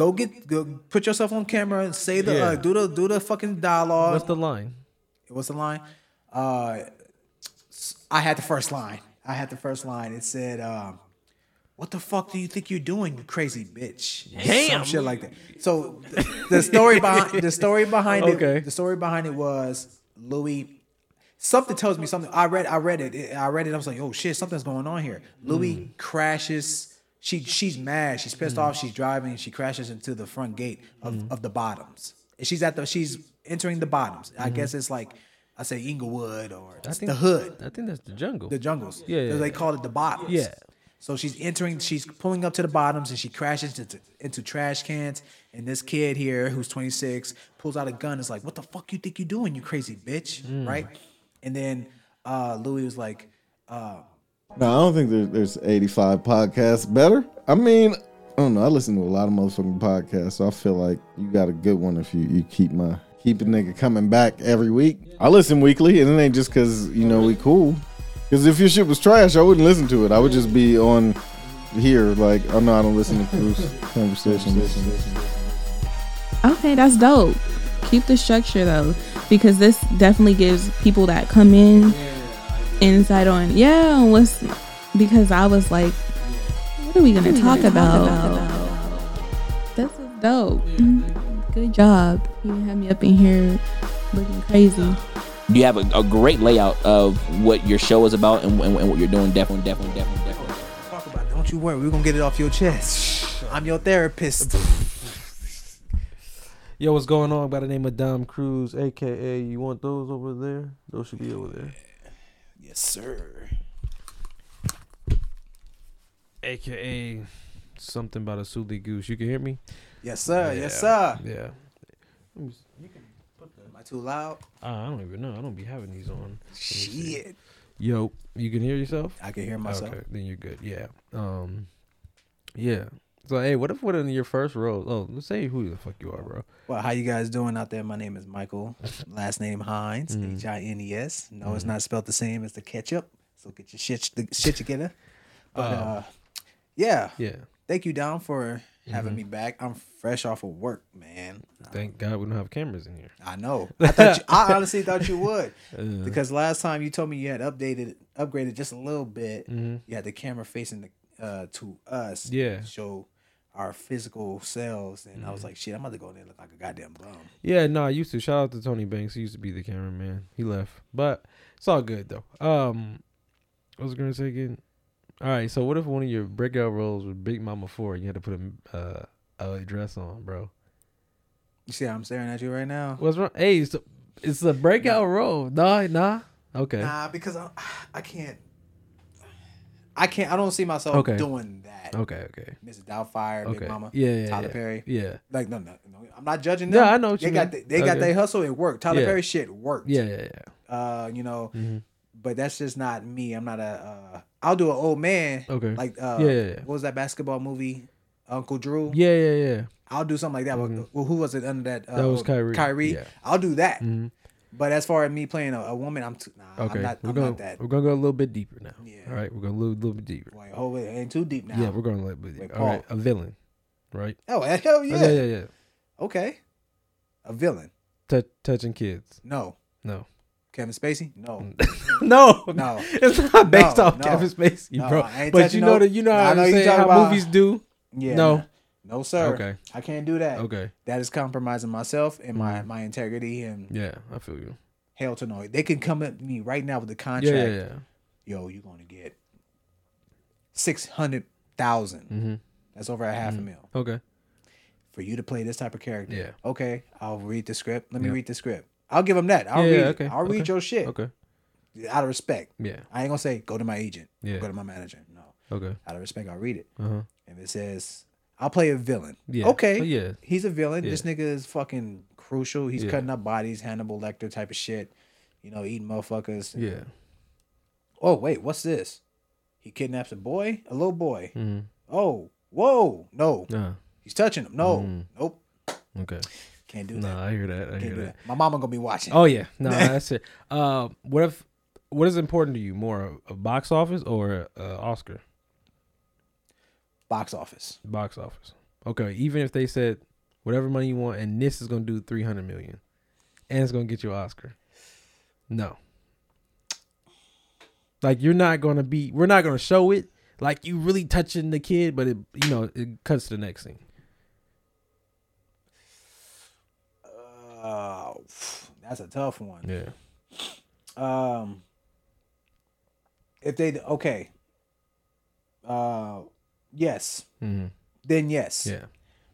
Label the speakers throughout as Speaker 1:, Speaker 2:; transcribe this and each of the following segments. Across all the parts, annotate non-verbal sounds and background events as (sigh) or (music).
Speaker 1: Go get go put yourself on camera and say the
Speaker 2: Yeah.
Speaker 1: uh, do the do the fucking dialogue.
Speaker 2: What's the line?
Speaker 1: What's the line? Uh, I had the first line. I had the first line. It said, um, "What the fuck do you think you're doing, you crazy bitch?"
Speaker 2: Damn.
Speaker 1: Some shit like that. So th- the story behind the story behind
Speaker 2: Okay.
Speaker 1: it. The story behind it was Louie. Something tells me something. I read. I read it. I read it. I was like, "Oh shit, something's going on here." Louie
Speaker 2: Mm.
Speaker 1: crashes. She she's mad. She's pissed off. She's driving. She crashes into the front gate of,
Speaker 2: Mm.
Speaker 1: of the bottoms. She's at the. She's entering the bottoms.
Speaker 2: Mm-hmm.
Speaker 1: I guess it's like I say Inglewood or
Speaker 2: I think
Speaker 1: the hood,
Speaker 2: I think that's the jungle.
Speaker 1: the jungles.
Speaker 2: Yeah, yeah,
Speaker 1: They
Speaker 2: yeah.
Speaker 1: call it the bottoms.
Speaker 2: Yeah.
Speaker 1: So she's entering. She's pulling up to the bottoms, and she crashes into into trash cans. And this kid here, who's 26, pulls out a gun. Is like, "What the fuck you think you're doing, you crazy bitch?"
Speaker 2: Mm.
Speaker 1: Right? And then uh, Louie was like, uh,
Speaker 3: No, I don't think there, there's 85 podcasts better. I mean, I don't know. I listen to a lot of motherfucking podcasts, so I feel like you got a good one if you, you keep my keep a nigga coming back every week. I listen weekly, and it ain't just because you know we cool. Because if your shit was trash, I wouldn't listen to it. I would just be on here like, oh no, I don't listen to Cruise conversations.
Speaker 4: Okay, that's dope. Keep the structure though, because this definitely gives people that come in insight on yeah what's because I was like, what are we gonna talk about? This is dope. Good job. You had me up in here looking crazy.
Speaker 5: You have a, a great layout of what your show is about and, and, and what you're doing. Definitely, definitely, definitely, definitely.
Speaker 1: "Talk about it. Don't you worry. We're gonna get it off your chest. I'm your therapist."
Speaker 2: Yo, what's going on? By the name of Dom Cruz, aka you want those over there? Those should be over there.
Speaker 1: Yes, sir.
Speaker 2: AKA something about a Suli goose. You can hear me?
Speaker 1: Yes, sir. Yes, sir.
Speaker 2: Yeah.
Speaker 1: you Am I too loud?
Speaker 2: Uh, I don't even know. I don't be having these on. Let me see.
Speaker 1: Shit.
Speaker 2: Yo, you can hear yourself?
Speaker 1: I can hear myself.
Speaker 2: Okay, then you're good. Yeah. Um Yeah. So hey, what if one of your first roles? Oh, let's say who the fuck you are, bro.
Speaker 1: Well, how you guys doing out there? My name is Michael. (laughs) Last name Hines.
Speaker 2: Mm-hmm.
Speaker 1: H I N E S. No, it's not spelled the same as the ketchup. So get your shit the shit together. (laughs) But uh, yeah.
Speaker 2: Yeah.
Speaker 1: Thank you, Down, for
Speaker 2: Mm-hmm.
Speaker 1: having me back. I'm fresh off of work, man.
Speaker 2: Thank God we don't have cameras in here.
Speaker 1: I know. I thought you, I (laughs) honestly thought you would
Speaker 2: Uh.
Speaker 1: because last time you told me you had updated, upgraded just a little bit.
Speaker 2: Mm-hmm.
Speaker 1: You had the camera facing the, uh, to us.
Speaker 2: Yeah.
Speaker 1: show our physical selves, and
Speaker 2: Mm-hmm.
Speaker 1: I was like, shit, I'm about to go in there and look like a goddamn bum.
Speaker 2: Yeah, no, I used to. Shout out to Tony Banks. He used to be the cameraman. He left. But it's all good though. Um what was I gonna say again? All right, so what if one of your breakout roles was Big Mama Four and you had to put a uh, a dress on, bro?
Speaker 1: You see how I'm staring at you right now?
Speaker 2: What's wrong? Hey, it's, it's a breakout role. Nah, nah. Okay.
Speaker 1: Nah, because I, I can't. I can't. I don't see myself
Speaker 2: Okay.
Speaker 1: doing that.
Speaker 2: Okay, okay.
Speaker 1: Mrs. Doubtfire,
Speaker 2: Okay.
Speaker 1: Big Mama,
Speaker 2: Yeah, yeah,
Speaker 1: Tyler
Speaker 2: yeah.
Speaker 1: Perry.
Speaker 2: Yeah.
Speaker 1: Like no, no, no. I'm not judging them.
Speaker 2: Yeah, I know
Speaker 1: they got. The, they got
Speaker 2: Okay.
Speaker 1: their hustle. It worked. Tyler
Speaker 2: Yeah.
Speaker 1: Perry shit worked.
Speaker 2: Yeah, yeah, yeah.
Speaker 1: Uh, you know,
Speaker 2: Mhm.
Speaker 1: but that's just not me. I'm not a. Uh, I'll do an old man.
Speaker 2: Okay.
Speaker 1: Like uh,
Speaker 2: Yeah,
Speaker 1: what was that basketball movie? Uncle Drew.
Speaker 2: Yeah, yeah, yeah.
Speaker 1: I'll do something like that. Well, who was it under that? Uh,
Speaker 2: Mm-hmm. That was Kyrie.
Speaker 1: Kyrie. I'll do that.
Speaker 2: Mhm.
Speaker 1: But as far as me playing a, a woman, I'm too. Nah,
Speaker 2: Okay.
Speaker 1: I'm not.
Speaker 2: we're
Speaker 1: I'm
Speaker 2: going
Speaker 1: not that.
Speaker 2: we're gonna go a little bit deeper now.
Speaker 1: Yeah.
Speaker 2: All right, we're gonna a little, little bit deeper.
Speaker 1: Wait, hold oh, it ain't too deep now.
Speaker 2: Yeah, we're going a little bit deeper. All right, a villain, right?
Speaker 1: Oh hell yeah.
Speaker 2: Oh, yeah, yeah, yeah.
Speaker 1: Okay. A villain.
Speaker 2: Tou touching kids.
Speaker 1: No.
Speaker 2: No.
Speaker 1: Kevin Spacey. No. (laughs)
Speaker 2: no,
Speaker 1: No.
Speaker 2: it's not based
Speaker 1: No,
Speaker 2: off
Speaker 1: no.
Speaker 2: Kevin Spacey,
Speaker 1: No,
Speaker 2: bro.
Speaker 1: I ain't
Speaker 2: But you know
Speaker 1: no-
Speaker 2: that you know
Speaker 1: I
Speaker 2: how,
Speaker 1: know
Speaker 2: saying, how
Speaker 1: about-
Speaker 2: movies do.
Speaker 1: Yeah.
Speaker 2: No.
Speaker 1: No sir.
Speaker 2: Okay.
Speaker 1: I can't do that.
Speaker 2: Okay.
Speaker 1: That is compromising myself and my my integrity and
Speaker 2: Yeah, I feel you.
Speaker 1: hell to no. They can come at me right now with the
Speaker 2: Yeah,
Speaker 1: contract.
Speaker 2: yeah, yeah.
Speaker 1: Yo, you're gonna get six hundred thousand.
Speaker 2: Mm-hmm.
Speaker 1: That's over a half a mil
Speaker 2: Okay.
Speaker 1: for you to play this type of character.
Speaker 2: Yeah.
Speaker 1: Okay, I'll read the script. Let me
Speaker 2: Yeah.
Speaker 1: read the script. I'll give them that. I'll
Speaker 2: Yeah,
Speaker 1: read.
Speaker 2: yeah,
Speaker 1: it.
Speaker 2: okay,
Speaker 1: I'll read your shit
Speaker 2: Okay.
Speaker 1: out of respect.
Speaker 2: Yeah.
Speaker 1: I ain't gonna say go to my agent.
Speaker 2: Yeah.
Speaker 1: Go to my manager. No.
Speaker 2: Okay.
Speaker 1: Out of respect, I'll read it.
Speaker 2: Uh huh.
Speaker 1: If it says I'll play a villain.
Speaker 2: Yeah.
Speaker 1: Okay.
Speaker 2: Yeah.
Speaker 1: He's a villain.
Speaker 2: Yeah.
Speaker 1: This nigga is fucking crucial. He's
Speaker 2: Yeah.
Speaker 1: cutting up bodies, Hannibal Lecter type of shit. You know, eating motherfuckers.
Speaker 2: Yeah.
Speaker 1: Oh wait, what's this? He kidnaps a boy, a little boy.
Speaker 2: Mm-hmm.
Speaker 1: Oh, whoa, no,
Speaker 2: Nah.
Speaker 1: he's touching him. No,
Speaker 2: Mm.
Speaker 1: nope,
Speaker 2: Okay.
Speaker 1: can't do that.
Speaker 2: Nah, I hear that. I
Speaker 1: Can't
Speaker 2: hear
Speaker 1: do
Speaker 2: that.
Speaker 1: that. My mama gonna be watching.
Speaker 2: Oh yeah. No, (laughs) that's it. Uh, what if? What is important to you more, a box office or uh, Oscar?
Speaker 1: Box office.
Speaker 2: Box office. Okay, even if they said whatever money you want, and this is gonna do three hundred million, and it's gonna get you an Oscar. No. Like you're not gonna be. We're not gonna show it. Like you really touching the kid, but it you know it cuts to the next scene.
Speaker 1: Uh, that's a tough one.
Speaker 2: Yeah.
Speaker 1: Um, if they okay, uh, yes,
Speaker 2: hmm
Speaker 1: then yes.
Speaker 2: Yeah.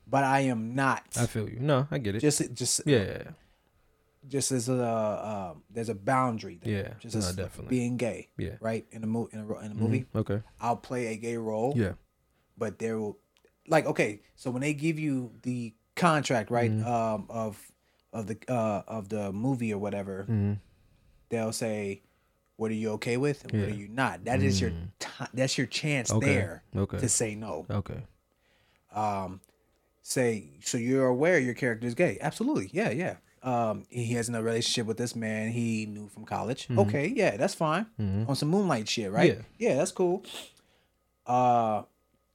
Speaker 1: But I am not.
Speaker 2: I feel you. No, I get it.
Speaker 1: just just
Speaker 2: yeah. yeah, yeah.
Speaker 1: just as a uh, there's a boundary there.
Speaker 2: Yeah,
Speaker 1: just
Speaker 2: no,
Speaker 1: as
Speaker 2: definitely.
Speaker 1: being gay.
Speaker 2: Yeah.
Speaker 1: right in a movie in a, ro- in a
Speaker 2: Mhm.
Speaker 1: movie,
Speaker 2: Okay.
Speaker 1: I'll play a gay role.
Speaker 2: Yeah.
Speaker 1: but there will like okay so when they give you the contract right
Speaker 2: Mm-hmm.
Speaker 1: um of of the uh of the movie or whatever
Speaker 2: hmm
Speaker 1: they'll say what are you okay with and what are you not? That is your ti that's your chance
Speaker 2: Okay.
Speaker 1: there
Speaker 2: Okay.
Speaker 1: to say no.
Speaker 2: Okay.
Speaker 1: um say so you're aware your character is gay. Absolutely. Yeah yeah. Um he has no relationship with this man he knew from college. Okay yeah that's fine.
Speaker 2: Mhm.
Speaker 1: on some moonlight shit right?
Speaker 2: Yeah.
Speaker 1: yeah that's cool. Uh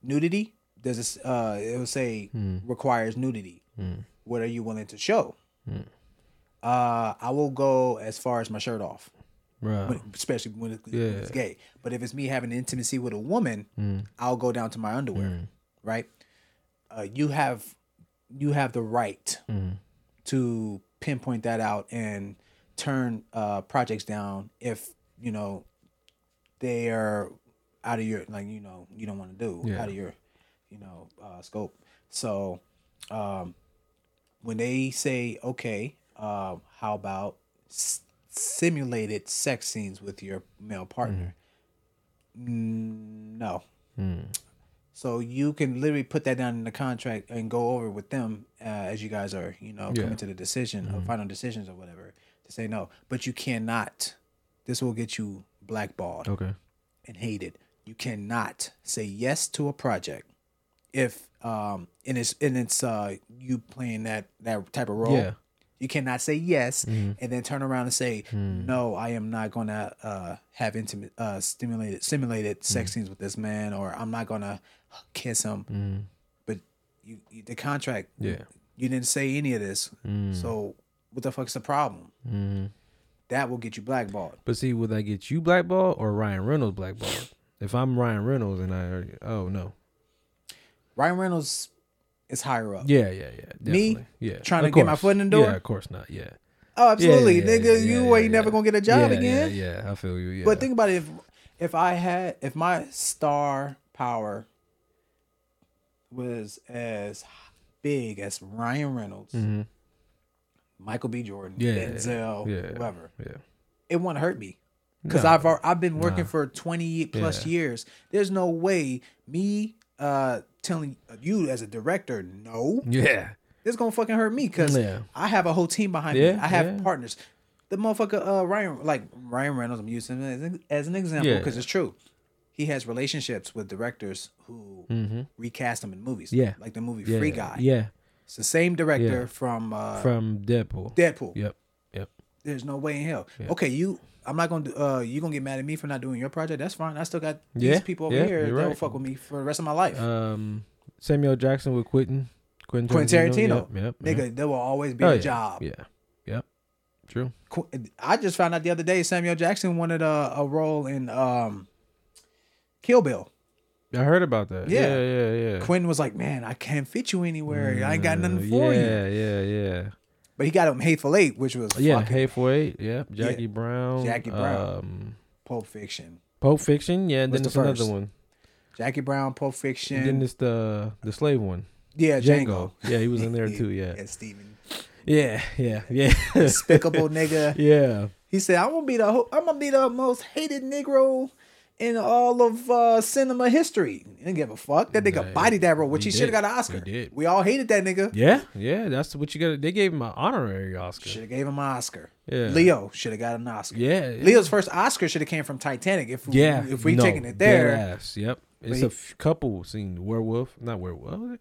Speaker 1: nudity? Does this uh it will say requires nudity.
Speaker 2: Mm.
Speaker 1: what are you willing to show?
Speaker 2: Mm.
Speaker 1: uh i will go as far as my shirt off
Speaker 2: Right.
Speaker 1: when, especially when, it, when
Speaker 2: Yeah.
Speaker 1: it's gay but if it's me having intimacy with a woman
Speaker 2: Mm.
Speaker 1: i'll go down to my underwear right uh you have you have the right
Speaker 2: Mm.
Speaker 1: to pinpoint that out and turn uh projects down if you know they are out of your like you know you don't want to do
Speaker 2: Yeah.
Speaker 1: out of your you know uh scope so um when they say okay um how about simulated sex scenes with your male partner Mm, no
Speaker 2: Mm.
Speaker 1: so you can literally put that down in the contract and go over with them uh, as you guys are, you know,
Speaker 2: Yeah. Mm-hmm.
Speaker 1: coming to the decision or final decisions or whatever to say no. But you cannot. This will get you blackballed
Speaker 2: Okay.
Speaker 1: and hated. You cannot say yes to a project if um and it's and it's uh you playing that that type of role.
Speaker 2: Yeah.
Speaker 1: You cannot say yes
Speaker 2: Mm-hmm.
Speaker 1: and then turn around and say
Speaker 2: Mm.
Speaker 1: no. I am not gonna uh, have intimate, uh, stimulated, simulated
Speaker 2: Mm.
Speaker 1: sex scenes with this man, or I'm not gonna kiss him.
Speaker 2: Mm.
Speaker 1: But you, you, the contract,
Speaker 2: Yeah.
Speaker 1: you didn't say any of this.
Speaker 2: Mm.
Speaker 1: So what the fuck's the problem? That will get you blackballed.
Speaker 2: But see, will that get you blackballed or Ryan Reynolds blackballed? If I'm Ryan Reynolds and I, oh no,
Speaker 1: Ryan Reynolds is higher up.
Speaker 2: yeah, yeah, yeah,
Speaker 1: Me?
Speaker 2: yeah,
Speaker 1: Trying
Speaker 2: Of
Speaker 1: to get my foot in the door?
Speaker 2: Yeah, of course not. Yeah,
Speaker 1: Oh, absolutely,
Speaker 2: Yeah, yeah,
Speaker 1: nigga.
Speaker 2: yeah,
Speaker 1: you ain't never gonna get a job again.
Speaker 2: Yeah, yeah, I feel you. Yeah,
Speaker 1: But think about it. If if I had if my star power was as big as Ryan Reynolds,
Speaker 2: Mhm.
Speaker 1: Michael B. Jordan,
Speaker 2: Yeah,
Speaker 1: Denzel,
Speaker 2: yeah,
Speaker 1: whoever,
Speaker 2: yeah,
Speaker 1: it wouldn't hurt me because
Speaker 2: No.
Speaker 1: I've I've been working
Speaker 2: Nah.
Speaker 1: for twenty plus years. There's no way me uh telling you as a director no.
Speaker 2: yeah,
Speaker 1: It's gonna fucking hurt me because
Speaker 2: Yeah.
Speaker 1: I have a whole team behind
Speaker 2: Yeah,
Speaker 1: me. I have
Speaker 2: yeah.
Speaker 1: partners. The motherfucker, uh, Ryan, like Ryan Reynolds, I'm using him as an, as an example because it's true. He has relationships with directors who
Speaker 2: Mhm.
Speaker 1: recast him in movies.
Speaker 2: Yeah.
Speaker 1: like the movie Free Guy.
Speaker 2: Yeah,
Speaker 1: it's the same director from uh,
Speaker 2: from Deadpool.
Speaker 1: Deadpool.
Speaker 2: Yep, yep.
Speaker 1: There's no way in hell. Okay, you. I'm not gonna. do- Uh, you gonna get mad at me for not doing your project? That's fine. I still got these
Speaker 2: Yeah,
Speaker 1: people over
Speaker 2: yeah,
Speaker 1: here that will fuck with me for the rest of my life.
Speaker 2: Um, Samuel Jackson with Quentin. Quentin,
Speaker 1: Quentin Tarantino,
Speaker 2: Yep, yep.
Speaker 1: nigga,
Speaker 2: yep.
Speaker 1: there will always be
Speaker 2: Oh,
Speaker 1: a
Speaker 2: yeah,
Speaker 1: job.
Speaker 2: Yeah, yep. True.
Speaker 1: I just found out the other day Samuel Jackson wanted a, a role in um, Kill Bill.
Speaker 2: I heard about that.
Speaker 1: Yeah.
Speaker 2: Yeah, yeah, yeah.
Speaker 1: Quentin was like, "Man, I can't fit you anywhere. I ain't got nothing
Speaker 2: Uh,
Speaker 1: for you."
Speaker 2: Yeah, yeah, yeah.
Speaker 1: But he got him Hateful Eight, which was
Speaker 2: Yeah,
Speaker 1: fucking
Speaker 2: Hateful Eight. Yeah, Jackie Brown.
Speaker 1: Jackie Brown.
Speaker 2: Um,
Speaker 1: Pulp Fiction.
Speaker 2: Pulp Fiction. Yeah, and then there's
Speaker 1: the
Speaker 2: another one.
Speaker 1: Jackie Brown, Pulp
Speaker 2: And
Speaker 1: Fiction.
Speaker 2: then there's the the slave one.
Speaker 1: yeah, Django.
Speaker 2: Django. Yeah, he was in there (laughs) too. Yeah.
Speaker 1: and Steven.
Speaker 2: Yeah, yeah, yeah. (laughs)
Speaker 1: Despicable nigga. (laughs)
Speaker 2: yeah.
Speaker 1: He said, "I'm gonna be the ho- I'm gonna be the most hated Negro in all of uh, cinema history." He didn't give a fuck. That nigga
Speaker 2: Nah,
Speaker 1: bodied that role, which he,
Speaker 2: he
Speaker 1: should have got an Oscar.
Speaker 2: He did.
Speaker 1: We all hated that nigga.
Speaker 2: Yeah, yeah. That's what you got. They gave him an honorary Oscar.
Speaker 1: Should have gave him an Oscar.
Speaker 2: Yeah.
Speaker 1: Leo should have got an Oscar.
Speaker 2: Yeah, yeah.
Speaker 1: Leo's first Oscar should have came from Titanic. If we,
Speaker 2: Yeah.
Speaker 1: if we
Speaker 2: no,
Speaker 1: taking it there,
Speaker 2: ass, Yep. It's
Speaker 1: he-
Speaker 2: a f- couple scene. Werewolf, not werewolf. Was?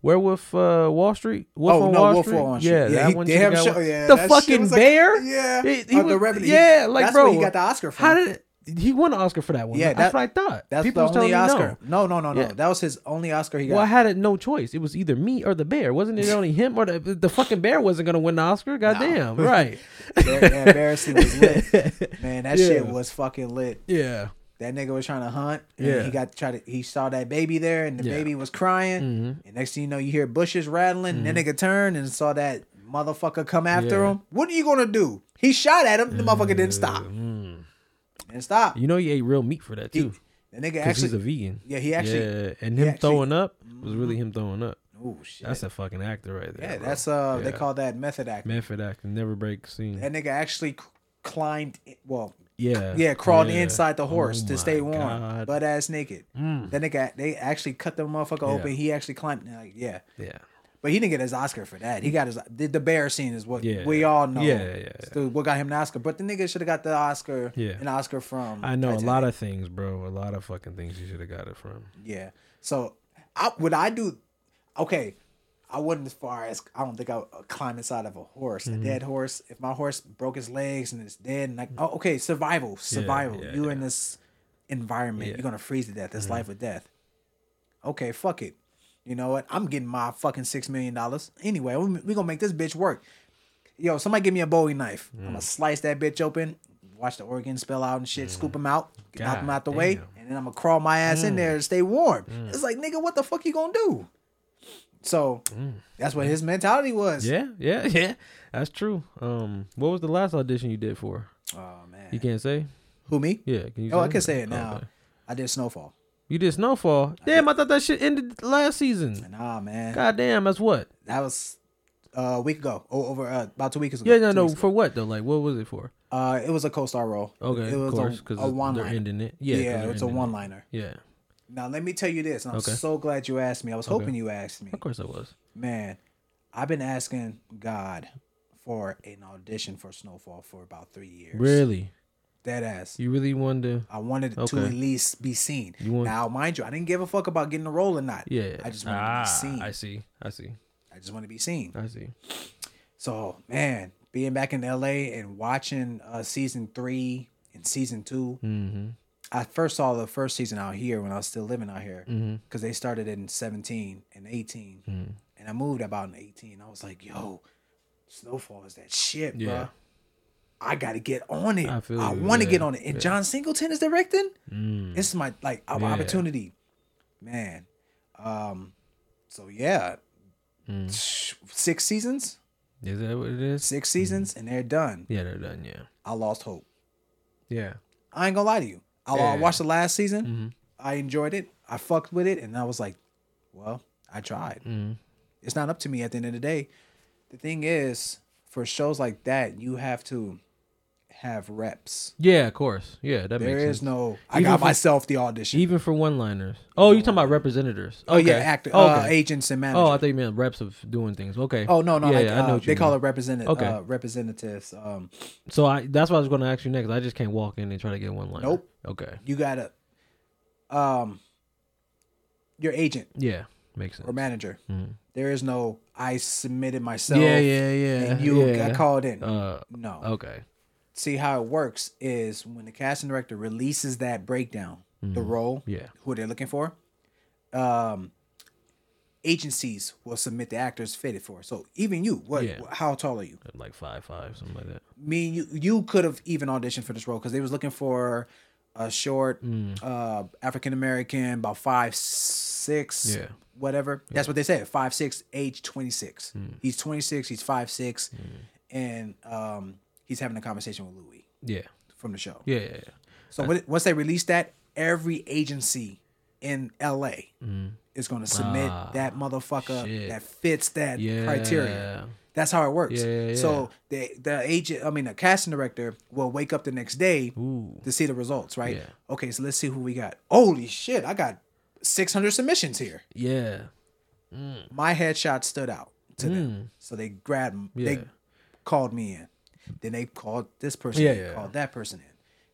Speaker 2: Werewolf, uh, Wall Street. Wolf
Speaker 1: Oh,
Speaker 2: on
Speaker 1: no,
Speaker 2: Wall
Speaker 1: Wolf
Speaker 2: Street.
Speaker 1: on Wall Street.
Speaker 2: Yeah,
Speaker 1: Yeah, he-
Speaker 2: one.
Speaker 1: they
Speaker 2: should've
Speaker 1: have
Speaker 2: got
Speaker 1: show- yeah,
Speaker 2: the fucking
Speaker 1: was like-
Speaker 2: bear.
Speaker 1: yeah,
Speaker 2: He- he
Speaker 1: of the
Speaker 2: was-
Speaker 1: Revenant.
Speaker 2: Yeah, like
Speaker 1: That's
Speaker 2: bro.
Speaker 1: what he got the Oscar for.
Speaker 2: How did? He won an Oscar for that one.
Speaker 1: Yeah,
Speaker 2: that's
Speaker 1: that-
Speaker 2: what I thought.
Speaker 1: That's
Speaker 2: People
Speaker 1: the only Oscar. No, no, no, no.
Speaker 2: Yeah.
Speaker 1: That was his only Oscar he got.
Speaker 2: Well, I had it no choice. It was either me or the bear. Wasn't it only him or the the fucking bear wasn't gonna win the Oscar? Goddamn, (laughs) right?
Speaker 1: Bear, yeah, Embarrassing was lit. (laughs) Man, that shit was fucking lit.
Speaker 2: Yeah.
Speaker 1: That nigga was trying to hunt. And
Speaker 2: Yeah.
Speaker 1: He got try to. He saw that baby there, and the
Speaker 2: Yeah.
Speaker 1: baby was crying.
Speaker 2: Mhm.
Speaker 1: And next thing you know, you hear bushes rattling. And that nigga turned and saw that motherfucker come after
Speaker 2: Yeah.
Speaker 1: him. What are you gonna do? He shot at him. The motherfucker didn't stop.
Speaker 2: Mm.
Speaker 1: Didn't stop.
Speaker 2: You know he ate real meat for that
Speaker 1: He,
Speaker 2: too.
Speaker 1: the nigga actually
Speaker 2: Because he's a vegan.
Speaker 1: yeah, he actually.
Speaker 2: yeah, and him
Speaker 1: actually-
Speaker 2: throwing up was really him throwing up.
Speaker 1: Oh shit.
Speaker 2: That's a fucking actor right there.
Speaker 1: yeah,
Speaker 2: bro.
Speaker 1: that's uh. They call that method acting.
Speaker 2: method acting. Never break scene.
Speaker 1: That nigga actually climbed. Well,
Speaker 2: yeah,
Speaker 1: yeah, crawled
Speaker 2: yeah.
Speaker 1: inside the horse
Speaker 2: Oh
Speaker 1: to stay warm,
Speaker 2: God.
Speaker 1: butt ass naked.
Speaker 2: Mm.
Speaker 1: That nigga, they actually cut the motherfucker
Speaker 2: Yeah.
Speaker 1: open. He actually climbed. Like, yeah,
Speaker 2: Yeah,
Speaker 1: but he didn't get his Oscar for that. He got his the, the bear scene is what
Speaker 2: Yeah.
Speaker 1: we all know.
Speaker 2: Yeah, yeah, yeah.
Speaker 1: What got him the Oscar. But the nigga should have got the Oscar.
Speaker 2: Yeah.
Speaker 1: an Oscar from.
Speaker 2: I know a lot of things, bro. A lot of fucking things you should have got it from.
Speaker 1: Yeah. So, I, would I do? Okay, I wouldn't as far as I don't think I would climb inside of a horse,
Speaker 2: Mm-hmm.
Speaker 1: a dead horse. If my horse broke his legs and it's dead, and like, oh, okay, survival, survival.
Speaker 2: yeah,
Speaker 1: you
Speaker 2: yeah.
Speaker 1: in this environment.
Speaker 2: Mm-hmm.
Speaker 1: you're gonna freeze to death. It's life or death. Okay, fuck it. You know what? I'm getting my fucking six million dollars anyway. We, we gonna make this bitch work. Yo, somebody give me a Bowie knife. I'm
Speaker 2: Mm.
Speaker 1: gonna slice that bitch open. Watch the organ spill out and shit. Scoop them out, knock them out the way, and then I'm gonna crawl my ass in
Speaker 2: Mm.
Speaker 1: there and stay warm. It's like, nigga, what the fuck you gonna do? So that's what his mentality was.
Speaker 2: Mm. Yeah, yeah, (laughs) yeah. That's true. Um, what was the last audition you did for?
Speaker 1: Oh man.
Speaker 2: You can't say.
Speaker 1: Who me?
Speaker 2: Yeah, can you?
Speaker 1: Oh, I can say it now.
Speaker 2: Okay.
Speaker 1: I did Snowfall.
Speaker 2: You did Snowfall. Damn, I thought that shit ended last season.
Speaker 1: Nah, man.
Speaker 2: God damn, that's what.
Speaker 1: That was uh, a week ago. Oh, over uh, about two weeks ago.
Speaker 2: Yeah, no,
Speaker 1: Two
Speaker 2: no.
Speaker 1: weeks ago.
Speaker 2: For what though? Like, what was it for?
Speaker 1: Uh, it was a co-star role.
Speaker 2: Okay,
Speaker 1: it was
Speaker 2: of course,
Speaker 1: a,
Speaker 2: because
Speaker 1: a one
Speaker 2: they're
Speaker 1: liner.
Speaker 2: ending it. Yeah,
Speaker 1: Yeah,
Speaker 2: 'cause they're
Speaker 1: it's a
Speaker 2: ending it.
Speaker 1: one liner.
Speaker 2: Yeah,
Speaker 1: Now let me tell you this. and I'm
Speaker 2: Okay.
Speaker 1: so glad you asked me. I was hoping you asked me.
Speaker 2: of course I was.
Speaker 1: Man, I've been asking God for an audition for Snowfall for about three years.
Speaker 2: Really,
Speaker 1: Dead ass.
Speaker 2: you really wanted to?
Speaker 1: I wanted to at least be seen.
Speaker 2: You want-
Speaker 1: now, mind you, I didn't give a fuck about getting a role or not.
Speaker 2: Yeah,
Speaker 1: I just wanted
Speaker 2: ah,
Speaker 1: to be seen.
Speaker 2: I see. I see.
Speaker 1: I just want to be seen.
Speaker 2: I see.
Speaker 1: So, man, being back in LA and watching uh, season three and season two,
Speaker 2: Mm-hmm.
Speaker 1: I first saw the first season out here when I was still living out here
Speaker 2: Mm-hmm.
Speaker 1: because they started in 17 and 18. And I moved about in 18. I was like, yo, Snowfall is that shit, bro. I got to get on it.
Speaker 2: I
Speaker 1: I, want to
Speaker 2: yeah,
Speaker 1: get on it. And
Speaker 2: yeah.
Speaker 1: John Singleton is directing.
Speaker 2: Mm.
Speaker 1: This is my like
Speaker 2: Yeah.
Speaker 1: opportunity, man. Um, so yeah,
Speaker 2: Mm.
Speaker 1: six seasons,
Speaker 2: Is that what it is?
Speaker 1: six seasons, and they're done.
Speaker 2: Yeah, they're done. Yeah.
Speaker 1: I lost hope.
Speaker 2: Yeah.
Speaker 1: I ain't gonna lie to you. I, watched the last season.
Speaker 2: Mm-hmm.
Speaker 1: I enjoyed it. I fucked with it, and I was like, well, I tried.
Speaker 2: Mm-hmm.
Speaker 1: It's not up to me at the end of the day. The thing is, for shows like that, you have to have reps.
Speaker 2: Yeah, of course. Yeah, that
Speaker 1: There
Speaker 2: makes
Speaker 1: is
Speaker 2: sense.
Speaker 1: no. I
Speaker 2: Even
Speaker 1: got
Speaker 2: for-
Speaker 1: myself the audition.
Speaker 2: Even for one-liners. Oh, you're talking about representatives.
Speaker 1: oh yeah,
Speaker 2: Okay.
Speaker 1: actor,
Speaker 2: Oh,
Speaker 1: uh, agents and managers.
Speaker 2: Oh, I thought you meant reps of doing things. Okay.
Speaker 1: Oh no, no,
Speaker 2: Yeah,
Speaker 1: like,
Speaker 2: yeah, I know
Speaker 1: uh,
Speaker 2: you
Speaker 1: they call it representative.
Speaker 2: Okay.
Speaker 1: Uh, representatives. Um,
Speaker 2: So I that's what I was going to ask you next. I just can't walk in and try to get one line.
Speaker 1: Nope.
Speaker 2: Okay.
Speaker 1: you gotta, um, your agent
Speaker 2: Yeah, makes sense.
Speaker 1: or manager.
Speaker 2: Mhm.
Speaker 1: There is no. I submitted myself.
Speaker 2: Yeah, yeah, yeah.
Speaker 1: And you
Speaker 2: yeah.
Speaker 1: got called in.
Speaker 2: Uh,
Speaker 1: no.
Speaker 2: okay.
Speaker 1: See how it works is when the casting director releases that breakdown, the role,
Speaker 2: Mm-hmm. Yeah.
Speaker 1: who they're looking for, um, agencies will submit the actors fitted for. So even you, what?
Speaker 2: Yeah.
Speaker 1: How tall are you?
Speaker 2: Like five five something like that.
Speaker 1: me you you could have even auditioned for this role because they was looking for a short
Speaker 2: Mm.
Speaker 1: uh African American about five six
Speaker 2: Yeah.
Speaker 1: whatever that's what they said five six age 26
Speaker 2: Mm.
Speaker 1: he's 26 he's five six and um he's having a conversation with Louie
Speaker 2: Yeah.
Speaker 1: from the show
Speaker 2: Yeah, yeah, yeah.
Speaker 1: so when, once they release that every agency in LA is going to submit
Speaker 2: Mm. Ah,
Speaker 1: that motherfucker
Speaker 2: shit.
Speaker 1: that fits that
Speaker 2: Yeah.
Speaker 1: criteria that's how it works.
Speaker 2: Yeah.
Speaker 1: So the the agent, I mean, the casting director will wake up the next day
Speaker 2: Ooh.
Speaker 1: to see the results, right? Okay, so let's see who we got. Holy shit, I got 600 submissions here.
Speaker 2: Yeah.
Speaker 1: My headshot stood out to them, so they grabbed.
Speaker 2: Mm.
Speaker 1: They called me in. Then they called this person.
Speaker 2: Yeah, yeah.
Speaker 1: Called that person in.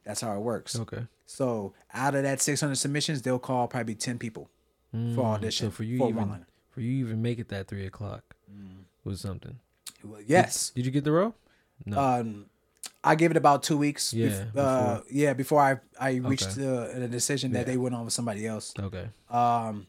Speaker 1: That's how it works.
Speaker 2: Okay.
Speaker 1: So out of that 600 submissions, they'll call probably 10 people for audition.
Speaker 2: Mm. So for you
Speaker 1: for
Speaker 2: even for you even make it that three o'clock
Speaker 1: Mm.
Speaker 2: was something.
Speaker 1: Well, yes.
Speaker 2: Did you get the role? No.
Speaker 1: Um, I gave it about two weeks.
Speaker 2: Yeah,
Speaker 1: bef- uh, yeah, before I I reached
Speaker 2: Okay.
Speaker 1: the, the decision that
Speaker 2: Yeah.
Speaker 1: they went on with somebody else.
Speaker 2: Okay.
Speaker 1: Um,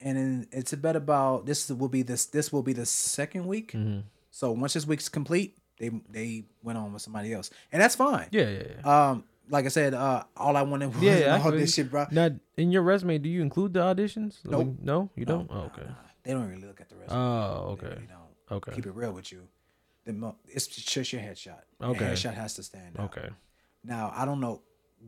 Speaker 1: and then it's about about this will be this this will be the second week.
Speaker 2: Mm-hmm.
Speaker 1: So once this week's complete, they they went on with somebody else, and that's fine.
Speaker 2: Yeah, yeah, yeah.
Speaker 1: Um, like I said, uh, all I wanted (laughs) was
Speaker 2: Yeah,
Speaker 1: all this shit, bro.
Speaker 2: Now, in your resume, do you include the auditions?
Speaker 1: Nope.
Speaker 2: Like, no, you don't. Oh, okay.
Speaker 1: They don't really look at the resume.
Speaker 2: Oh,
Speaker 1: They
Speaker 2: okay.
Speaker 1: really don't.
Speaker 2: Okay.
Speaker 1: Keep it real with you. The mo- it's just your headshot.
Speaker 2: Okay.
Speaker 1: The headshot has to stand out.
Speaker 2: Okay.
Speaker 1: Now I don't know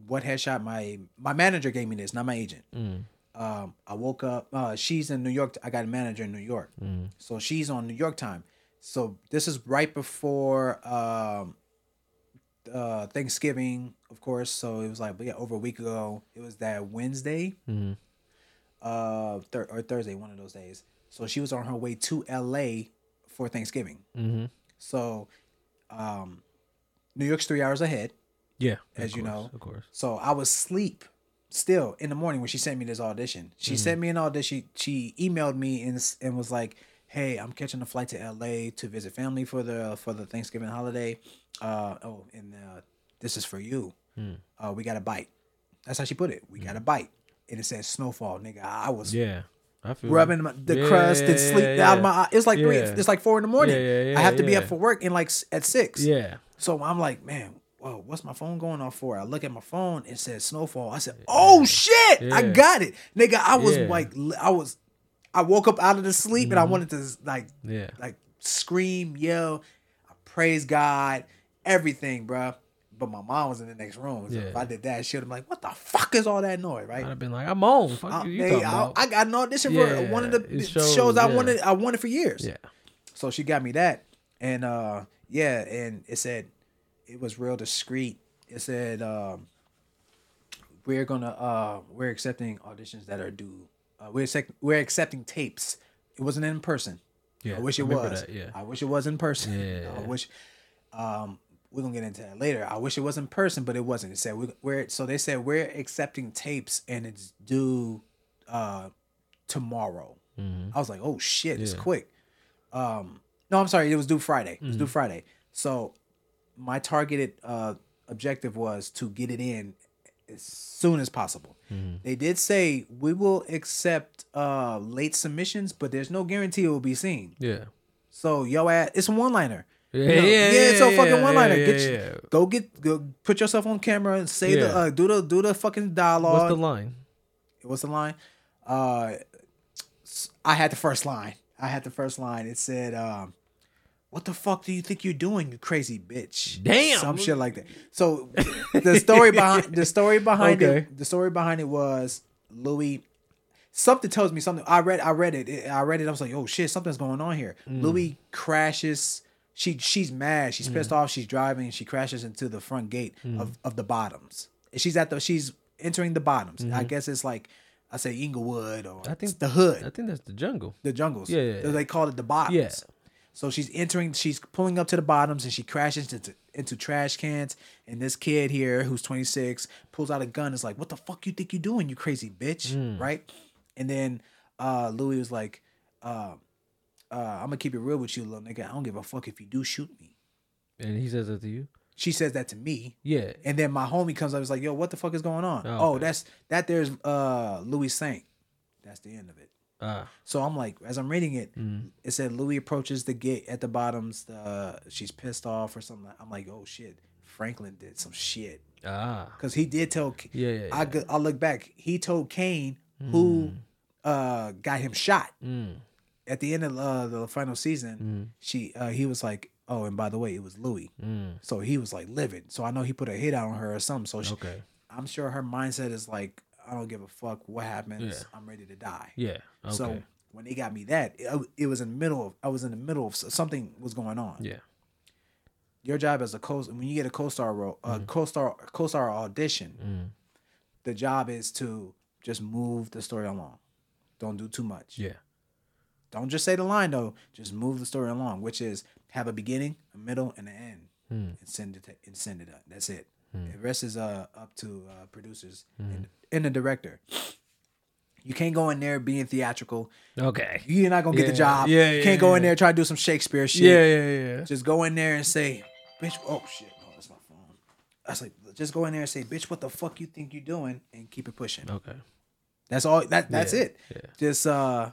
Speaker 1: what headshot my my manager gave me this, not my agent.
Speaker 2: Mm.
Speaker 1: Um, I woke up. Uh, she's in New York. I got a manager in New York,
Speaker 2: Mm.
Speaker 1: so she's on New York time. So this is right before um, uh, Thanksgiving, of course. So it was like yeah, over a week ago. It was that Wednesday,
Speaker 2: Mhm.
Speaker 1: uh, thir- or Thursday, one of those days. So she was on her way to LA for Thanksgiving.
Speaker 2: Mm-hmm.
Speaker 1: So, um, New York's three hours ahead.
Speaker 2: Yeah.
Speaker 1: As
Speaker 2: of
Speaker 1: you know.
Speaker 2: of course.
Speaker 1: So I was asleep still in the morning when she sent me this audition. She sent me an audition. She, she emailed me and, and was like, "Hey, I'm catching a flight to LA to visit family for the for the Thanksgiving holiday. Uh, oh, and uh, this is for you. Uh, we got a bite. That's how she put it. We got a bite, and it says snowfall, nigga. I was
Speaker 2: Yeah. I feel
Speaker 1: rubbing my, the
Speaker 2: Yeah,
Speaker 1: crust and sleep
Speaker 2: yeah,
Speaker 1: out of my eye. It's like three. It's like four in the morning.
Speaker 2: Yeah, yeah, yeah,
Speaker 1: I have to be up for work in like at six.
Speaker 2: Yeah.
Speaker 1: So I'm like, man, whoa, what's my phone going off for? I look at my phone, it says snowfall. I said, oh shit, I got it, nigga. I was
Speaker 2: Yeah.
Speaker 1: like, I was, I woke up out of the sleep and I wanted to like,
Speaker 2: Yeah.
Speaker 1: like scream, yell, I praise God, everything, bruh. But my mom was in the next room. So if I did that, she would have been like, what the fuck is all that noise, right?
Speaker 2: I'd have been like, I'm on. Fuck
Speaker 1: I,
Speaker 2: you,
Speaker 1: they- I? I got an audition
Speaker 2: Yeah,
Speaker 1: for one of the shows,
Speaker 2: shows,
Speaker 1: I
Speaker 2: yeah.
Speaker 1: wanted. I wanted for years.
Speaker 2: yeah.
Speaker 1: So she got me that, and uh, yeah, and it said it was real discreet. It said um, we're gonna uh, we're accepting auditions that are due. Uh, we're accept- we're accepting tapes. It wasn't in person.
Speaker 2: Yeah,
Speaker 1: I wish it
Speaker 2: I
Speaker 1: was.
Speaker 2: that, yeah.
Speaker 1: I wish it was in person.
Speaker 2: Yeah. (laughs)
Speaker 1: I wish. Um, we're gonna get into that later. I wish it was in person, but it wasn't. It said we, we're so they said we're accepting tapes and it's due uh tomorrow. I was like, oh shit, it's
Speaker 2: Mm-hmm.
Speaker 1: Quick. Um, no, I'm sorry, it was due Friday. It
Speaker 2: Mm-hmm.
Speaker 1: was due Friday. So my targeted uh objective was to get it in as soon as possible.
Speaker 2: Mm-hmm.
Speaker 1: They did say we will accept uh late submissions, but there's no guarantee it will be seen.
Speaker 2: Yeah.
Speaker 1: So yo, ass, it's a one liner.
Speaker 2: Yeah,
Speaker 1: You know,
Speaker 2: yeah, yeah,
Speaker 1: it's a
Speaker 2: yeah,
Speaker 1: fucking one liner.
Speaker 2: yeah,
Speaker 1: get
Speaker 2: yeah,
Speaker 1: you-
Speaker 2: yeah.
Speaker 1: go get go put yourself on camera and say the uh, do the do the fucking dialogue.
Speaker 2: What's the line?
Speaker 1: What's the line? Uh, I had the first line. I had the first line. It said, um, "What the fuck do you think you're doing, you crazy bitch?"
Speaker 2: Damn.
Speaker 1: some shit like that. So the story behind the story behind
Speaker 2: Okay.
Speaker 1: it, the story behind it was Louie. Something tells me something. I read. I read it. I read it. I was like, "Oh shit, something's going on here."
Speaker 2: Mm.
Speaker 1: Louie crashes. She she's mad. She's
Speaker 2: Mm.
Speaker 1: pissed off. She's driving. She crashes into the front gate of, of the bottoms. She's at the. She's entering the bottoms. I guess it's like I say Inglewood or
Speaker 2: Mm-hmm. I think-
Speaker 1: the hood
Speaker 2: I think that's the jungle.
Speaker 1: the jungles.
Speaker 2: Yeah, yeah, yeah.
Speaker 1: They call it the bottoms.
Speaker 2: Yeah.
Speaker 1: So she's entering, she's pulling up to the bottoms and she crashes into, into trash cans. And this kid here, who's 26, pulls out a gun. And Is like, "What the fuck you think you're doing, you crazy bitch?"
Speaker 2: Hmm.
Speaker 1: Right? And then uh, Louie was like, uh, uh, "I'm gonna keep it real with you, little nigga. I don't give a fuck if you do shoot me."
Speaker 2: And he says that to you?
Speaker 1: She says that to me.
Speaker 2: Yeah.
Speaker 1: And then my homie comes up, and is like, "Yo, what the fuck is going on?"
Speaker 2: Oh,
Speaker 1: Oh,
Speaker 2: okay.
Speaker 1: that's that. There's uh Louie Saint. That's the end of it.
Speaker 2: Ah.
Speaker 1: So I'm like, as I'm reading it,
Speaker 2: Mm.
Speaker 1: it said Louie approaches the gate at the bottoms. The she's pissed off or something. I'm like, oh shit, Franklin did some shit
Speaker 2: Ah.
Speaker 1: because he did tell.
Speaker 2: Yeah, yeah,
Speaker 1: I I look back. He told Kane who uh got him shot
Speaker 2: Mm.
Speaker 1: at the end of uh, the final season. She uh, he was like, oh, and by the way, it was Louie.
Speaker 2: Mm.
Speaker 1: So he was like livid. So I know he put a hit out on her or something. So she,
Speaker 2: Okay.
Speaker 1: I'm sure her mindset is like, I don't give a fuck what happens.
Speaker 2: Yeah.
Speaker 1: I'm ready to die.
Speaker 2: Yeah. Okay.
Speaker 1: So when they got me that, it, it was in the middle of I was in the middle of something was going on.
Speaker 2: yeah.
Speaker 1: Your job as a co when you get a co-star role, a
Speaker 2: Mm.
Speaker 1: co-star co-star audition, the job is to just move the story along. Don't do too much.
Speaker 2: Yeah.
Speaker 1: Don't just say the line though. Just move the story along, which is have a beginning, a middle, and an end,
Speaker 2: Hmm.
Speaker 1: and send it and send it up. That's it. The rest is uh up to uh, producers and, and the director. You can't go in there being theatrical.
Speaker 2: Okay.
Speaker 1: You're not gonna get the job.
Speaker 2: yeah,
Speaker 1: you
Speaker 2: yeah,
Speaker 1: can't go in
Speaker 2: yeah.
Speaker 1: there try to do some Shakespeare shit.
Speaker 2: Yeah, yeah, yeah.
Speaker 1: Just go in there and say, "Bitch, oh shit, no, that's my phone. I was like, just go in there and say, "Bitch, what the fuck you think you're doing?" and keep it pushing.
Speaker 2: Okay.
Speaker 1: That's all. That that's
Speaker 2: Yeah,
Speaker 1: it.
Speaker 2: yeah.
Speaker 1: Just uh,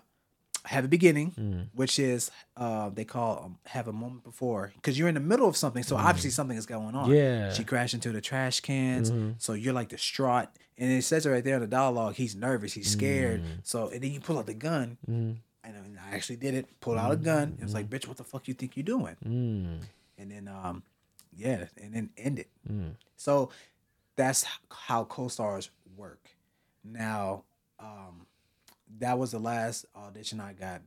Speaker 1: have a beginning,
Speaker 2: Mm.
Speaker 1: which is uh, they call um, have a moment before because you're in the middle of something. So obviously something is going on.
Speaker 2: Mm. Yeah.
Speaker 1: She crashed into the trash cans,
Speaker 2: Mhm.
Speaker 1: so you're like distraught, and it says it right there in the dialogue. He's nervous. He's scared.
Speaker 2: Mm.
Speaker 1: So and then you pull out the gun.
Speaker 2: Mm.
Speaker 1: And I, actually did it. Pulled out a gun. It was like, bitch, what the fuck you think you're doing?
Speaker 2: Mm.
Speaker 1: And then um, yeah, and then end it.
Speaker 2: Mm.
Speaker 1: So that's how co-stars work. Now, um, that was the last audition I got.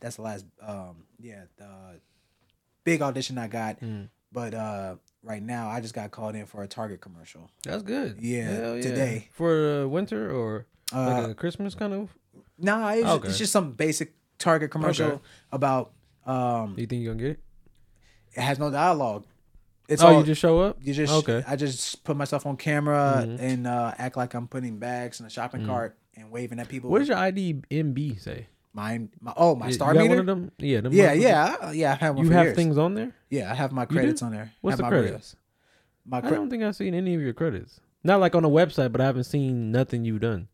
Speaker 1: That's the last, um, yeah, the big audition I got.
Speaker 2: Mm.
Speaker 1: But uh, right now, I just got called in for a Target commercial.
Speaker 2: That's good.
Speaker 1: Yeah,
Speaker 2: Hell
Speaker 1: today.
Speaker 2: for uh, winter or like
Speaker 1: Uh,
Speaker 2: a Christmas kind of.
Speaker 1: nah, it's,
Speaker 2: Okay.
Speaker 1: it's just some basic Target commercial
Speaker 2: Okay.
Speaker 1: about. Um,
Speaker 2: You think you're gonna get it?
Speaker 1: it has no dialogue. It's
Speaker 2: oh,
Speaker 1: all
Speaker 2: you just show up.
Speaker 1: You just
Speaker 2: Okay.
Speaker 1: I just put myself on camera
Speaker 2: Mhm.
Speaker 1: and uh, act like I'm putting bags in a shopping
Speaker 2: Mm.
Speaker 1: cart and waving at people.
Speaker 2: What does your IMDb say?
Speaker 1: my my oh my
Speaker 2: You
Speaker 1: star
Speaker 2: got
Speaker 1: meter?
Speaker 2: one of them? Yeah. Them
Speaker 1: Yeah, yeah, I- yeah. I have one
Speaker 2: You have
Speaker 1: years.
Speaker 2: things on there.
Speaker 1: Yeah, I have my credits on there.
Speaker 2: What's
Speaker 1: have
Speaker 2: the
Speaker 1: my
Speaker 2: credits?
Speaker 1: My
Speaker 2: I don't think I've seen any of your credits. Not like on a website, but I haven't seen nothing you've done.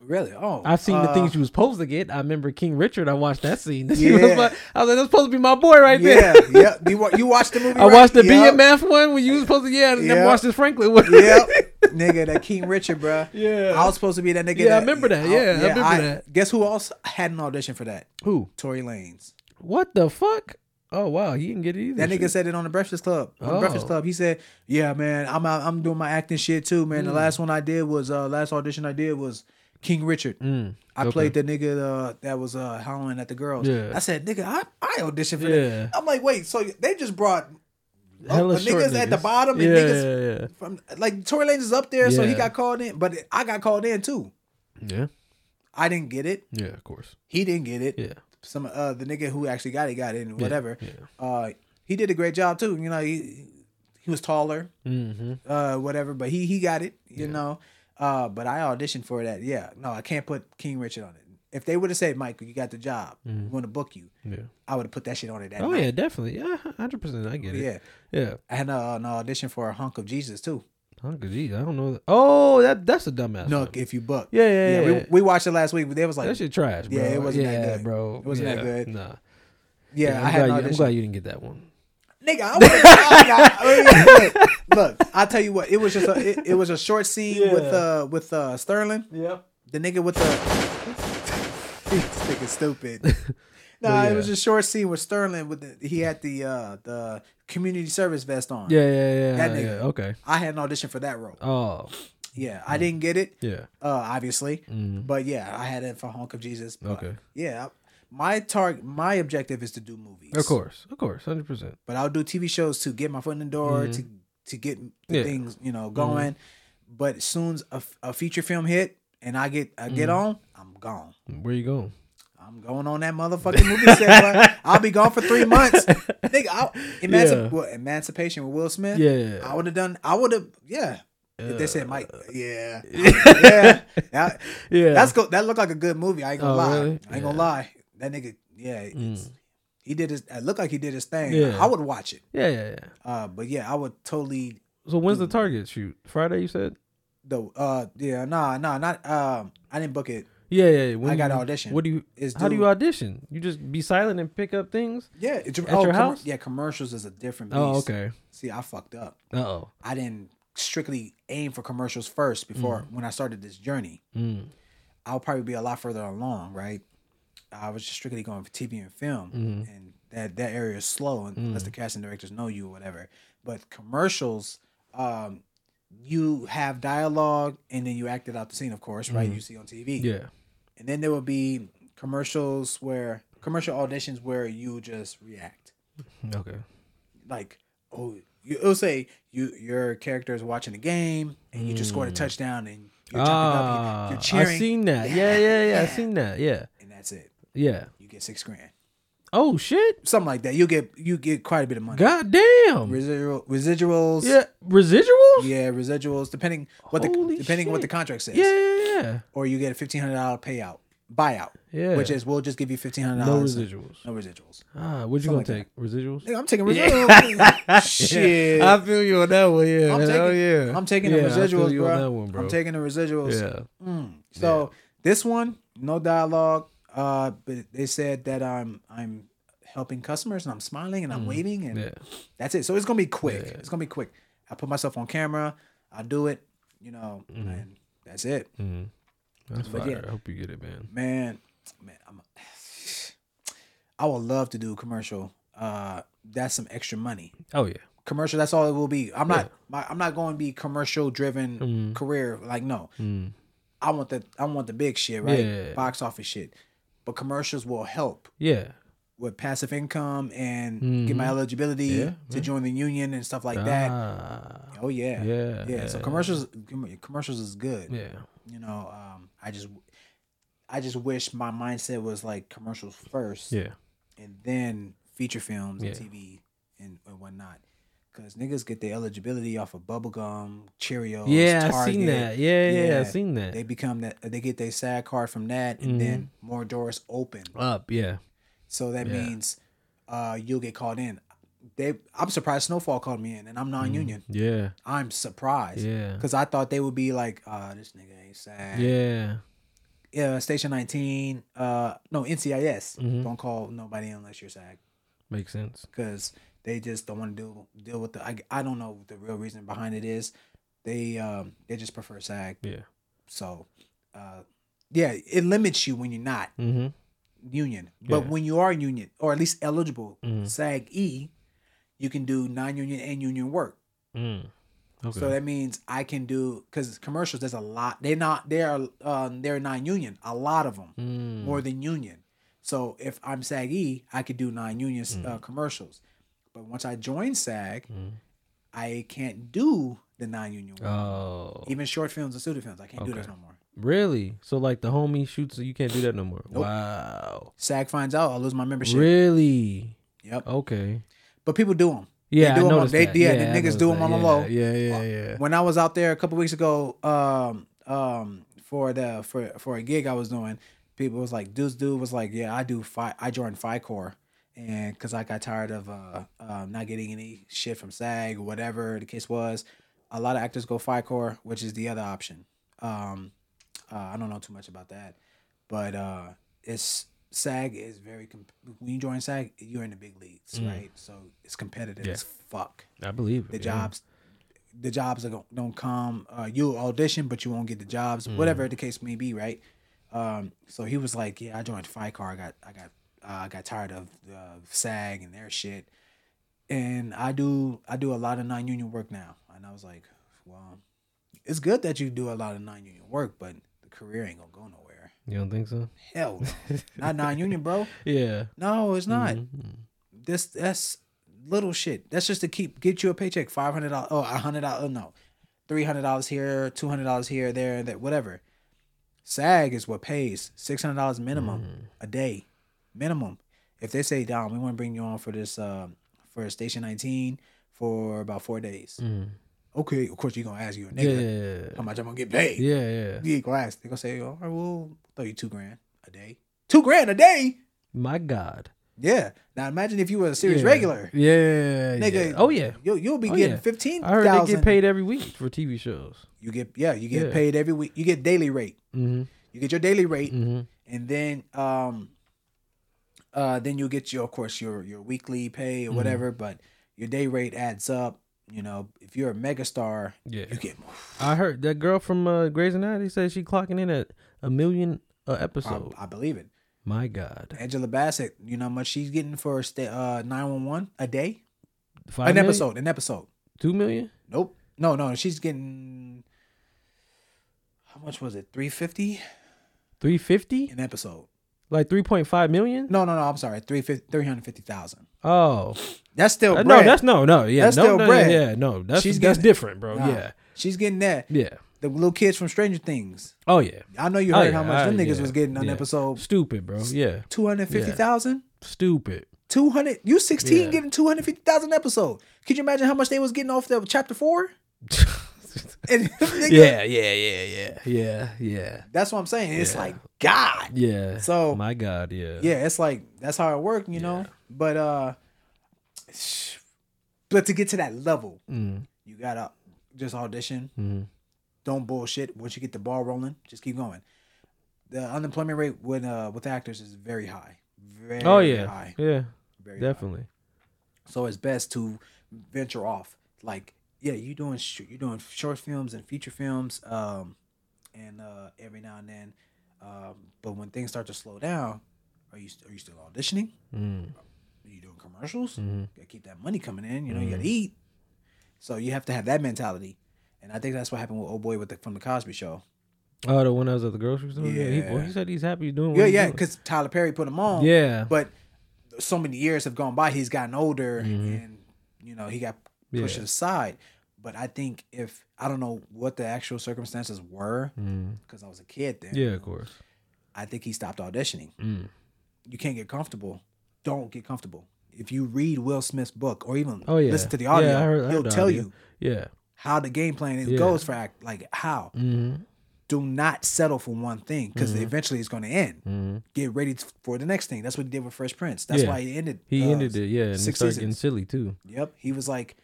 Speaker 1: Really? Oh,
Speaker 2: I've seen the
Speaker 1: uh,
Speaker 2: things you was supposed to get. I remember King Richard. I watched that scene. (laughs) Was
Speaker 1: Yeah.
Speaker 2: like- I was like, that's supposed to be my boy right there.
Speaker 1: Yeah, yeah. (laughs) You you watched the movie?
Speaker 2: I
Speaker 1: right?
Speaker 2: watched the
Speaker 1: Yep.
Speaker 2: BMF one when you was supposed to, yeah, and then
Speaker 1: Yep.
Speaker 2: watched this Franklin one.
Speaker 1: Yep, (laughs) nigga, that King Richard, bruh.
Speaker 2: Yeah.
Speaker 1: I was supposed to be that nigga.
Speaker 2: Yeah, I remember that. Yeah, I remember that.
Speaker 1: Guess who else had an audition for that?
Speaker 2: Who?
Speaker 1: Tory Lanez.
Speaker 2: What the fuck? Oh wow, he didn't get it either.
Speaker 1: That nigga
Speaker 2: Shit.
Speaker 1: said it on the Breakfast Club. On the
Speaker 2: Oh.
Speaker 1: Breakfast Club, he said, "Yeah, man, I'm out, I'm doing my acting shit too, man.
Speaker 2: Hmm.
Speaker 1: The last one I did was uh last audition I did was King Richard.
Speaker 2: Mm,
Speaker 1: I
Speaker 2: okay.
Speaker 1: played the nigga uh, that was uh howling at the girls.
Speaker 2: Yeah.
Speaker 1: I said, nigga, I, I auditioned for
Speaker 2: Yeah.
Speaker 1: that. I'm like, wait, so they just brought uh,
Speaker 2: Hella
Speaker 1: the
Speaker 2: short
Speaker 1: niggas at the
Speaker 2: niggas.
Speaker 1: bottom and
Speaker 2: yeah,
Speaker 1: niggas
Speaker 2: yeah,
Speaker 1: from like Tory Lanez is up there, so he got called in, but I got called in too.
Speaker 2: Yeah,
Speaker 1: I didn't get it.
Speaker 2: yeah, of course.
Speaker 1: He didn't get it.
Speaker 2: Yeah,
Speaker 1: Some uh the nigga who actually got it got it whatever.
Speaker 2: Yeah.
Speaker 1: Uh he did a great job too. You know, he he was taller,
Speaker 2: Mm-hmm.
Speaker 1: uh whatever, but he he got it, you know. Uh but I auditioned for that. Yeah. No, I can't put King Richard on it. If they would have said, Michael, you got the job, we want to book you,
Speaker 2: Yeah.
Speaker 1: I would have put that shit on it that
Speaker 2: Oh
Speaker 1: night.
Speaker 2: yeah, definitely. Yeah, hundred percent. I get it.
Speaker 1: Yeah.
Speaker 2: Yeah.
Speaker 1: I had uh, an audition for a Honk of Jesus too.
Speaker 2: Honk of Jesus. I don't know. That. Oh, that that's a dumbass.
Speaker 1: No,
Speaker 2: one.
Speaker 1: if you book.
Speaker 2: Yeah, yeah, yeah.
Speaker 1: We,
Speaker 2: yeah.
Speaker 1: we watched it last week. They was like,
Speaker 2: that shit trash, bro.
Speaker 1: Yeah, it wasn't that good.
Speaker 2: bro.
Speaker 1: It wasn't that
Speaker 2: Yeah,
Speaker 1: good.
Speaker 2: Nah.
Speaker 1: yeah,
Speaker 2: I'm
Speaker 1: I had
Speaker 2: glad,
Speaker 1: an
Speaker 2: you, I'm glad you didn't get that one.
Speaker 1: Nigga, I would have. (laughs) look, look, I'll tell you what. It was just a. It, it was a short scene with uh with uh Sterling.
Speaker 2: Yeah.
Speaker 1: The nigga with the. (laughs) this nigga stupid. (laughs) Nah,
Speaker 2: But
Speaker 1: it was
Speaker 2: yeah.
Speaker 1: a short scene with Sterling with the. He had the uh the community service vest on.
Speaker 2: Yeah, yeah, yeah.
Speaker 1: That
Speaker 2: yeah.
Speaker 1: nigga.
Speaker 2: Okay.
Speaker 1: I had an audition for that role.
Speaker 2: Oh,
Speaker 1: Yeah, I didn't get it.
Speaker 2: yeah.
Speaker 1: Uh, obviously,
Speaker 2: Mhm.
Speaker 1: but yeah, I had it for Honk of Jesus.
Speaker 2: Okay.
Speaker 1: Yeah, my target, my objective is to do movies.
Speaker 2: Of course, of course, hundred percent.
Speaker 1: but I'll do TV shows to get my foot in the door mm-hmm. to to get the
Speaker 2: Yeah.
Speaker 1: things you know mm-hmm. going. But as soon as a, a feature film hit and I get I get mm-hmm. on, I'm gone.
Speaker 2: Where you going?
Speaker 1: I'm going on that motherfucking movie set. (laughs) I'll be gone for three months. Nigga, I, (laughs) Emancip-
Speaker 2: Yeah.
Speaker 1: what, Emancipation with Will Smith.
Speaker 2: Yeah.
Speaker 1: I would have done. I would have. Yeah. If they said Mike, uh, yeah, (laughs) yeah, That-
Speaker 2: Yeah,
Speaker 1: that's go. That looked like a good movie. I ain't gonna
Speaker 2: Oh,
Speaker 1: lie.
Speaker 2: really?
Speaker 1: I ain't
Speaker 2: Yeah.
Speaker 1: Gonna lie. That nigga, yeah, it's, he did his. It looked like he did his thing.
Speaker 2: Yeah.
Speaker 1: I would watch it.
Speaker 2: yeah, yeah, yeah.
Speaker 1: Uh, but yeah, I would totally
Speaker 2: So when's the target shoot? Friday, you said?
Speaker 1: though. Uh, yeah, nah, nah, not. Um, I didn't book it.
Speaker 2: Yeah, yeah. When
Speaker 1: I got
Speaker 2: you-
Speaker 1: an audition.
Speaker 2: What do you?
Speaker 1: It's
Speaker 2: how do you audition? You just be silent and pick up things?
Speaker 1: Yeah, it's
Speaker 2: At
Speaker 1: oh,
Speaker 2: your
Speaker 1: commer-
Speaker 2: house?
Speaker 1: Yeah, commercials is a different. Beast.
Speaker 2: Oh, okay.
Speaker 1: See, I fucked up.
Speaker 2: Uh oh.
Speaker 1: I didn't strictly aim for commercials first before when I started this journey.
Speaker 2: Mm.
Speaker 1: I'll probably be a lot further along, right? I was just strictly going for TV and film,
Speaker 2: Mm-hmm.
Speaker 1: and that that area is slow unless
Speaker 2: Mm.
Speaker 1: the casting directors know you or whatever. But commercials, um, you have dialogue and then you act it out the scene, of course, right? You see on TV,
Speaker 2: Mm-hmm. Yeah.
Speaker 1: and then there will be commercials where commercial auditions where you just react,
Speaker 2: Okay.
Speaker 1: like oh, you, it'll say you your character is watching a game and you just scored a touchdown and you're jumping up,
Speaker 2: Mm. Ah,
Speaker 1: you're, you're cheering,
Speaker 2: I've seen that. Yeah, yeah, yeah.
Speaker 1: I've
Speaker 2: seen that. Yeah,
Speaker 1: and that's it.
Speaker 2: Yeah.
Speaker 1: You get six grand.
Speaker 2: Oh shit!
Speaker 1: something like that. You get you get quite a bit of money.
Speaker 2: God damn.
Speaker 1: Residual residuals.
Speaker 2: Yeah, residuals.
Speaker 1: Yeah, residuals depending what the
Speaker 2: Holy
Speaker 1: depending what the contract says.
Speaker 2: Yeah, yeah, yeah.
Speaker 1: Or you get a fifteen hundred dollar payout. buyout,
Speaker 2: Yeah.
Speaker 1: which is we'll just give you fifteen hundred
Speaker 2: no
Speaker 1: dollars.
Speaker 2: residuals.
Speaker 1: No residuals.
Speaker 2: Ah, what you gonna
Speaker 1: Something
Speaker 2: take? Residuals?
Speaker 1: Nigga, I'm taking residuals. (laughs) Shit.
Speaker 2: I feel you on that one. Yeah.
Speaker 1: I'm
Speaker 2: Hell
Speaker 1: taking,
Speaker 2: yeah.
Speaker 1: I'm taking
Speaker 2: Yeah,
Speaker 1: the
Speaker 2: I feel
Speaker 1: residuals, bro.
Speaker 2: that one, bro.
Speaker 1: I'm taking the residuals.
Speaker 2: Yeah.
Speaker 1: Mm. So this one, no dialogue. Uh, but they said that I'm I'm helping customers and I'm smiling and I'm waiting and
Speaker 2: Mm. Yeah.
Speaker 1: that's it. So it's gonna be quick.
Speaker 2: Yeah.
Speaker 1: It's gonna be quick. I put myself on camera. I do it. You know, and that's it.
Speaker 2: Mm-hmm. That's
Speaker 1: But
Speaker 2: fire.
Speaker 1: yeah.
Speaker 2: I hope you get it, man.
Speaker 1: Man, man, I'm. (sighs) I would love to do a commercial. Uh, that's some extra money.
Speaker 2: Oh yeah.
Speaker 1: Commercial. That's all it will be. I'm not. My, I'm not going to be commercial driven career. Like no,
Speaker 2: Mm.
Speaker 1: I want the. I want the big shit, right?
Speaker 2: Yeah.
Speaker 1: Box office shit. But commercials will help
Speaker 2: Yeah.
Speaker 1: with passive income and get my
Speaker 2: Mhm.
Speaker 1: eligibility
Speaker 2: Yeah,
Speaker 1: to
Speaker 2: yeah.
Speaker 1: join the union and stuff like that.
Speaker 2: Ah,
Speaker 1: Oh yeah,
Speaker 2: Yeah,
Speaker 1: yeah. So commercials, commercials is good.
Speaker 2: yeah.
Speaker 1: You know, um, I just, I just wish my mindset was like commercials first,
Speaker 2: Yeah.
Speaker 1: and then feature films
Speaker 2: Yeah.
Speaker 1: and TV and, and whatnot. Cause niggas get their eligibility off of bubblegum, Cheerios.
Speaker 2: Yeah, I
Speaker 1: Target.
Speaker 2: seen that. Yeah, yeah,
Speaker 1: Yeah.
Speaker 2: I seen that.
Speaker 1: They become that. They get their SAG card from that, and then more doors open.
Speaker 2: Up, yeah.
Speaker 1: So that
Speaker 2: Mm-hmm. Yeah.
Speaker 1: means uh, you'll get called in. They, I'm surprised Snowfall called me in, and I'm non-union.
Speaker 2: Yeah.
Speaker 1: I'm surprised
Speaker 2: Mm-hmm. Yeah.
Speaker 1: because I thought they would be like, uh, this nigga ain't SAG.
Speaker 2: Yeah.
Speaker 1: Yeah, Station 19. Uh, no, NCIS.
Speaker 2: Mhm.
Speaker 1: Don't call nobody unless you're SAG
Speaker 2: Makes sense.
Speaker 1: because they just don't want to deal deal with the. I, I don't know what the real reason behind it is. They um they just prefer SAG.
Speaker 2: Yeah.
Speaker 1: So, uh, yeah, it limits you when you're not
Speaker 2: Mm-hmm.
Speaker 1: union. But
Speaker 2: Yeah.
Speaker 1: when you are union or at least eligible,
Speaker 2: Mhm.
Speaker 1: SAG E, you can do non-union and union work.
Speaker 2: Mm. Okay.
Speaker 1: So that means I can do because commercials. There's a lot. They're not. They're um, they're non-union. A lot of them
Speaker 2: Mm.
Speaker 1: more than union. So if I'm SAG E, I could do non-union
Speaker 2: Mm.
Speaker 1: uh, commercials. But once I join SAG,
Speaker 2: Mm.
Speaker 1: I can't do the non-union work.
Speaker 2: Oh.
Speaker 1: Even short films and studio films, I can't do
Speaker 2: Okay.
Speaker 1: those no more.
Speaker 2: Really? So like the homie shoots, you can't do that no more.
Speaker 1: Nope.
Speaker 2: Wow.
Speaker 1: SAG finds out, I'll lose my membership.
Speaker 2: Really?
Speaker 1: Yep.
Speaker 2: Okay.
Speaker 1: But people do them.
Speaker 2: Yeah,
Speaker 1: do
Speaker 2: I
Speaker 1: 'em on- they-
Speaker 2: that.
Speaker 1: yeah, the
Speaker 2: I
Speaker 1: niggas do 'em
Speaker 2: that.
Speaker 1: on the
Speaker 2: Yeah,
Speaker 1: low.
Speaker 2: Yeah, yeah, yeah.
Speaker 1: When I was out there a couple weeks ago, um, um, for the for for a gig I was doing, people was like, "This dude was like, yeah, I do fi I joined Fi-Core, and because I got tired of uh, um, not getting any shit from SAG or whatever the case was, a lot of actors go Fi-Core, which is the other option. Um, uh, I don't know too much about that, but uh, it's SAG is very comp- when you join SAG, you're in the big leagues, right? So it's competitive
Speaker 2: Yeah.
Speaker 1: as fuck
Speaker 2: I believe it.
Speaker 1: the
Speaker 2: yeah.
Speaker 1: jobs the jobs are gon- don't come uh you audition but you won't get the jobs whatever the case may be right um so he was like yeah i joined Fi-Core i got i got uh, i got tired of uh, sag and their shit and i do i do a lot of non-union work now and i was like well it's good that you do a lot of non-union work but the career ain't gonna go nowhere
Speaker 2: You don't think so?
Speaker 1: hell no. (laughs) not non-union bro
Speaker 2: Yeah.
Speaker 1: no it's not
Speaker 2: Mhm.
Speaker 1: this that's little shit. That's just to keep get you a paycheck, five hundred dollars, oh, a hundred dollars, no, three hundred dollars here, two hundred dollars here, there, that whatever. SAG is what pays six hundred dollars minimum a day, minimum. If they say, "Down, we want to bring you on for this, um, for station nineteen for about four days,"
Speaker 2: Mhm.
Speaker 1: okay, of course you're gonna ask you a nigga
Speaker 2: yeah,
Speaker 1: how much I'm gonna get paid.
Speaker 2: yeah, yeah.
Speaker 1: You gonna ask? They gonna say, "All right, well, throw you two grand a day, two grand a day."
Speaker 2: My God.
Speaker 1: Yeah. Now imagine if you were a series
Speaker 2: Yeah.
Speaker 1: regular.
Speaker 2: Yeah,
Speaker 1: Nigga,
Speaker 2: yeah. Oh yeah.
Speaker 1: You'll you'll be
Speaker 2: Oh,
Speaker 1: getting
Speaker 2: yeah.
Speaker 1: fifteen
Speaker 2: I heard they get paid every week for TV shows.
Speaker 1: You get yeah, you get
Speaker 2: Yeah.
Speaker 1: paid every week. You get daily rate.
Speaker 2: Mm-hmm.
Speaker 1: You get your daily rate,
Speaker 2: Mm-hmm.
Speaker 1: and then um, uh, then you'll get your of course your your weekly pay
Speaker 2: Mm-hmm.
Speaker 1: or whatever. But your day rate adds up. You know, if you're a megastar,
Speaker 2: Yeah.
Speaker 1: you get. more.
Speaker 2: I heard that girl from uh, Grey's Anatomy said she clocking in at a million a
Speaker 1: I,
Speaker 2: episode.
Speaker 1: I believe it.
Speaker 2: My God.
Speaker 1: Angela Bassett, you know how much she's getting for sta- uh nine one one a day,
Speaker 2: Five
Speaker 1: an
Speaker 2: million?
Speaker 1: episode, an episode.
Speaker 2: Two million?
Speaker 1: Nope, no, no, she's getting. How much was it? Three fifty.
Speaker 2: Three fifty
Speaker 1: an episode.
Speaker 2: Like three point five million?
Speaker 1: No, no, no. I'm sorry. Three three hundred fifty thousand.
Speaker 2: Oh.
Speaker 1: That's still
Speaker 2: Uh,
Speaker 1: bread.
Speaker 2: no, that's no, no, yeah.
Speaker 1: That's
Speaker 2: no,
Speaker 1: still
Speaker 2: no,
Speaker 1: bread.
Speaker 2: Yeah, no. That's
Speaker 1: She's
Speaker 2: that's
Speaker 1: getting-
Speaker 2: different, bro.
Speaker 1: Nah,
Speaker 2: Yeah.
Speaker 1: she's getting that.
Speaker 2: Yeah.
Speaker 1: The little kids from Stranger Things.
Speaker 2: Oh yeah.
Speaker 1: I know you
Speaker 2: Oh,
Speaker 1: heard
Speaker 2: yeah,
Speaker 1: how much
Speaker 2: I-
Speaker 1: them niggas
Speaker 2: yeah,
Speaker 1: was getting on
Speaker 2: yeah.
Speaker 1: episode
Speaker 2: Stupid, bro. Yeah.
Speaker 1: two hundred fifty thousand.
Speaker 2: Stupid.
Speaker 1: Two hundred. You sixteen
Speaker 2: Yeah.
Speaker 1: getting two hundred fifty thousand episode. Could you imagine how much they was getting off the chapter four? (laughs) (laughs)
Speaker 2: Yeah, yeah, yeah, yeah, yeah, yeah,
Speaker 1: that's what I'm saying. It's
Speaker 2: Yeah.
Speaker 1: like God.
Speaker 2: yeah.
Speaker 1: So-
Speaker 2: my God, yeah,
Speaker 1: Yeah, it's like that's how it worked, you know. But uh, but to get to that level,
Speaker 2: Mm,
Speaker 1: you gotta just audition.
Speaker 2: mm,
Speaker 1: Don't bullshit. Once you get the ball rolling, just keep going. The unemployment rate with uh with actors is very high. Very
Speaker 2: Oh yeah,
Speaker 1: high.
Speaker 2: yeah,
Speaker 1: Very high.
Speaker 2: definitely.
Speaker 1: So it's best to venture off. Like, yeah, you doing sh- you doing short films and feature films, um, and uh, every now and then. Um, but when things start to slow down, are you are you still auditioning?
Speaker 2: Mm,
Speaker 1: Are you doing commercials?
Speaker 2: Mhm.
Speaker 1: Gotta keep that money coming in. You know, you
Speaker 2: Mhm.
Speaker 1: gotta eat. So you have to have that mentality. And I think that's what happened with old boy with the, from the Cosby Show.
Speaker 2: Oh, the one that was at the grocery store. Yeah, he, well, he said he's happy doing.
Speaker 1: Yeah, yeah, because Tyler Perry put him on.
Speaker 2: yeah,
Speaker 1: But so many years have gone by. He's gotten older,
Speaker 2: Mhm.
Speaker 1: and you know he got
Speaker 2: Yeah.
Speaker 1: pushed aside. But I think if I don't know what the actual circumstances were,
Speaker 2: Mm,
Speaker 1: because I was a kid then.
Speaker 2: yeah, of course.
Speaker 1: I think he stopped auditioning.
Speaker 2: Mm.
Speaker 1: You can't get comfortable. Don't get comfortable. If you read Will Smith's book or even
Speaker 2: Oh yeah,
Speaker 1: listen to the audio,
Speaker 2: Yeah, heard,
Speaker 1: he'll tell
Speaker 2: audio.
Speaker 1: you
Speaker 2: Yeah.
Speaker 1: how the game plan
Speaker 2: Yeah.
Speaker 1: goes for act like how.
Speaker 2: Mm-hmm.
Speaker 1: Do not settle for one thing because
Speaker 2: Mhm.
Speaker 1: eventually it's going to end.
Speaker 2: Mm-hmm.
Speaker 1: Get ready for the next thing. That's what he did with Fresh Prince. That's why he ended.
Speaker 2: He
Speaker 1: uh,
Speaker 2: ended it. Yeah, and it
Speaker 1: six
Speaker 2: started getting
Speaker 1: seasons.
Speaker 2: silly too.
Speaker 1: Yep. He was like,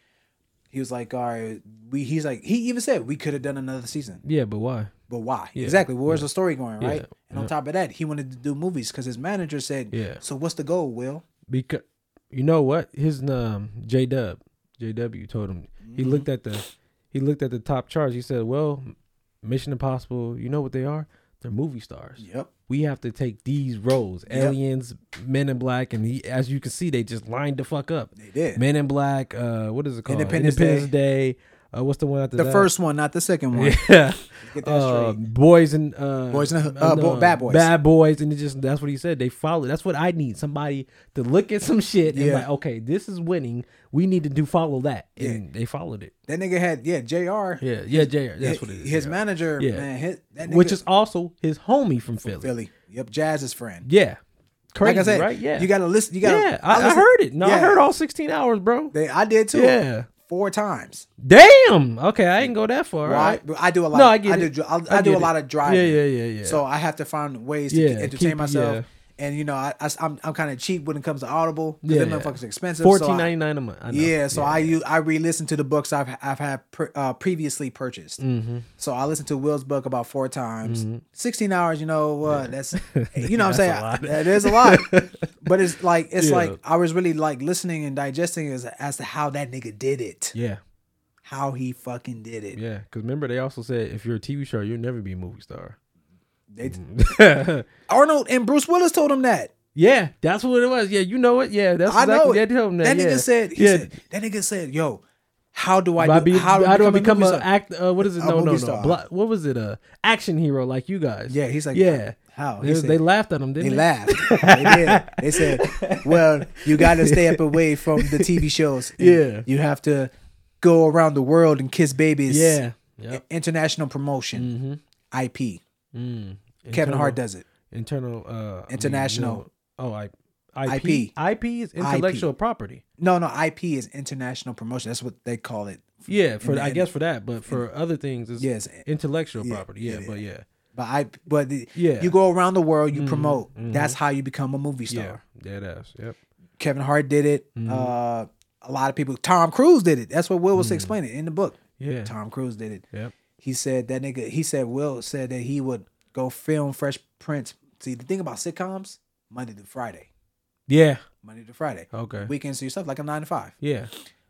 Speaker 1: he was like, all right, we. He's like, he even said we could have done another season,
Speaker 2: Yeah, but why?
Speaker 1: but why?
Speaker 2: Yeah.
Speaker 1: Exactly. Where's the story going, right?
Speaker 2: Yeah.
Speaker 1: And on top of that, he wanted to do movies because his manager said,
Speaker 2: Yeah.
Speaker 1: So what's the goal, Will?
Speaker 2: Because you know what? His um J Dub, JW told him he
Speaker 1: Mm-hmm.
Speaker 2: looked at the he looked at the top charts. He said, "Well, Mission Impossible, you know what they are? They're movie stars.
Speaker 1: Yep.
Speaker 2: We have to take these roles:
Speaker 1: Yep.
Speaker 2: aliens, Men in Black, and he, as you can see, they just lined the fuck up.
Speaker 1: They did.
Speaker 2: Men in Black. Uh, what is it called?
Speaker 1: Independence
Speaker 2: Day. Uh, what's the one after
Speaker 1: the
Speaker 2: that?
Speaker 1: first one, not the second one. (laughs)
Speaker 2: Yeah.
Speaker 1: Get that
Speaker 2: uh,
Speaker 1: straight.
Speaker 2: boys and uh,
Speaker 1: Boys and uh, Bad Boys.
Speaker 2: bad boys, and it just that's what he said. They follow. That's what I need. Somebody to look at some shit and
Speaker 1: Yeah.
Speaker 2: like, okay, this is winning. We need to do follow that, and they followed it.
Speaker 1: That nigga had yeah, Jr.
Speaker 2: Yeah, yeah, JR. That's what it is.
Speaker 1: His
Speaker 2: yeah.
Speaker 1: manager,
Speaker 2: Yeah.
Speaker 1: man, his, that nigga,
Speaker 2: which is also his homie from Philly.
Speaker 1: Philly. Yep, Jazz's friend.
Speaker 2: Yeah, crazy,
Speaker 1: like I said,
Speaker 2: right? Yeah,
Speaker 1: you gotta listen. You gotta.
Speaker 2: yeah, I, I
Speaker 1: listen-
Speaker 2: heard it. No, I heard all sixteen hours, bro.
Speaker 1: They, I did too.
Speaker 2: Yeah.
Speaker 1: four times.
Speaker 2: Damn. Okay, I didn't go that far. Right?
Speaker 1: But I do a lot.
Speaker 2: No, I get
Speaker 1: I do.
Speaker 2: it.
Speaker 1: dri- I,
Speaker 2: I
Speaker 1: I do a lot of driving.
Speaker 2: Yeah, yeah, yeah, yeah.
Speaker 1: So I have to find ways to
Speaker 2: Yeah,
Speaker 1: entertain
Speaker 2: keep-
Speaker 1: myself.
Speaker 2: Yeah.
Speaker 1: And you know, I, I am I'm kind of cheap when it comes to Audible. Yeah,
Speaker 2: Yeah.
Speaker 1: them motherfuckers expensive. so
Speaker 2: Fourteen ninety nine a month. I know.
Speaker 1: Yeah, so I use I re-listen to the books I've I've had pre- uh, previously purchased.
Speaker 2: Mm-hmm.
Speaker 1: So I listened to Will's book about four times. Sixteen hours, you know what? That's (laughs) you know what I'm saying. That is a lot, (laughs) but it's like it's
Speaker 2: Yeah.
Speaker 1: like I was really like listening and digesting as as to how that nigga did it,
Speaker 2: Yeah,
Speaker 1: how he fucking did it.
Speaker 2: yeah. Because remember, they also said if you're a TV star, you'll never be a movie star.
Speaker 1: They,
Speaker 2: yeah, (laughs)
Speaker 1: Arnold and Bruce Willis told him that.
Speaker 2: Yeah, that's what it was. Yeah, you know it. Yeah, that's
Speaker 1: I
Speaker 2: exactly
Speaker 1: know
Speaker 2: they
Speaker 1: it.
Speaker 2: told him that.
Speaker 1: That
Speaker 2: yeah.
Speaker 1: nigga said, he
Speaker 2: yeah.
Speaker 1: said, that nigga said, yo, how do I
Speaker 2: How,
Speaker 1: do,
Speaker 2: be, how, do I become an act? Uh, what is it?
Speaker 1: A
Speaker 2: No, no, no.
Speaker 1: movie star.
Speaker 2: Bla- what was it? A action hero like you guys?
Speaker 1: Yeah, he's like,
Speaker 2: Yeah.
Speaker 1: how?
Speaker 2: They,
Speaker 1: said,
Speaker 2: they laughed at him, didn't they?
Speaker 1: laughed. (laughs) they did. They said, "Well, you got to (laughs) stay up away from the TV shows.
Speaker 2: Yeah.
Speaker 1: you have to go around the world and kiss babies.
Speaker 2: Yeah.
Speaker 1: I-
Speaker 2: Yep.
Speaker 1: international promotion,
Speaker 2: Mm-hmm.
Speaker 1: IP.
Speaker 2: Mm.
Speaker 1: Kevin Hart does it.
Speaker 2: Internal. Uh, I mean,
Speaker 1: International.
Speaker 2: no- oh, I. IP.
Speaker 1: IP.
Speaker 2: IP is intellectual property.
Speaker 1: No, no, IP is international promotion. That's what they call it.
Speaker 2: Yeah, for I guess for that, but for other things, it's
Speaker 1: Yes,
Speaker 2: intellectual
Speaker 1: Yeah,
Speaker 2: property. Yeah,
Speaker 1: yeah,
Speaker 2: but yeah,
Speaker 1: but I. But the,
Speaker 2: Yeah.
Speaker 1: you go around the world, you
Speaker 2: Mhm,
Speaker 1: promote.
Speaker 2: mhm.
Speaker 1: That's how you become a movie star.
Speaker 2: yeah, dead ass. Yep.
Speaker 1: Kevin Hart did it.
Speaker 2: Mhm.
Speaker 1: Uh, a lot of people. Tom Cruise did it. That's what Will was explaining in the book.
Speaker 2: Mm-hmm. Yeah.
Speaker 1: Tom Cruise did it.
Speaker 2: Yep.
Speaker 1: He said that nigga. He said Will said that he would go film Fresh Prince. See the thing about sitcoms, Monday to Friday,
Speaker 2: Yeah.
Speaker 1: Monday to Friday.
Speaker 2: Okay.
Speaker 1: Weekends to yourself like a nine to five.
Speaker 2: Yeah.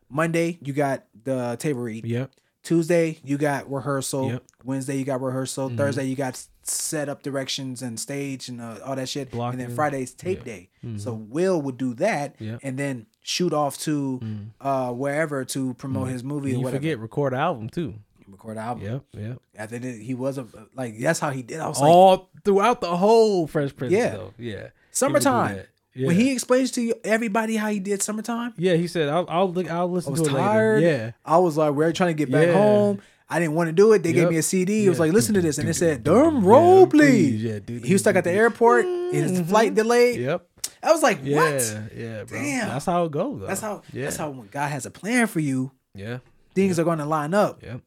Speaker 1: Monday you got the table read.
Speaker 2: Yep.
Speaker 1: Tuesday you got rehearsal.
Speaker 2: Yep.
Speaker 1: Wednesday you got rehearsal.
Speaker 2: Mhm.
Speaker 1: Thursday you got set up directions and stage and uh, all that shit. And
Speaker 2: Blocking.
Speaker 1: then Friday's tape
Speaker 2: Yeah.
Speaker 1: day.
Speaker 2: Mhm.
Speaker 1: So Will would do that
Speaker 2: Yep.
Speaker 1: and then shoot off to
Speaker 2: Mm.
Speaker 1: uh wherever to promote his movie
Speaker 2: And
Speaker 1: or
Speaker 2: you
Speaker 1: whatever.
Speaker 2: forget record an album too.
Speaker 1: Record an album.
Speaker 2: Yep. Yep.
Speaker 1: After that, he was a like that's how he did. I was like
Speaker 2: All throughout the whole Fresh Prince.
Speaker 1: Yeah.
Speaker 2: Though. Yeah. He would do
Speaker 1: summertime.
Speaker 2: Yeah.
Speaker 1: When he explains to you everybody how he did summertime,
Speaker 2: yeah, he said, "I'll I'll, look, I'll listen."
Speaker 1: I was
Speaker 2: to it
Speaker 1: tired.
Speaker 2: later." Yeah.
Speaker 1: I was like, we're trying to get back
Speaker 2: Yeah.
Speaker 1: home. I didn't want to do it. They gave me a CD. It was like, listen to this, and it said,
Speaker 2: Yeah,
Speaker 1: "Drum roll,
Speaker 2: please.
Speaker 1: please."
Speaker 2: Yeah, dude.
Speaker 1: He was stuck at the airport. His mm-hmm. flight delayed.
Speaker 2: Yep.
Speaker 1: I was like, what?
Speaker 2: Yeah, bro.
Speaker 1: Damn.
Speaker 2: That's how it goes. Though.
Speaker 1: That's how.
Speaker 2: Yeah.
Speaker 1: That's how when God has a plan for you,
Speaker 2: Yeah.
Speaker 1: things are going to line up.
Speaker 2: Yep.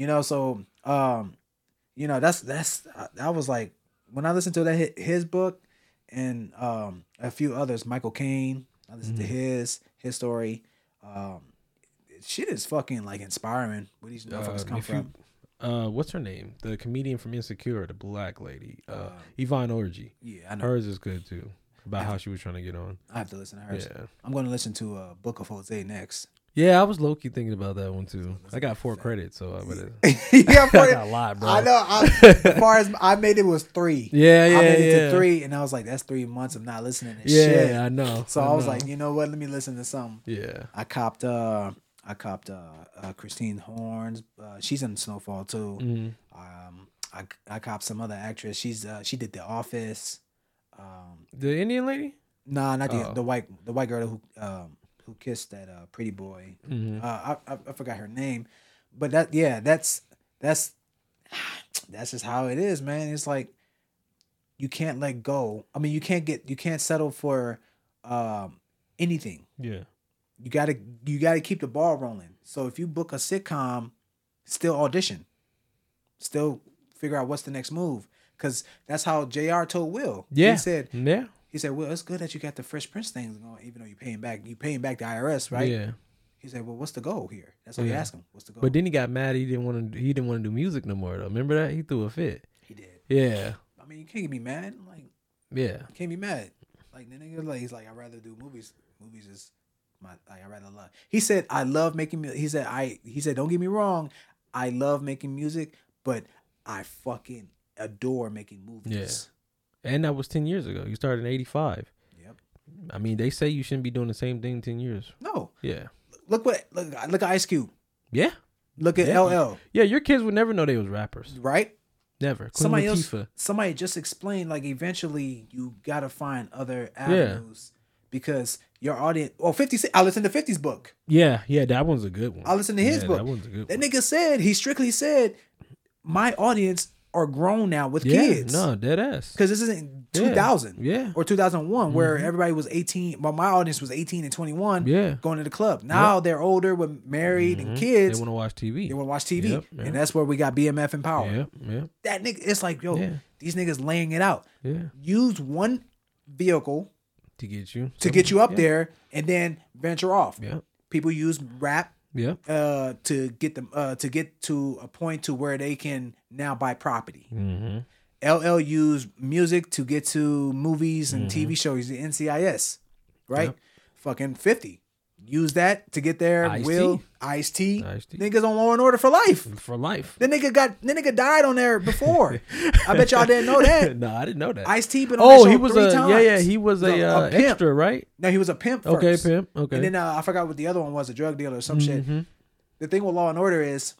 Speaker 1: You know, so um, you know that's that's I was like when I listened to that his book and um a few others, Michael Caine. I listened to his his story. Um, shit is fucking like inspiring. Where these motherfuckers
Speaker 2: Uh,
Speaker 1: come
Speaker 2: if you-
Speaker 1: from.
Speaker 2: uh, what's her name? The comedian from Insecure, the black lady, uh,
Speaker 1: Uh,
Speaker 2: Yvonne Orji.
Speaker 1: Yeah, I know.
Speaker 2: Hers is good too. About how she was trying to get on.
Speaker 1: I have to listen to hers.
Speaker 2: Yeah,
Speaker 1: I'm going to listen to uh, Book of Jose next.
Speaker 2: Yeah. I was low key thinking about that one too. I got four credits, so I better. (laughs)
Speaker 1: yeah, (laughs)
Speaker 2: I
Speaker 1: for
Speaker 2: got a lot, bro.
Speaker 1: I know. I, as far as I made it was three.
Speaker 2: Yeah, (laughs) yeah,
Speaker 1: I made it to three, and I was like, "That's three months of not listening to
Speaker 2: Yeah,
Speaker 1: shit."
Speaker 2: Yeah, I know.
Speaker 1: So I, was
Speaker 2: know.
Speaker 1: like, you know what? Let me listen to something.
Speaker 2: yeah,
Speaker 1: I copped. uh I copped uh, uh Christine Horns. Uh, she's in Snowfall too.
Speaker 2: Mhm.
Speaker 1: Um, I I copped some other actress. She's uh she did The Office. Um,
Speaker 2: the Indian lady.
Speaker 1: nah, not the
Speaker 2: Oh.
Speaker 1: the white the white girl who um who kissed that uh pretty boy.
Speaker 2: Mhm.
Speaker 1: Uh, I, I I forgot her name, but that yeah, that's that's (sighs) that's just how it is, man. It's like you can't let go. I mean, you can't get you can't settle for um anything.
Speaker 2: Yeah,
Speaker 1: You gotta you gotta keep the ball rolling. So if you book a sitcom, still audition, still figure out what's the next move. Cause that's how Jr. told Will.
Speaker 2: yeah.
Speaker 1: he said
Speaker 2: yeah,
Speaker 1: he said, "Well, it's good that you got the Fresh Prince things going, even though you're paying back. You paying back the IRS, right?"
Speaker 2: yeah.
Speaker 1: He said, "Well, what's the goal here?" That's what he asked him. What's the goal?
Speaker 2: But then he got mad. He didn't want to. He didn't want to do music no more. Though. Remember that? He threw a fit.
Speaker 1: he did.
Speaker 2: Yeah,
Speaker 1: I mean, you can't be mad. Like,
Speaker 2: yeah,
Speaker 1: you can't be mad. Like the nigga, like he's like, I'd rather do movies. Movies is my. Like, I rather love. He said, I love making. mu- He said, I. He said, don't get me wrong. I love making music, but I fucking adore making movies.
Speaker 2: And that was ten years ago. You started in '85.
Speaker 1: Yep.
Speaker 2: I mean, they say you shouldn't be doing the same thing ten years.
Speaker 1: No,
Speaker 2: Yeah,
Speaker 1: look what look. Look at Ice Cube.
Speaker 2: yeah,
Speaker 1: Look at
Speaker 2: Yeah.
Speaker 1: LL.
Speaker 2: yeah. Your kids would never know they was rappers.
Speaker 1: Right.
Speaker 2: Never. Queen
Speaker 1: somebody else somebody just explained like eventually you gotta find other avenues because your audience oh 50 I listened to 50's book.
Speaker 2: Yeah, yeah. That one's a good one.
Speaker 1: I listened to his
Speaker 2: Yeah,
Speaker 1: book.
Speaker 2: That one's a good
Speaker 1: That
Speaker 2: one.
Speaker 1: nigga said he strictly said my audience are grown now with
Speaker 2: yeah,
Speaker 1: kids.
Speaker 2: no, dead ass.
Speaker 1: Because this isn't 2000
Speaker 2: Yeah,
Speaker 1: or 2001 where everybody was 18 well my audience was 18 and 21
Speaker 2: yeah.
Speaker 1: going to the club. Now they're older with married
Speaker 2: Mhm.
Speaker 1: and kids.
Speaker 2: They want to watch TV.
Speaker 1: They want to watch TV.
Speaker 2: Yep, yeah.
Speaker 1: And that's where we got BMF and Power.
Speaker 2: Yeah, yeah,
Speaker 1: That nigga it's like, yo,
Speaker 2: Yeah.
Speaker 1: these niggas laying it out.
Speaker 2: yeah.
Speaker 1: Use one vehicle
Speaker 2: To get you.
Speaker 1: to get you up there and then venture off.
Speaker 2: Yeah,
Speaker 1: People use rap
Speaker 2: yeah.
Speaker 1: uh, to get them uh, to get to a point to where they can now buy property.
Speaker 2: Mm-hmm.
Speaker 1: LL used music to get to movies and TV shows, the NCIS, right?
Speaker 2: Yep.
Speaker 1: Fucking 50. Use that to get there.
Speaker 2: Ice-T.
Speaker 1: Will, Ice T.
Speaker 2: Ice-T.
Speaker 1: Niggas on Law and Order for life.
Speaker 2: For life.
Speaker 1: The nigga got the nigga died on there before. I bet y'all didn't know that. (laughs)
Speaker 2: no, I didn't know that.
Speaker 1: Ice T been on
Speaker 2: oh,
Speaker 1: that show
Speaker 2: he was
Speaker 1: three
Speaker 2: a
Speaker 1: times.
Speaker 2: yeah, yeah. He was a,
Speaker 1: a- a
Speaker 2: uh, extra, right?
Speaker 1: No, he was a pimp first.
Speaker 2: Okay, pimp. Okay.
Speaker 1: And then uh, I forgot what the other one was, a drug dealer or some shit.
Speaker 2: Mhm.
Speaker 1: The thing with Law and Order is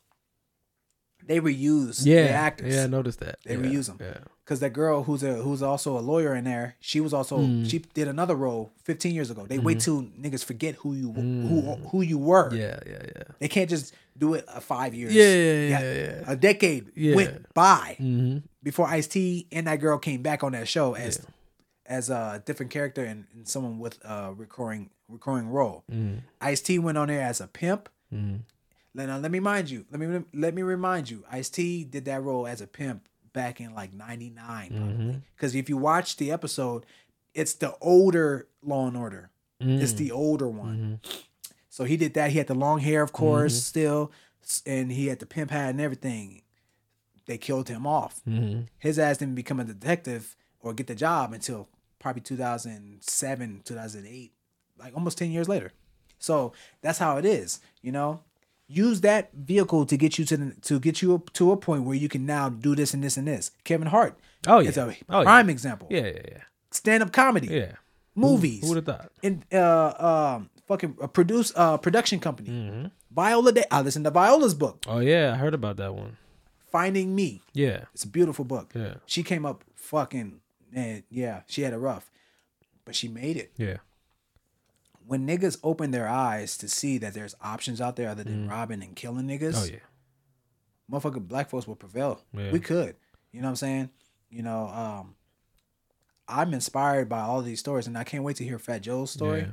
Speaker 1: they reuse
Speaker 2: Yeah,
Speaker 1: the actors.
Speaker 2: yeah. I noticed that.
Speaker 1: They
Speaker 2: yeah,
Speaker 1: them.
Speaker 2: Yeah.
Speaker 1: Because that girl who's a who's also a lawyer in there, she was also
Speaker 2: Mm.
Speaker 1: she did another role 15 years ago. They wait till niggas forget who you who who you were.
Speaker 2: Mm-hmm. Yeah, yeah, yeah.
Speaker 1: They can't just do it uh, five years.
Speaker 2: Yeah, yeah, yeah, yeah.
Speaker 1: A decade
Speaker 2: Yeah.
Speaker 1: went by
Speaker 2: Mm-hmm.
Speaker 1: before Ice T and that girl came back on that show as as a different character and, and someone with a recurring recurring role.
Speaker 2: Mm-hmm.
Speaker 1: Ice T went on there as a pimp.
Speaker 2: Mm-hmm.
Speaker 1: Now, now, let me mind you. Let me let me remind you. Ice T did that role as a pimp back in like '99,
Speaker 2: Mm-hmm.
Speaker 1: probably. Because if you watch the episode, it's the older Law and Order. It's
Speaker 2: Mm.
Speaker 1: the older one.
Speaker 2: Mm-hmm.
Speaker 1: So he did that. He had the long hair, of course, still, and he had the pimp hat and everything. They killed him off.
Speaker 2: Mm-hmm.
Speaker 1: His ass didn't become a detective or get the job until probably 2007, 2008, like almost 10 years later. So that's how it is, you know. Use that vehicle to get you to the, to get you up to a point where you can now do this and this and this. Kevin Hart,
Speaker 2: Oh yeah.
Speaker 1: it's a
Speaker 2: oh, yeah.
Speaker 1: prime example.
Speaker 2: Yeah, yeah, yeah.
Speaker 1: Stand up comedy,
Speaker 2: Yeah.
Speaker 1: movies,
Speaker 2: Who would have thought?
Speaker 1: and uh um fucking uh, produce uh production company.
Speaker 2: Mm-hmm.
Speaker 1: Viola Day. I listened to Viola's book,
Speaker 2: Oh yeah, I heard about that one.
Speaker 1: Finding Me.
Speaker 2: Yeah.
Speaker 1: It's a beautiful book.
Speaker 2: Yeah.
Speaker 1: She came up fucking and yeah, she had a rough, but she made it.
Speaker 2: Yeah.
Speaker 1: When niggas open their eyes to see that there's options out there other than robbing and killing niggas,
Speaker 2: Mm. Oh yeah.
Speaker 1: motherfucking black folks will prevail.
Speaker 2: Yeah.
Speaker 1: We could. You know what I'm saying? You know, um, I'm inspired by all these stories, and I can't wait to hear Fat Joe's story
Speaker 2: Yeah.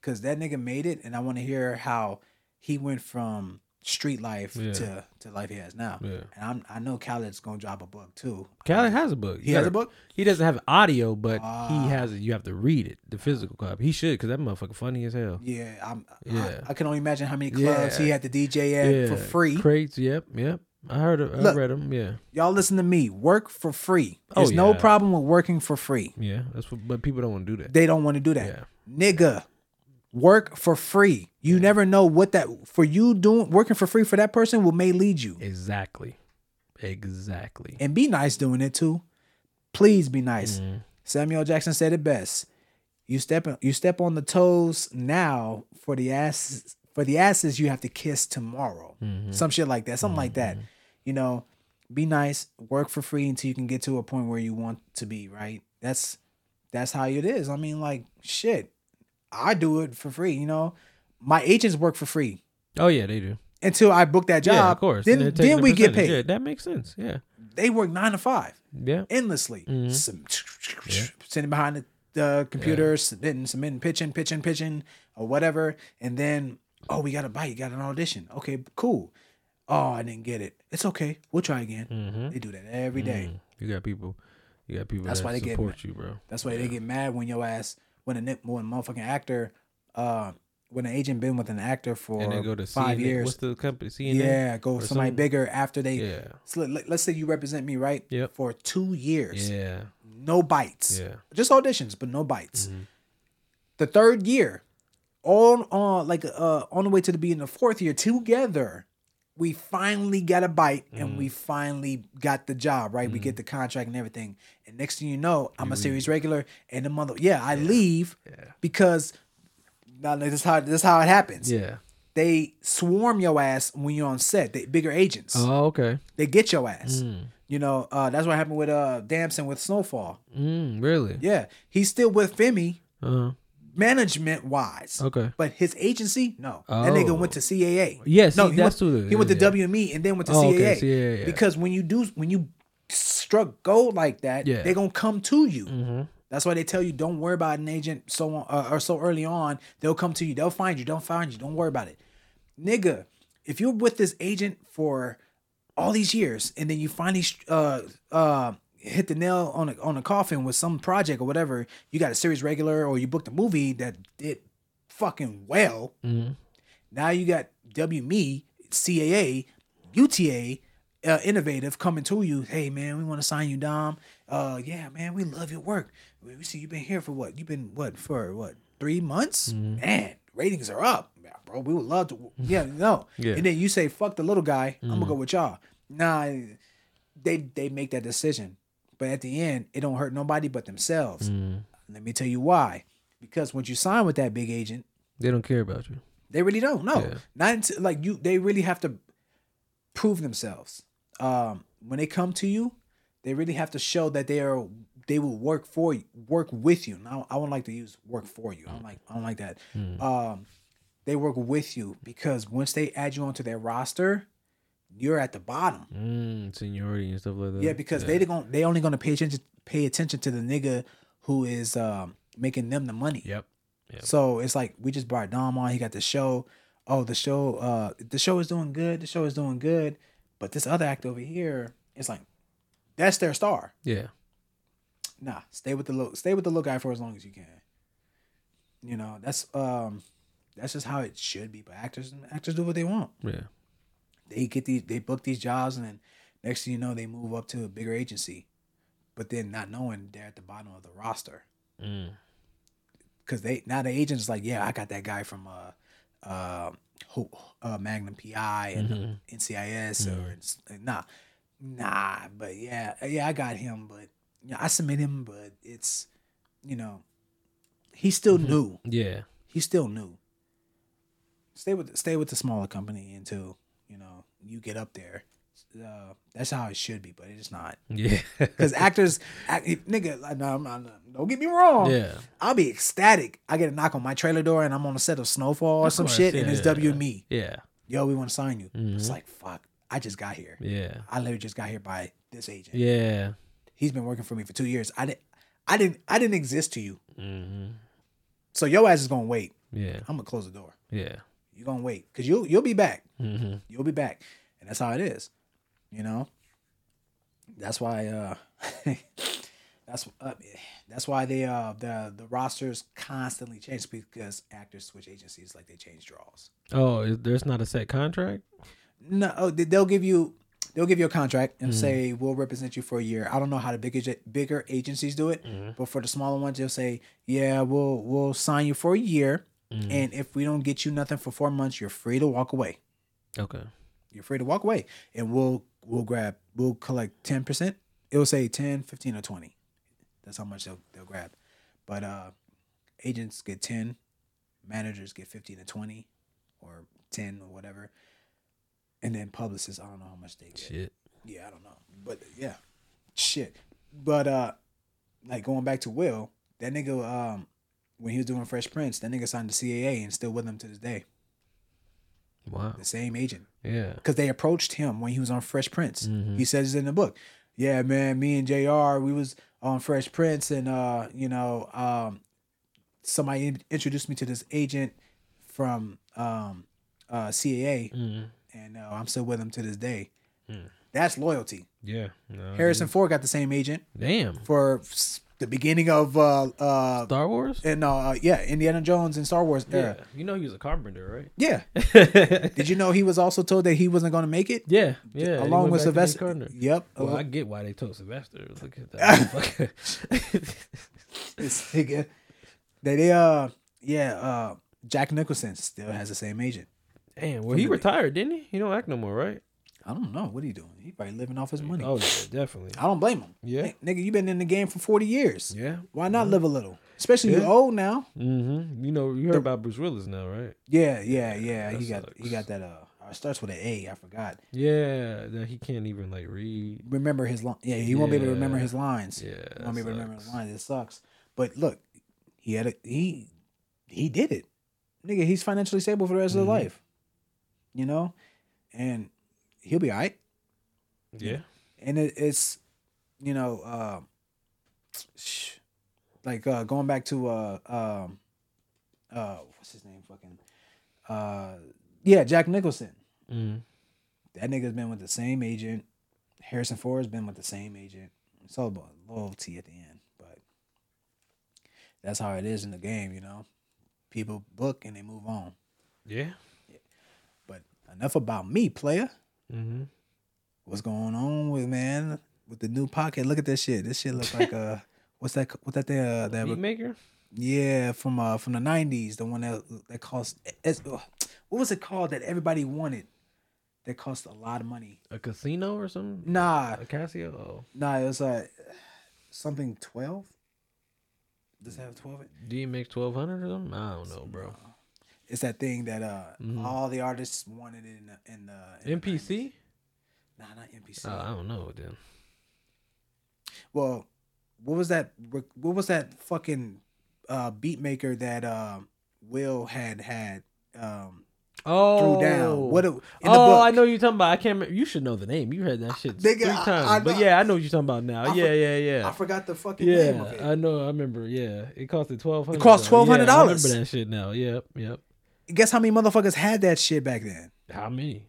Speaker 1: because that nigga made it, and I want to hear how he went from street life
Speaker 2: Yeah.
Speaker 1: to to life he has now.
Speaker 2: Yeah.
Speaker 1: And I'm, I know Khaled's gonna drop a book too.
Speaker 2: Khaled has a book.
Speaker 1: He has a book.
Speaker 2: He doesn't have audio, but
Speaker 1: Ah.
Speaker 2: he has it. You have to read it, the physical copy. He should, because that motherfucker funny as hell.
Speaker 1: Yeah, I'm.
Speaker 2: Yeah.
Speaker 1: I, I can only imagine how many clubs
Speaker 2: Yeah.
Speaker 1: he had to DJ at
Speaker 2: yeah,
Speaker 1: for free.
Speaker 2: Crates. Yep, yep. I heard. It, I
Speaker 1: Look.
Speaker 2: read them. Yeah,
Speaker 1: Y'all listen to me. Work for free.
Speaker 2: Oh,
Speaker 1: There's no problem with working for free.
Speaker 2: yeah. That's what. But people don't want to do that.
Speaker 1: They don't want to do that.
Speaker 2: Yeah.
Speaker 1: Nigga, work for free. You never know what that for you doing working for free for that person will may lead you.
Speaker 2: Exactly. Exactly.
Speaker 1: And be nice doing it too. Please be nice.
Speaker 2: Mm-hmm.
Speaker 1: Samuel Jackson said it best. You step you step on the toes now for the ass for the asses you have to kiss tomorrow.
Speaker 2: Mm-hmm.
Speaker 1: Some shit like that. Something like that. You know, be nice, work for free until you can get to a point where you want to be, right? That's that's how it is. I mean, like shit. I do it for free, you know. My agents work for free
Speaker 2: Oh yeah, they do.
Speaker 1: until I book that job.
Speaker 2: yeah, of course.
Speaker 1: Then then we get paid.
Speaker 2: Yeah, that makes sense. Yeah.
Speaker 1: They work nine to five
Speaker 2: Yeah.
Speaker 1: endlessly.
Speaker 2: Mm-hmm.
Speaker 1: Some, Sitting behind the, the computer, submitting, submitting, pitching, pitching, pitching, or whatever. And then, oh, we got a bite. You got an audition. Okay, cool. Oh, I didn't get it. It's okay. We'll try again.
Speaker 2: Mm-hmm.
Speaker 1: They do that every day.
Speaker 2: You got people. You got people.
Speaker 1: That's
Speaker 2: that
Speaker 1: why they get
Speaker 2: support you, bro.
Speaker 1: That's why they get mad when your ass, when a when a motherfucking actor, uh, when an agent been with an actor for
Speaker 2: And they go to
Speaker 1: five
Speaker 2: CNN.
Speaker 1: years.
Speaker 2: What's the company? CNN.
Speaker 1: yeah, go somebody
Speaker 2: some-
Speaker 1: bigger after they.
Speaker 2: Yeah.
Speaker 1: So let, let's say you represent me, right?
Speaker 2: Yep.
Speaker 1: For two years.
Speaker 2: Yeah.
Speaker 1: no bites.
Speaker 2: Yeah.
Speaker 1: Just auditions, but no bites.
Speaker 2: Mm-hmm.
Speaker 1: The third year, on on like uh on the way to the beginning of the fourth year together, we finally got a bite and we finally got the job, right? We get the contract and everything. And next thing you know, I'm a series regular and the mother yeah, I leave because now this is how this is how it happens.
Speaker 2: Yeah.
Speaker 1: They swarm your ass when you're on set. They bigger agents.
Speaker 2: Oh, okay.
Speaker 1: They get your ass. You know, uh, that's what happened with uh Damson with Snowfall.
Speaker 2: Mm, really?
Speaker 1: Yeah, he's still with Femi
Speaker 2: Uh-huh.
Speaker 1: Management wise.
Speaker 2: Okay.
Speaker 1: But his agency, no. That nigga
Speaker 2: Oh.
Speaker 1: went to CAA.
Speaker 2: Yeah, see,
Speaker 1: no, he
Speaker 2: that's
Speaker 1: went,
Speaker 2: who
Speaker 1: he went to
Speaker 2: yeah.
Speaker 1: WME and then went to
Speaker 2: Oh,
Speaker 1: CAA.
Speaker 2: okay.
Speaker 1: Because when you do, when you struck gold like that,
Speaker 2: Yeah.
Speaker 1: they're gonna come to you.
Speaker 2: Mm-hmm.
Speaker 1: That's why they tell you don't worry about an agent so on, uh, or so early on. They'll come to you. They'll find you. Don't find you. Don't worry about it, nigga. If you're with this agent for all these years and then you finally uh uh hit the nail on a on a coffin with some project or whatever, you got a series regular or you booked a movie that did fucking well.
Speaker 2: Mm-hmm.
Speaker 1: Now you got WME, CAA, UTA, uh, innovative coming to you. Hey man, we want to sign you, Dom. Uh, yeah, man, we love your work. We see you've been here for what? You've been what for what? Three months?
Speaker 2: Mm-hmm.
Speaker 1: Man, ratings are up, Yeah, bro. We would love to. (laughs) Yeah, no.
Speaker 2: Yeah.
Speaker 1: And then you say, "Fuck the little guy. I'm
Speaker 2: Mm-hmm.
Speaker 1: gonna go with y'all." Nah, they they make that decision, but at the end, it don't hurt nobody but themselves.
Speaker 2: Mm-hmm.
Speaker 1: Let me tell you why. Because once you sign with that big agent,
Speaker 2: They don't care about you.
Speaker 1: they really don't. No,
Speaker 2: Yeah.
Speaker 1: not until like you. They really have to prove themselves. Um, when they come to you, they really have to show that they are. They will work for you, work with you. Now, I wouldn't like to use work for you. I don't like. I don't like that.
Speaker 2: Hmm.
Speaker 1: Um, they work with you because once they add you onto their roster, you're at the bottom.
Speaker 2: Mm, seniority and stuff like that.
Speaker 1: Yeah, because they going they only gonna pay attention pay attention to the nigga who is um, making them the money.
Speaker 2: Yep. Yep.
Speaker 1: So it's like we just brought Dom on. He got the show. Oh, the show. Uh, the show is doing good. The show is doing good. But this other act over here, it's like that's their star.
Speaker 2: Yeah.
Speaker 1: Nah, stay with the little stay with the little guy for as long as you can. You know that's um that's just how it should be. But actors and actors do what they want.
Speaker 2: Yeah.
Speaker 1: They get these they book these jobs and then next thing you know they move up to a bigger agency, but then not knowing they're at the bottom of the roster.
Speaker 2: Mm.
Speaker 1: because they now the agent's like, yeah, I got that guy from uh, uh, uh Magnum PI and
Speaker 2: Mm-hmm.
Speaker 1: NCIS or it's- nah, nah, but yeah, yeah, I got him, but yeah, I submit him, but it's you know, he's still
Speaker 2: Mm-hmm.
Speaker 1: new.
Speaker 2: Yeah.
Speaker 1: He's still new. Stay with stay with the smaller company until you know you get up there. Uh, that's how it should be, but it's not. (laughs)
Speaker 2: Yeah.
Speaker 1: Because actors, act, nigga, like, no, don't get me wrong.
Speaker 2: Yeah.
Speaker 1: I'll be ecstatic. I get a knock on my trailer door and I'm on a set of Snowfall or
Speaker 2: Of
Speaker 1: some
Speaker 2: course,
Speaker 1: shit, and
Speaker 2: yeah,
Speaker 1: it's
Speaker 2: yeah,
Speaker 1: WME.
Speaker 2: Yeah.
Speaker 1: Yo, we want to sign you. It's
Speaker 2: Mhm.
Speaker 1: like, fuck, I just got here.
Speaker 2: Yeah.
Speaker 1: I literally just got here by this agent.
Speaker 2: Yeah.
Speaker 1: He's been working for me for two years. I didn't, I didn't, I didn't exist to you.
Speaker 2: hmm
Speaker 1: So your ass is gonna wait.
Speaker 2: Yeah.
Speaker 1: I'm gonna close the door.
Speaker 2: Yeah.
Speaker 1: You're gonna wait because you'll you'll be back.
Speaker 2: Mm-hmm.
Speaker 1: You'll be back, and that's how it is. You know. That's why. uh (laughs) That's uh, that's why they uh the the rosters constantly change because actors switch agencies like they change draws.
Speaker 2: Oh, there's not a set contract.
Speaker 1: No, oh, they- they'll give you they'll give you a contract
Speaker 2: Mm-hmm.
Speaker 1: and say we'll represent you for a year. I don't know how the bigger bigger agencies do it,
Speaker 2: Mm-hmm.
Speaker 1: but for the smaller ones, they'll say, yeah, we'll we'll sign you for a year,
Speaker 2: Mm-hmm.
Speaker 1: and if we don't get you nothing for four months, you're free to walk away.
Speaker 2: Okay.
Speaker 1: You're free to walk away, and we'll we'll grab we'll collect ten percent. It will say 10, 15, or twenty. That's how much they'll they'll grab. But uh, agents get ten, managers get fifteen to twenty, or ten or whatever, and then publicists I don't know how much they get.
Speaker 2: Shit.
Speaker 1: Yeah, I don't know. But yeah. Shit. But uh like going back to Will, that nigga um when he was doing Fresh Prince, that nigga signed the CAA and still with him to this day.
Speaker 2: Wow.
Speaker 1: The same agent.
Speaker 2: Yeah.
Speaker 1: Because they approached him when he was on Fresh Prince.
Speaker 2: Mhm.
Speaker 1: He says it in the book. Yeah, man, me and JR, we was on Fresh Prince and uh, you know, um somebody introduced me to this agent from um uh CAA
Speaker 2: Mm.
Speaker 1: and uh, I'm still with him to this day.
Speaker 2: Hmm.
Speaker 1: That's loyalty.
Speaker 2: Yeah. No,
Speaker 1: Harrison Ford got the same agent
Speaker 2: Damn.
Speaker 1: for the beginning of uh uh
Speaker 2: Star Wars.
Speaker 1: and uh yeah Indiana Jones and Star Wars
Speaker 2: Yeah. You know he was a carpenter, right? Yeah. (laughs)
Speaker 1: Did you know he was also told that he wasn't going to make it?
Speaker 2: yeah. Yeah.
Speaker 1: Along with
Speaker 2: back to Nick
Speaker 1: Sylvester.
Speaker 2: Carter.
Speaker 1: Yep.
Speaker 2: Well,
Speaker 1: Uh,
Speaker 2: I get why they told Sylvester. Look at that. (laughs) motherfucker.
Speaker 1: this nigga. They, they uh yeah uh Jack Nicholson still has the same agent.
Speaker 2: Damn. Well, he retired, didn't he? He don't act no more, right?
Speaker 1: I don't know what he doing. He probably living off his money.
Speaker 2: Oh, yeah, definitely.
Speaker 1: I don't blame him.
Speaker 2: Yeah.
Speaker 1: Nigga, you been in the game for forty years.
Speaker 2: Yeah.
Speaker 1: Why not live a little? Especially
Speaker 2: Yeah.
Speaker 1: you're old now.
Speaker 2: Mm-hmm. You know, you heard about Bruce Willis now, right?
Speaker 1: Yeah, yeah, yeah. he
Speaker 2: That
Speaker 1: got he got that. Uh, it starts with an A. I forgot.
Speaker 2: Yeah, that he can't even like read.
Speaker 1: Remember his line. Yeah, he won't be able to remember his lines.
Speaker 2: Yeah,
Speaker 1: he won't be able to remember his
Speaker 2: sucks.
Speaker 1: lines. It sucks. But look, he had a he he did it. Nigga, he's financially stable for the rest of his
Speaker 2: Mhm.
Speaker 1: life. You know, and he'll be all right.
Speaker 2: Yeah.
Speaker 1: and it, it's you know uh, sh- like uh, going back to uh um uh what's his name fucking uh yeah Jack Nicholson
Speaker 2: Mm.
Speaker 1: that nigga's been with the same agent Harrison Ford's been with the same agent it's all about loyalty at the end but that's how it is in the game you know people book and they move on
Speaker 2: Yeah.
Speaker 1: but enough about me player
Speaker 2: Mm-hmm.
Speaker 1: what's going on with man with the new pocket. Look at this shit. This shit look like uh (laughs) what's that what's that thing uh, that
Speaker 2: maker.
Speaker 1: yeah from uh from the nineties, the one that that cost what was it called that everybody wanted that cost a lot of money.
Speaker 2: A casino or something?
Speaker 1: Nah,
Speaker 2: A Casio? Oh.
Speaker 1: nah, it was uh something twelve. Does it have twelve?
Speaker 2: DMX 1200 or something? I don't know, bro.
Speaker 1: It's that thing that uh
Speaker 2: Mhm.
Speaker 1: all the artists wanted in the in the in the 90s.
Speaker 2: MPC?
Speaker 1: Nah, not MPC.
Speaker 2: Oh, I don't know then.
Speaker 1: Well, what was that? What was that fucking uh, beat maker that um, Will had had um,
Speaker 2: Oh.
Speaker 1: threw down? What? it- In
Speaker 2: oh,
Speaker 1: book,
Speaker 2: I know you're talking about. I can't remember. You should know the name. You heard that shit
Speaker 1: Nigga,
Speaker 2: three
Speaker 1: I-
Speaker 2: times.
Speaker 1: I
Speaker 2: but yeah, I know what you're talking about now.
Speaker 1: I
Speaker 2: yeah,
Speaker 1: for-
Speaker 2: yeah, yeah.
Speaker 1: I forgot the fucking name of
Speaker 2: Yeah,
Speaker 1: it.
Speaker 2: I know. I remember. Yeah, it cost twelve hundred.
Speaker 1: It cost $1,200.
Speaker 2: I remember that shit now. Yep, yep.
Speaker 1: Guess how many motherfuckers had that shit back then?
Speaker 2: How many?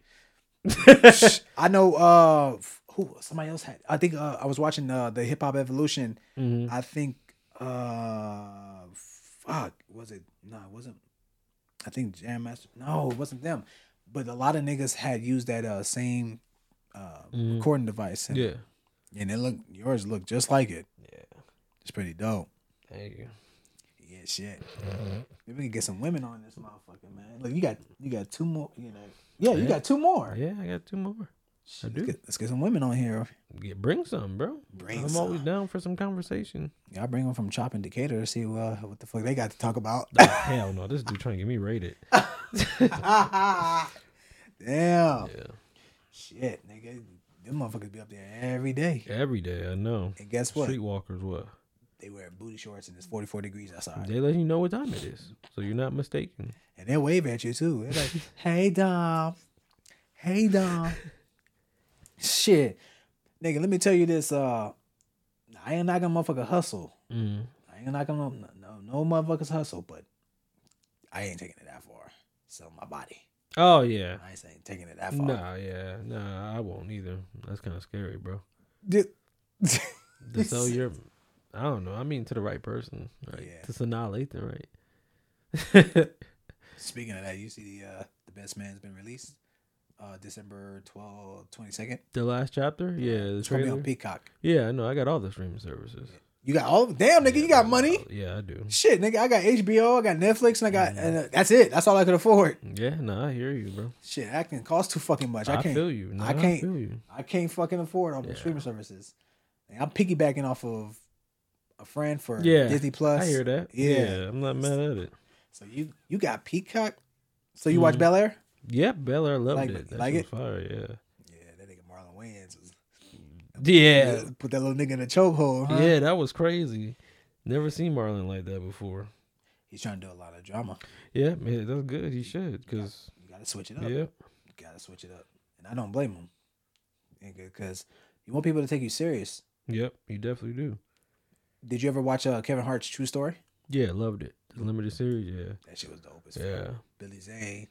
Speaker 1: I know. Uh, who? Somebody else had. I think uh, I was watching uh, the Hip Hop Evolution.
Speaker 2: Mhm.
Speaker 1: I think. Uh, fuck. Was it? No, it wasn't. I think Jam Master. No, it wasn't them. But a lot of niggas had used that uh, same uh,
Speaker 2: Mhm.
Speaker 1: recording device. And,
Speaker 2: Yeah,
Speaker 1: and it looked yours looked just like it.
Speaker 2: yeah.
Speaker 1: It's pretty dope.
Speaker 2: Thank you.
Speaker 1: Yeah, shit. Maybe we can get some women on this motherfucker, man. Look, you got you got two more. You know, yeah, you got two more.
Speaker 2: Yeah, I got two more. I
Speaker 1: Let's
Speaker 2: do.
Speaker 1: get, let's get some women on here.
Speaker 2: Yeah, bring some, bro.
Speaker 1: Bring
Speaker 2: I'm always
Speaker 1: some.
Speaker 2: down for some conversation.
Speaker 1: Yeah, I bring them from Chop and Decatur to see uh, what the fuck they got to talk about.
Speaker 2: Oh, hell no, this dude trying to get me rated. (laughs)
Speaker 1: Damn.
Speaker 2: Yeah,
Speaker 1: Shit, nigga. Them motherfuckers be up there every day.
Speaker 2: every day. I know.
Speaker 1: And guess what?
Speaker 2: Streetwalkers, what?
Speaker 1: They wear booty shorts and it's 44 degrees outside.
Speaker 2: They let you know what time it is, so you're not mistaken.
Speaker 1: And they'll wave at you too. They're like, (laughs) hey, Dom. Hey, Dom. Shit. Nigga, let me tell you this. Uh, I ain't not gonna motherfucker hustle.
Speaker 2: Mm.
Speaker 1: I ain't not gonna, no, no, no motherfuckers hustle, but I ain't taking it that far. sell my body.
Speaker 2: Oh yeah.
Speaker 1: I ain't saying taking it that far.
Speaker 2: Nah, yeah, nah, I won't either. That's kind of scary, bro.
Speaker 1: Dude.
Speaker 2: To sell (laughs) your, I don't know. I mean, to the right person, right?
Speaker 1: Yeah.
Speaker 2: To Sanaa Lathan, right? (laughs)
Speaker 1: Speaking of that, you see the uh, the best man's been released, uh, December 12, 22nd.
Speaker 2: the last chapter, yeah, the
Speaker 1: It's gonna be
Speaker 2: trailer.
Speaker 1: on Peacock.
Speaker 2: Yeah, I know. I got all the streaming services.
Speaker 1: You got all damn nigga, you got money.
Speaker 2: Yeah, I do.
Speaker 1: Shit, nigga, I got HBO, I got Netflix, and I got and uh, that's it. That's all I could afford.
Speaker 2: Yeah, no, I hear you, bro.
Speaker 1: Shit, that can cost too fucking much. I,
Speaker 2: I,
Speaker 1: can't.
Speaker 2: feel you.
Speaker 1: I
Speaker 2: I,
Speaker 1: can't-
Speaker 2: feel you.
Speaker 1: I can't fucking afford all the
Speaker 2: Yeah.
Speaker 1: streaming services. I'm piggybacking off of a friend for
Speaker 2: Yeah,
Speaker 1: Disney Plus.
Speaker 2: I hear that.
Speaker 1: Yeah.
Speaker 2: Yeah. I'm not mad at it.
Speaker 1: So you you got Peacock. So you watch
Speaker 2: Mhm.
Speaker 1: Bel Air?
Speaker 2: Yeah, Bel Air loved
Speaker 1: Like-
Speaker 2: it. That
Speaker 1: like it?
Speaker 2: fire. Yeah.
Speaker 1: Yeah, that nigga Marlon Wayans was (laughs)
Speaker 2: Yeah.
Speaker 1: put that little nigga in a chokehold. Huh?
Speaker 2: Yeah, that was crazy. Never seen Marlon like that before.
Speaker 1: He's trying to do a lot of drama.
Speaker 2: Yeah, man, that's good. He should, cause
Speaker 1: You gotta switch it up.
Speaker 2: yeah,
Speaker 1: You gotta switch it up. And I don't blame him. Because you want people to take you serious.
Speaker 2: yep, you definitely do.
Speaker 1: Did you ever watch uh, Kevin Hart's True Story?
Speaker 2: Yeah, loved it. The limited series, yeah,
Speaker 1: That shit was dope as
Speaker 2: Yeah.
Speaker 1: fuck. Billy Zane.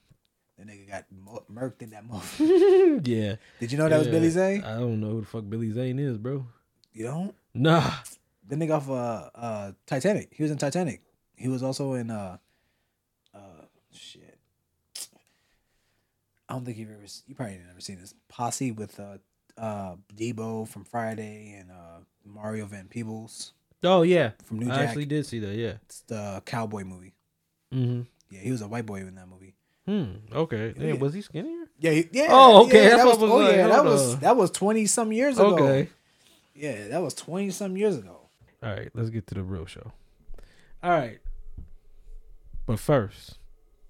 Speaker 1: That nigga got murked in that motherfucker. (laughs)
Speaker 2: yeah.
Speaker 1: Did you know that was. Billy Zane?
Speaker 2: I don't know who the fuck Billy Zane is, bro.
Speaker 1: You don't?
Speaker 2: Nah.
Speaker 1: The nigga off uh uh Titanic. He was in Titanic. He was also in uh uh shit. I don't think you've ever you probably never seen this posse with uh uh Debo from Friday and uh Mario Van Peebles
Speaker 2: Oh yeah,
Speaker 1: from New
Speaker 2: I
Speaker 1: Jack.
Speaker 2: actually did see that. Yeah.
Speaker 1: It's the cowboy movie.
Speaker 2: Mm-hmm.
Speaker 1: Yeah, he was a white boy in that movie.
Speaker 2: Hmm. Okay. Damn,
Speaker 1: Yeah.
Speaker 2: was he skinnier?
Speaker 1: Yeah, he, yeah.
Speaker 2: Oh, okay,
Speaker 1: Yeah, that was,
Speaker 2: was
Speaker 1: oh
Speaker 2: like,
Speaker 1: yeah, that was that was twenty some years ago.
Speaker 2: Okay.
Speaker 1: Yeah, that was twenty some years ago.
Speaker 2: All right, let's get to the real show. All right. But first,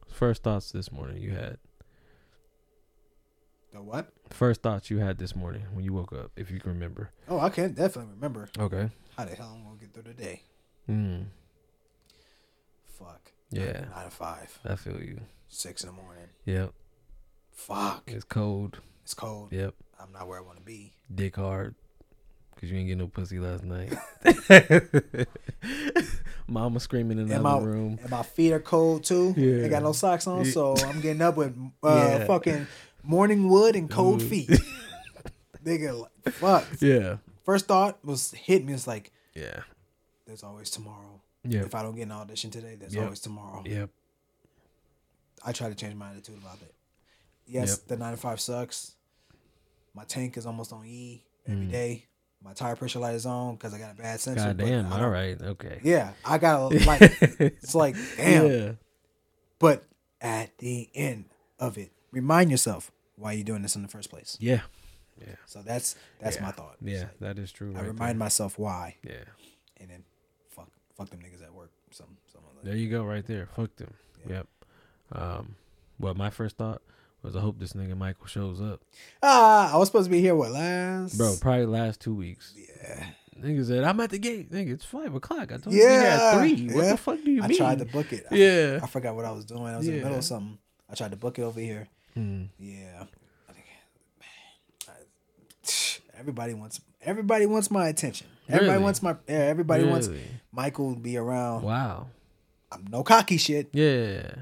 Speaker 2: first thoughts this morning you had.
Speaker 1: The what?
Speaker 2: First thoughts you had this morning when you woke up, if you can remember.
Speaker 1: Oh, I can definitely remember.
Speaker 2: Okay.
Speaker 1: How the hell I'm gonna get through the day?
Speaker 2: Mm.
Speaker 1: Fuck.
Speaker 2: Yeah.
Speaker 1: Nine to five.
Speaker 2: I feel you.
Speaker 1: Six in the morning.
Speaker 2: Yep.
Speaker 1: Fuck.
Speaker 2: It's cold.
Speaker 1: It's cold.
Speaker 2: Yep.
Speaker 1: I'm not where I want to be.
Speaker 2: Dick hard. Cause you ain't get no pussy last night. (laughs) (laughs) Mama screaming in the
Speaker 1: And
Speaker 2: other
Speaker 1: my,
Speaker 2: room.
Speaker 1: and my feet are cold too.
Speaker 2: Yeah.
Speaker 1: I got no socks on, so I'm getting up with (laughs) uh,
Speaker 2: Yeah.
Speaker 1: fucking morning wood and cold
Speaker 2: Ooh.
Speaker 1: feet. Nigga, like, fuck.
Speaker 2: Yeah.
Speaker 1: First thought was hit me. It's like,
Speaker 2: Yeah.
Speaker 1: there's always tomorrow.
Speaker 2: Yeah.
Speaker 1: If I don't get an audition today, there's
Speaker 2: Yep.
Speaker 1: always tomorrow.
Speaker 2: Yep.
Speaker 1: I try to change my attitude about it. Yes,
Speaker 2: Yep.
Speaker 1: the nine to five sucks. My tank is almost on E every
Speaker 2: Mm.
Speaker 1: day. My tire pressure light is on because I got a bad sensor.
Speaker 2: God damn.
Speaker 1: I
Speaker 2: All
Speaker 1: don't-
Speaker 2: right. Okay.
Speaker 1: Yeah, I got to (laughs) like. it's like damn.
Speaker 2: Yeah.
Speaker 1: But at the end of it, remind yourself why you're doing this in the first place.
Speaker 2: Yeah.
Speaker 1: So that's that's
Speaker 2: Yeah.
Speaker 1: my thought.
Speaker 2: Yeah.
Speaker 1: like,
Speaker 2: That is true.
Speaker 1: I
Speaker 2: right
Speaker 1: remind myself why.
Speaker 2: Yeah.
Speaker 1: and then fuck fuck them niggas at work. Some some of
Speaker 2: There you go, right there. Fuck them.
Speaker 1: Yeah.
Speaker 2: Yep. Um, well, my first thought was I hope this nigga Michael shows up,
Speaker 1: Ah, I was supposed to be here. What last?
Speaker 2: bro. Probably last two weeks.
Speaker 1: Yeah.
Speaker 2: Nigga said I'm at the gate. Nigga, it's five o'clock. I told you you
Speaker 1: Yeah,
Speaker 2: had three. What
Speaker 1: yeah.
Speaker 2: the fuck do you
Speaker 1: I
Speaker 2: mean?
Speaker 1: I tried to book it. I-
Speaker 2: Yeah.
Speaker 1: I forgot what I was doing. I was in the middle of something. I tried to book it over here.
Speaker 2: Mm.
Speaker 1: Yeah. I think, man, I- everybody wants everybody wants my attention. Everybody
Speaker 2: Really?
Speaker 1: wants my yeah, everybody wants Michael to be around.
Speaker 2: Wow.
Speaker 1: I'm no cocky shit.
Speaker 2: Yeah.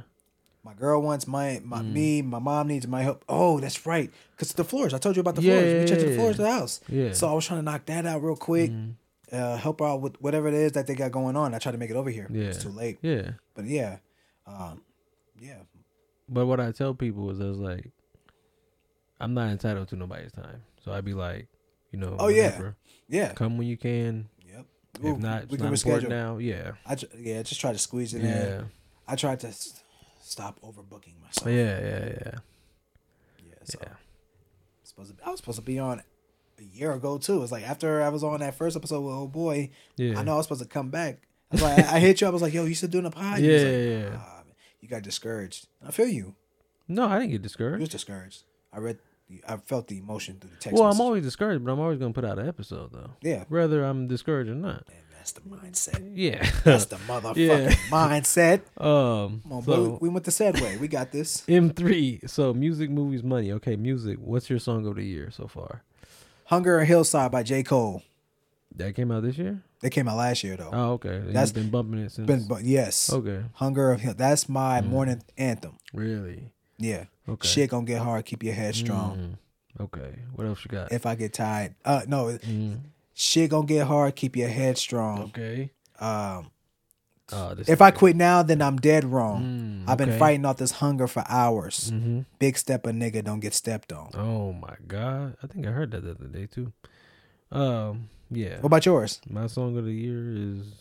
Speaker 1: My girl wants my my
Speaker 2: Mm.
Speaker 1: me. My mom needs my help. Oh, that's right. Cause the floors. I told you about the
Speaker 2: Yeah,
Speaker 1: floors. We checked the floors of the house.
Speaker 2: Yeah.
Speaker 1: So I was trying to knock that out real quick.
Speaker 2: Mm.
Speaker 1: Uh, help her out with whatever it is that they got going on. I tried to make it over here.
Speaker 2: Yeah.
Speaker 1: It's too late.
Speaker 2: Yeah.
Speaker 1: But yeah, um, yeah.
Speaker 2: But what I tell people is, I was like, I'm not entitled to nobody's time. So I'd be like, you know,
Speaker 1: Oh, yeah.
Speaker 2: whenever.
Speaker 1: Yeah.
Speaker 2: come when you can.
Speaker 1: Yep.
Speaker 2: If not, it's not reschedule now. Yeah.
Speaker 1: I yeah, just try to squeeze it in.
Speaker 2: Yeah.
Speaker 1: I tried to s- stop overbooking myself.
Speaker 2: Oh, yeah. Yeah. Yeah.
Speaker 1: Yeah, so
Speaker 2: Yeah.
Speaker 1: supposed to, I was supposed to be on a year ago too. It's like after I was on that first episode with old boy,
Speaker 2: Yeah.
Speaker 1: I know I was supposed to come back. I, was like, I, I hit you. I was like, "Yo, you still doing a pod?" You
Speaker 2: Yeah,
Speaker 1: like,
Speaker 2: yeah, yeah.
Speaker 1: "Ah. You got discouraged. I feel you.
Speaker 2: No, I didn't get discouraged.
Speaker 1: You was discouraged. I read. The- I felt the emotion through the text.
Speaker 2: Well, I'm always discouraged, but I'm always gonna put out an episode though,
Speaker 1: yeah.
Speaker 2: whether I'm discouraged or not.
Speaker 1: Man, that's the mindset.
Speaker 2: Yeah.
Speaker 1: That's the (laughs) motherfucking
Speaker 2: Yeah.
Speaker 1: mindset.
Speaker 2: um.
Speaker 1: On,
Speaker 2: so.
Speaker 1: We went the sad way. We got this. (laughs)
Speaker 2: M three. So music, movies, money. Okay, music. What's your song of the year so far?
Speaker 1: Hunger on Hillside by J. Cole.
Speaker 2: That came out this year.
Speaker 1: They came out last year though.
Speaker 2: Oh, okay. And
Speaker 1: That's
Speaker 2: been bumping it since.
Speaker 1: Been, but yes,
Speaker 2: okay.
Speaker 1: Hunger of Hill. That's my
Speaker 2: Mm.
Speaker 1: morning anthem.
Speaker 2: Really.
Speaker 1: Yeah,
Speaker 2: Okay.
Speaker 1: shit gonna get hard. Keep your head strong.
Speaker 2: Mm. Okay. What else you got?
Speaker 1: If I get tired, uh, no,
Speaker 2: Mm.
Speaker 1: shit gonna get hard. Keep your head strong.
Speaker 2: Okay.
Speaker 1: Um,
Speaker 2: Oh,
Speaker 1: if I quit now, then I'm dead wrong.
Speaker 2: Mm,
Speaker 1: I've been
Speaker 2: okay.
Speaker 1: fighting off this hunger for hours.
Speaker 2: Mm-hmm.
Speaker 1: Big step a nigga don't get stepped on.
Speaker 2: Oh my god! I think I heard that the other day too. Um. Yeah.
Speaker 1: What about yours?
Speaker 2: My song of the year is.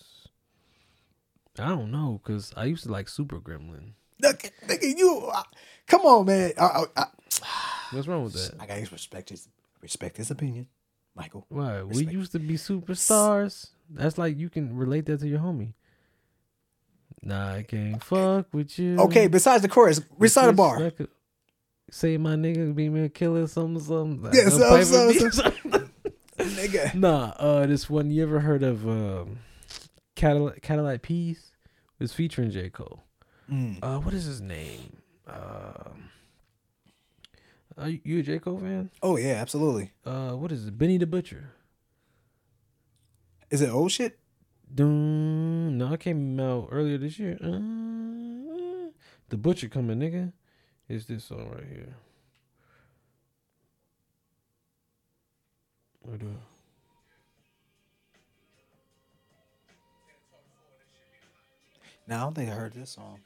Speaker 2: I don't know, cause I used to like Super Gremlin.
Speaker 1: Look, nigga, you uh, come on, man. I, I,
Speaker 2: What's wrong with that?
Speaker 1: I gotta respect his respect his opinion, Michael.
Speaker 2: Why? We
Speaker 1: Respect.
Speaker 2: used to be superstars. That's like you can relate that to your homie. Nah, I can't fuck with you.
Speaker 1: Okay, besides the chorus, recite the bar.
Speaker 2: Disrespect- Say my nigga be me a killer, something, something.
Speaker 1: Yeah,
Speaker 2: No
Speaker 1: some-
Speaker 2: paper
Speaker 1: some- nigga.
Speaker 2: Nah, uh, this one you ever heard of um, Cadillac Cadillac Peace? It's featuring J Cole.
Speaker 1: Mm.
Speaker 2: Uh, what is his name? Um, are you, a J Cole fan?
Speaker 1: Oh yeah, absolutely.
Speaker 2: Uh, what is it? Benny the Butcher.
Speaker 1: Is it old shit?
Speaker 2: Dun, no, it came out earlier this year. Uh, the Butcher coming, nigga. Is this song right here. What the-
Speaker 1: No, I don't think I heard this song.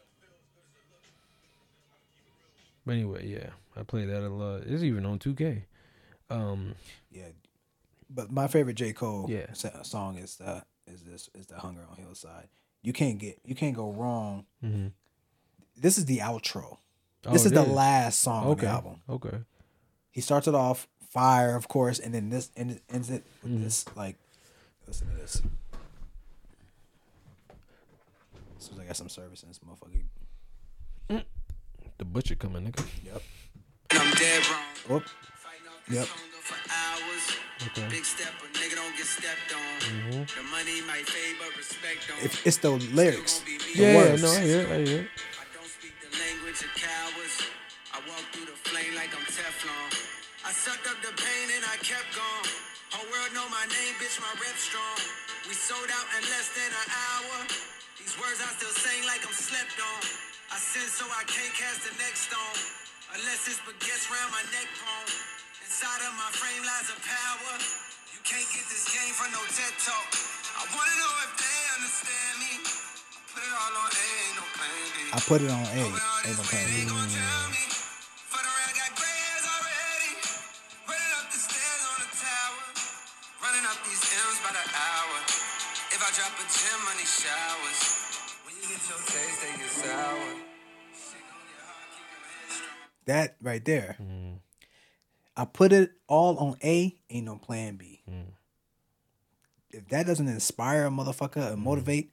Speaker 2: But anyway, yeah, I play that a lot. It's even on 2K. Um,
Speaker 1: Yeah, but my favorite J Cole
Speaker 2: Yeah.
Speaker 1: song is the is this is the Hunger on Hillside. You can't get you can't go wrong.
Speaker 2: mhm.
Speaker 1: This is the outro.
Speaker 2: Oh,
Speaker 1: this is
Speaker 2: it
Speaker 1: the last song on
Speaker 2: Okay.
Speaker 1: the album.
Speaker 2: Okay.
Speaker 1: He starts it off fire, of course, and then this end, ends it with
Speaker 2: Mhm.
Speaker 1: this like. Listen to this. As soon as I got some service in this motherfucker.
Speaker 2: The Butcher coming, nigga.
Speaker 1: Yep.
Speaker 6: I'm dead wrong.
Speaker 1: Whoop. Yep.
Speaker 6: this hunger for hours.
Speaker 2: Okay.
Speaker 6: Big step, a nigga don't get stepped on.
Speaker 2: Mhm.
Speaker 6: The money might fade, but respect don't.
Speaker 1: If it's the lyrics, the
Speaker 2: Yeah,
Speaker 1: words.
Speaker 2: no, I hear it. I hear it.
Speaker 6: I don't speak the language of cowards. I walk through the flame like I'm Teflon. I sucked up the pain and I kept going. Whole world know my name, bitch, my rep strong. We sold out in less than an hour. These words I still sing like I'm slept on. I sin so I can't cast the next stone. Unless it's baguettes round my neck bone. Inside of my frame lies a power. You can't get this game from no TED talk. I wanna know if they understand me. I put it all on A, ain't no plan B.
Speaker 1: I put it on A. Ain't no plan B.
Speaker 6: ain't gon' tell me. Fuck around, got gray hairs already. Running up the stairs on the tower. Running up these M's by the hour. If I drop a gem on these showers.
Speaker 1: That right there.
Speaker 2: Mm-hmm.
Speaker 1: I put it all on A. Ain't no plan B.
Speaker 2: Mm.
Speaker 1: If that doesn't inspire a motherfucker and motivate,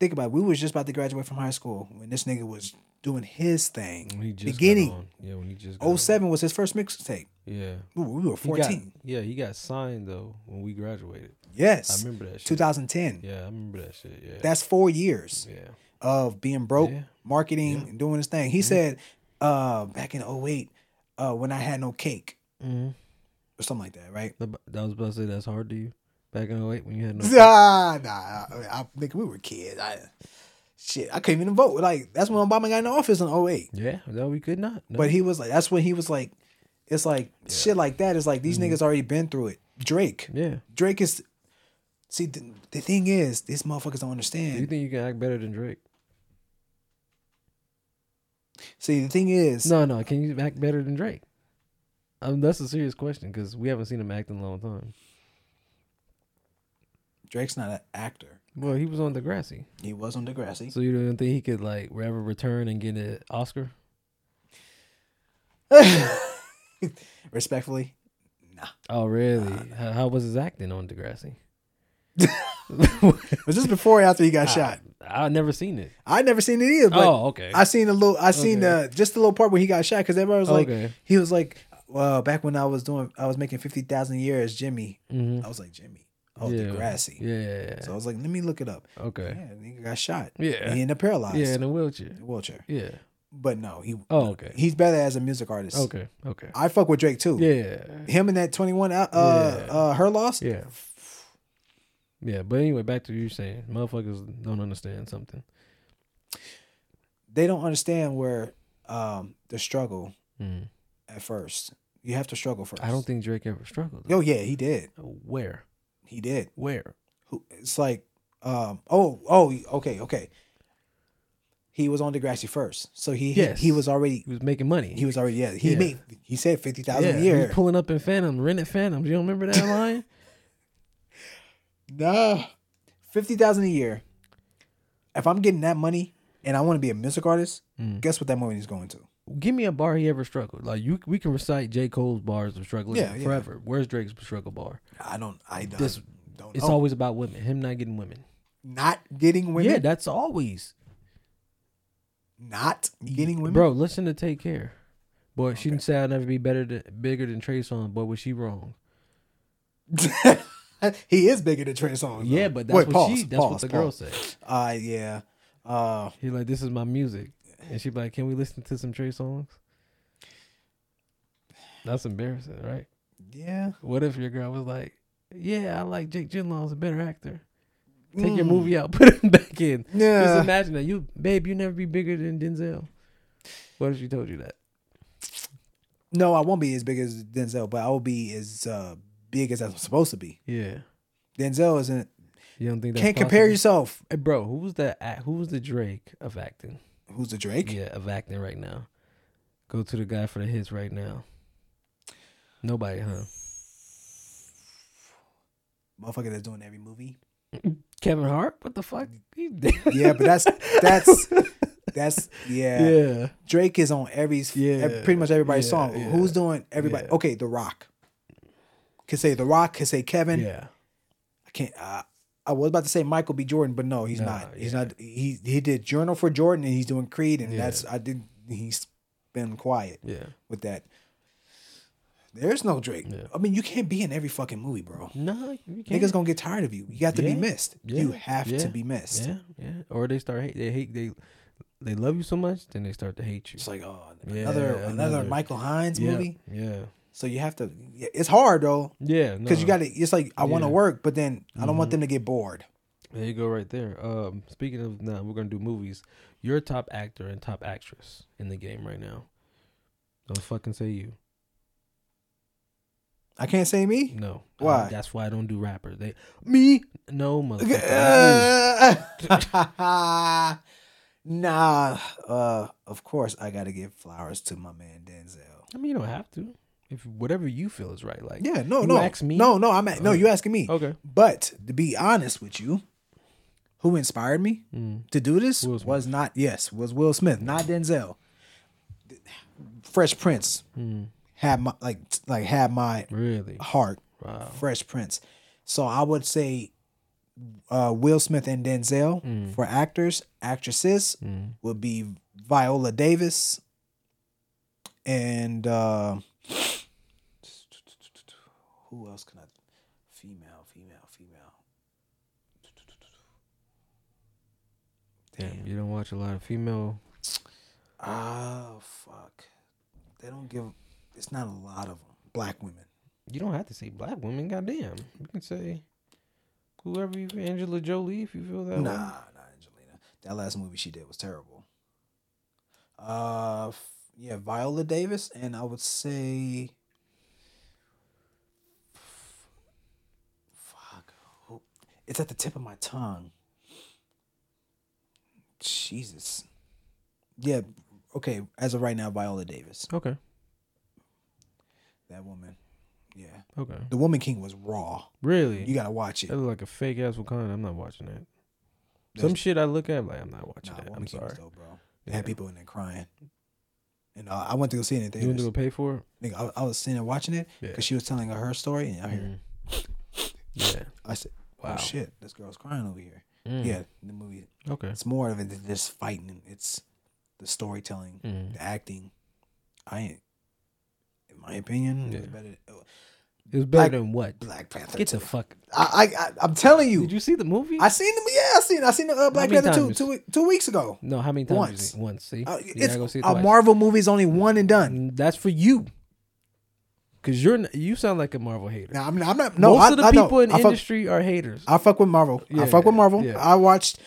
Speaker 1: think about it. We was just about to graduate from high school when this nigga was doing his thing.
Speaker 2: When he just got
Speaker 1: Beginning.
Speaker 2: Yeah, when he just. got on.
Speaker 1: 07 was his first mixtape.
Speaker 2: Yeah.
Speaker 1: We were- we were
Speaker 2: He got-
Speaker 1: 14.
Speaker 2: yeah, he got signed though when we graduated.
Speaker 1: Yes.
Speaker 2: I remember that shit.
Speaker 1: 2010.
Speaker 2: Yeah, I remember that shit. Yeah.
Speaker 1: That's four years
Speaker 2: yeah.
Speaker 1: of being broke,
Speaker 2: Yeah.
Speaker 1: marketing, and doing his thing. He said uh, back in 08, uh, when I had no cake
Speaker 2: Mm-hmm.
Speaker 1: or something like that, right?
Speaker 2: That was about to say that's hard to you back in 08 when you had no. (laughs)
Speaker 1: Nah, nah. I, I, nigga, we were kids. I, shit, I couldn't even vote. Like, that's when Obama got in office in 08.
Speaker 2: yeah, no, we could not. No.
Speaker 1: But he was like, that's when he was like, it's like shit like that. It's like these niggas already been through it. Drake,
Speaker 2: yeah.
Speaker 1: Drake is. See, the, the thing is, these motherfuckers don't
Speaker 2: Do you think you can act better than Drake?
Speaker 1: See, the thing is,
Speaker 2: No, no. Can you act better than Drake? Um, that's a serious question because we haven't seen him act in a long time.
Speaker 1: Drake's not an actor.
Speaker 2: Well, he was on Degrassi,
Speaker 1: He was on Degrassi.
Speaker 2: so you don't think he could like ever return and get an Oscar? (laughs) (laughs)
Speaker 1: Respectfully, no.
Speaker 2: Oh, really? how, how was his acting on Degrassi? (laughs)
Speaker 1: was this before or after he got shot?
Speaker 2: I've never seen it.
Speaker 1: I never seen it either. But
Speaker 2: oh, okay.
Speaker 1: I seen a little. I seen
Speaker 2: Okay.
Speaker 1: uh, just the little part where he got shot because everybody was like,
Speaker 2: Okay.
Speaker 1: he was like, well, back when I was doing, I was making fifty thousand a year as Jimmy.
Speaker 2: Mhm.
Speaker 1: I was like Jimmy. Oh,
Speaker 2: yeah.
Speaker 1: Degrassi.
Speaker 2: Yeah.
Speaker 1: So I was like, let me look it up.
Speaker 2: okay.
Speaker 1: Yeah, nigga got shot.
Speaker 2: Yeah.
Speaker 1: he ended up paralyzed.
Speaker 2: Yeah, in a wheelchair.
Speaker 1: a wheelchair.
Speaker 2: Yeah.
Speaker 1: But no, he.
Speaker 2: Oh, okay.
Speaker 1: He's better as a music artist.
Speaker 2: Okay. Okay.
Speaker 1: I fuck with Drake too.
Speaker 2: Yeah.
Speaker 1: Him and that twenty one. Uh,
Speaker 2: Yeah.
Speaker 1: uh, her loss.
Speaker 2: Yeah. Yeah, but anyway, back to you're saying. Motherfuckers don't understand something.
Speaker 1: They don't understand where um the struggle
Speaker 2: Mm.
Speaker 1: at first. You have to struggle first.
Speaker 2: I don't think Drake ever struggled.
Speaker 1: Oh yeah, he did.
Speaker 2: Where?
Speaker 1: He did.
Speaker 2: Where?
Speaker 1: Who? It's like, um. Oh. Oh. Okay. Okay. He was on Degrassi first, so he he-
Speaker 2: Yes.
Speaker 1: he, was already
Speaker 2: He was making money.
Speaker 1: he was already yeah he
Speaker 2: Yeah.
Speaker 1: made he said fifty
Speaker 2: yeah,
Speaker 1: thousand a
Speaker 2: he
Speaker 1: year.
Speaker 2: was pulling up in Phantom, rented Phantoms. You don't remember that (laughs) line?
Speaker 1: Nah, fifty thousand a year. If I'm getting that money and I want to be a music artist,
Speaker 2: Mm.
Speaker 1: guess what that money is going to?
Speaker 2: Give me a bar he ever struggled. Like you, we can recite J. Cole's bars of struggling
Speaker 1: Yeah, yeah.
Speaker 2: forever. Where's Drake's struggle bar?
Speaker 1: I don't. I don't.
Speaker 2: This-
Speaker 1: don't
Speaker 2: It's
Speaker 1: know.
Speaker 2: always about women. Him not getting women.
Speaker 1: not getting women.
Speaker 2: Yeah, that's always.
Speaker 1: Not getting women.
Speaker 2: Bro, listen to Take Care. Boy, she didn't say I'll never be better than bigger than Trey Songz. Boy, was she wrong? (laughs)
Speaker 1: he is bigger than Trey Songz.
Speaker 2: Yeah, but that's
Speaker 1: Wait,
Speaker 2: what
Speaker 1: pause,
Speaker 2: she. That's what
Speaker 1: pause,
Speaker 2: the girl said.
Speaker 1: Uh, yeah. Uh,
Speaker 2: He like, this is my music, and she be like, can we listen to some Trey Songz? That's embarrassing, right?
Speaker 1: yeah.
Speaker 2: What if your girl was like, yeah, I like Jake Gyllenhaal's a better actor. Take your
Speaker 1: Mm.
Speaker 2: movie out, (laughs) put him back in. Just imagine that you, babe, you never be bigger than Denzel. What if she told you that?
Speaker 1: No, I won't be as big as Denzel, but I will be as uh, big as I'm supposed to be.
Speaker 2: Yeah,
Speaker 1: Denzel isn't.
Speaker 2: you don't think that's
Speaker 1: Can't compare yourself.
Speaker 2: Hey, bro, who was the act- who was the Drake of acting?
Speaker 1: Who's the Drake?
Speaker 2: Yeah, of acting right now. Go to the guy for the hits right now. Nobody, huh?
Speaker 1: Motherfucker that's doing every movie. (laughs)
Speaker 2: Kevin Hart? What the fuck?
Speaker 1: Yeah, but that's that's (laughs) that's yeah.
Speaker 2: yeah.
Speaker 1: Drake is on every
Speaker 2: Yeah,
Speaker 1: pretty much everybody's
Speaker 2: yeah,
Speaker 1: song.
Speaker 2: yeah,
Speaker 1: Who's doing everybody?
Speaker 2: yeah.
Speaker 1: Okay, The Rock. Can say The Rock. Can say Kevin.
Speaker 2: Yeah.
Speaker 1: I can't. Uh, I was about to say Michael B. Jordan, but no, he's
Speaker 2: Nah,
Speaker 1: not. He's not. He he did Journal for Jordan, and he's doing Creed, and that's I did. He's been quiet
Speaker 2: Yeah.
Speaker 1: with that. There's no Drake.
Speaker 2: Yeah.
Speaker 1: I mean, you can't be in every fucking movie, bro.
Speaker 2: No, you can't.
Speaker 1: Niggas gonna get tired of you. You got to
Speaker 2: Yeah.
Speaker 1: be missed.
Speaker 2: Yeah.
Speaker 1: You have to be missed.
Speaker 2: Yeah, yeah. Or they start hate. They hate. They they love you so much, then they start to hate you.
Speaker 1: It's like oh, another, another
Speaker 2: another-
Speaker 1: Michael Hines movie.
Speaker 2: Yeah.
Speaker 1: So you have to. It's hard though,
Speaker 2: Yeah.
Speaker 1: because you got to. It's like I want to work, but then I don't want
Speaker 2: Mhm.
Speaker 1: them to get bored.
Speaker 2: There you go, right there. Um, speaking of now, we're gonna do movies. You're a top actor and top actress in the game right now. Don't fucking say you.
Speaker 1: I can't say me.
Speaker 2: No.
Speaker 1: Why?
Speaker 2: That's why I don't do rappers. They me no motherfucker.
Speaker 1: Uh, (laughs) nah. Uh, of course I got to give flowers to my man Denzel.
Speaker 2: I mean, you don't have to. If whatever you feel is right, like
Speaker 1: Yeah, no,
Speaker 2: you
Speaker 1: no,
Speaker 2: ask me.
Speaker 1: no, no. I'm at, no. You asking me?
Speaker 2: Okay.
Speaker 1: But to be honest with you, who inspired me
Speaker 2: Mm.
Speaker 1: to do this was not yes was Will Smith, not Denzel. Fresh Prince
Speaker 2: Mm.
Speaker 1: Had my like like had my
Speaker 2: Really?
Speaker 1: heart.
Speaker 2: Wow.
Speaker 1: Fresh Prince. So I would say uh, Will Smith and Denzel
Speaker 2: Mm.
Speaker 1: for actors. Actresses
Speaker 2: Mm.
Speaker 1: would be Viola Davis and uh, who else can I? Female, female, female.
Speaker 2: Damn, you don't watch a lot of female.
Speaker 1: Oh fuck! They don't give. It's not a lot of them. Black women.
Speaker 2: You don't have to say black women. Goddamn, you can say whoever you, Angela Jolie, if you feel that
Speaker 1: Nah,
Speaker 2: way.
Speaker 1: not Angelina. That last movie she did was terrible. Uh, yeah, Viola Davis, and I would say, fuck, it's at the tip of my tongue. Jesus. Yeah. Okay. As of right now, Viola Davis.
Speaker 2: Okay.
Speaker 1: That woman. Yeah.
Speaker 2: Okay.
Speaker 1: The Woman King was raw.
Speaker 2: Really?
Speaker 1: You gotta watch it.
Speaker 2: that look like a fake ass Wakanda. I'm not watching that.
Speaker 1: There's-
Speaker 2: Some shit I look at, like I'm not watching
Speaker 1: Nah,
Speaker 2: that.
Speaker 1: Woman
Speaker 2: I'm
Speaker 1: King
Speaker 2: sorry.
Speaker 1: dope, bro. They
Speaker 2: Yeah.
Speaker 1: had people in there crying. And uh, I went to go see it in
Speaker 2: You
Speaker 1: theaters.
Speaker 2: to go pay for it?
Speaker 1: Nigga, I, I was sitting there watching it
Speaker 2: Yeah.
Speaker 1: because she was telling her, her story, and I hear,
Speaker 2: Mhm. Yeah.
Speaker 1: I said, "Oh
Speaker 2: Wow.
Speaker 1: shit, this girl's crying over here."
Speaker 2: Mm.
Speaker 1: Yeah, the movie.
Speaker 2: Okay.
Speaker 1: It's more of it than just fighting. It's the storytelling,
Speaker 2: Mm.
Speaker 1: the acting. I, ain't- in my opinion,
Speaker 2: Yeah.
Speaker 1: it's better. oh,
Speaker 2: It was better
Speaker 1: Black-
Speaker 2: than what?
Speaker 1: Black Panther.
Speaker 2: Get the fuck.
Speaker 1: I, I, I, I'm telling you,
Speaker 2: Did you see the movie?
Speaker 1: I seen them. Yeah, I seen. I seen the uh, Black Panther two, two, two weeks ago.
Speaker 2: no, how many times?
Speaker 1: Once.
Speaker 2: You see? Once. See,
Speaker 1: Uh,
Speaker 2: You
Speaker 1: it's
Speaker 2: go see it
Speaker 1: a. Marvel movie's only one and done.
Speaker 2: Mm, That's for you. because you're you sound like a Marvel hater.
Speaker 1: Now, I'm, I'm not. No,
Speaker 2: Most
Speaker 1: I,
Speaker 2: of the
Speaker 1: I know.
Speaker 2: people in
Speaker 1: I fuck,
Speaker 2: industry are haters.
Speaker 1: I fuck with Marvel.
Speaker 2: Yeah,
Speaker 1: I fuck with Marvel.
Speaker 2: yeah.
Speaker 1: I watched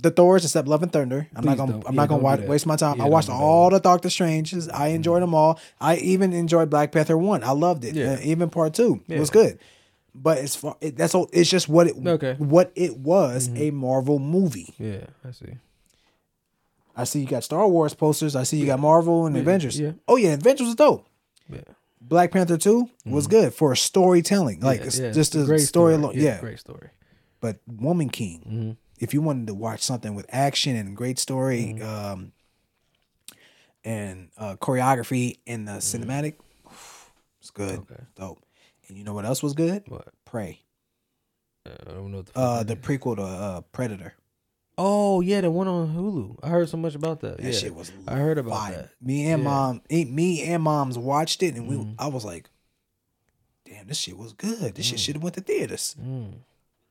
Speaker 1: the Thors except Love and Thunder. I'm
Speaker 2: Please
Speaker 1: not gonna.
Speaker 2: don't.
Speaker 1: I'm
Speaker 2: Yeah,
Speaker 1: not gonna watch, waste my time.
Speaker 2: Yeah,
Speaker 1: I watched all the Doctor Stranges. I enjoyed them all. I even enjoyed Black Panther one. I loved it.
Speaker 2: Yeah.
Speaker 1: Uh, even part two it was good. But it's far, it, that's all. It's just what it
Speaker 2: Okay. Mm-hmm.
Speaker 1: what it was a Marvel movie.
Speaker 2: yeah, I see.
Speaker 1: I see you got Star Wars posters. I see you got Marvel and Avengers.
Speaker 2: yeah.
Speaker 1: Oh yeah, Avengers was dope.
Speaker 2: Yeah.
Speaker 1: Black Panther two was good for storytelling, like
Speaker 2: Yeah,
Speaker 1: it's
Speaker 2: yeah,
Speaker 1: just a
Speaker 2: great
Speaker 1: story alone. Yeah,
Speaker 2: great story.
Speaker 1: but Woman King. If you wanted to watch something with action and great story, um, and uh, choreography and the cinematic, (sighs) it's good,
Speaker 2: Okay.
Speaker 1: dope. And you know what else was good?
Speaker 2: What?
Speaker 1: Prey,
Speaker 2: Uh, I don't know. What the,
Speaker 1: uh, the prequel to uh, Predator.
Speaker 2: oh yeah, the one on Hulu. I heard so much about that.
Speaker 1: That
Speaker 2: yeah.
Speaker 1: shit was.
Speaker 2: I heard about that.
Speaker 1: Me and
Speaker 2: Yeah. Mm-hmm.
Speaker 1: mom, eh, me and mom's watched it, and we. I was like, "Damn, this shit was good. This shit should have went to theaters."
Speaker 2: Mm.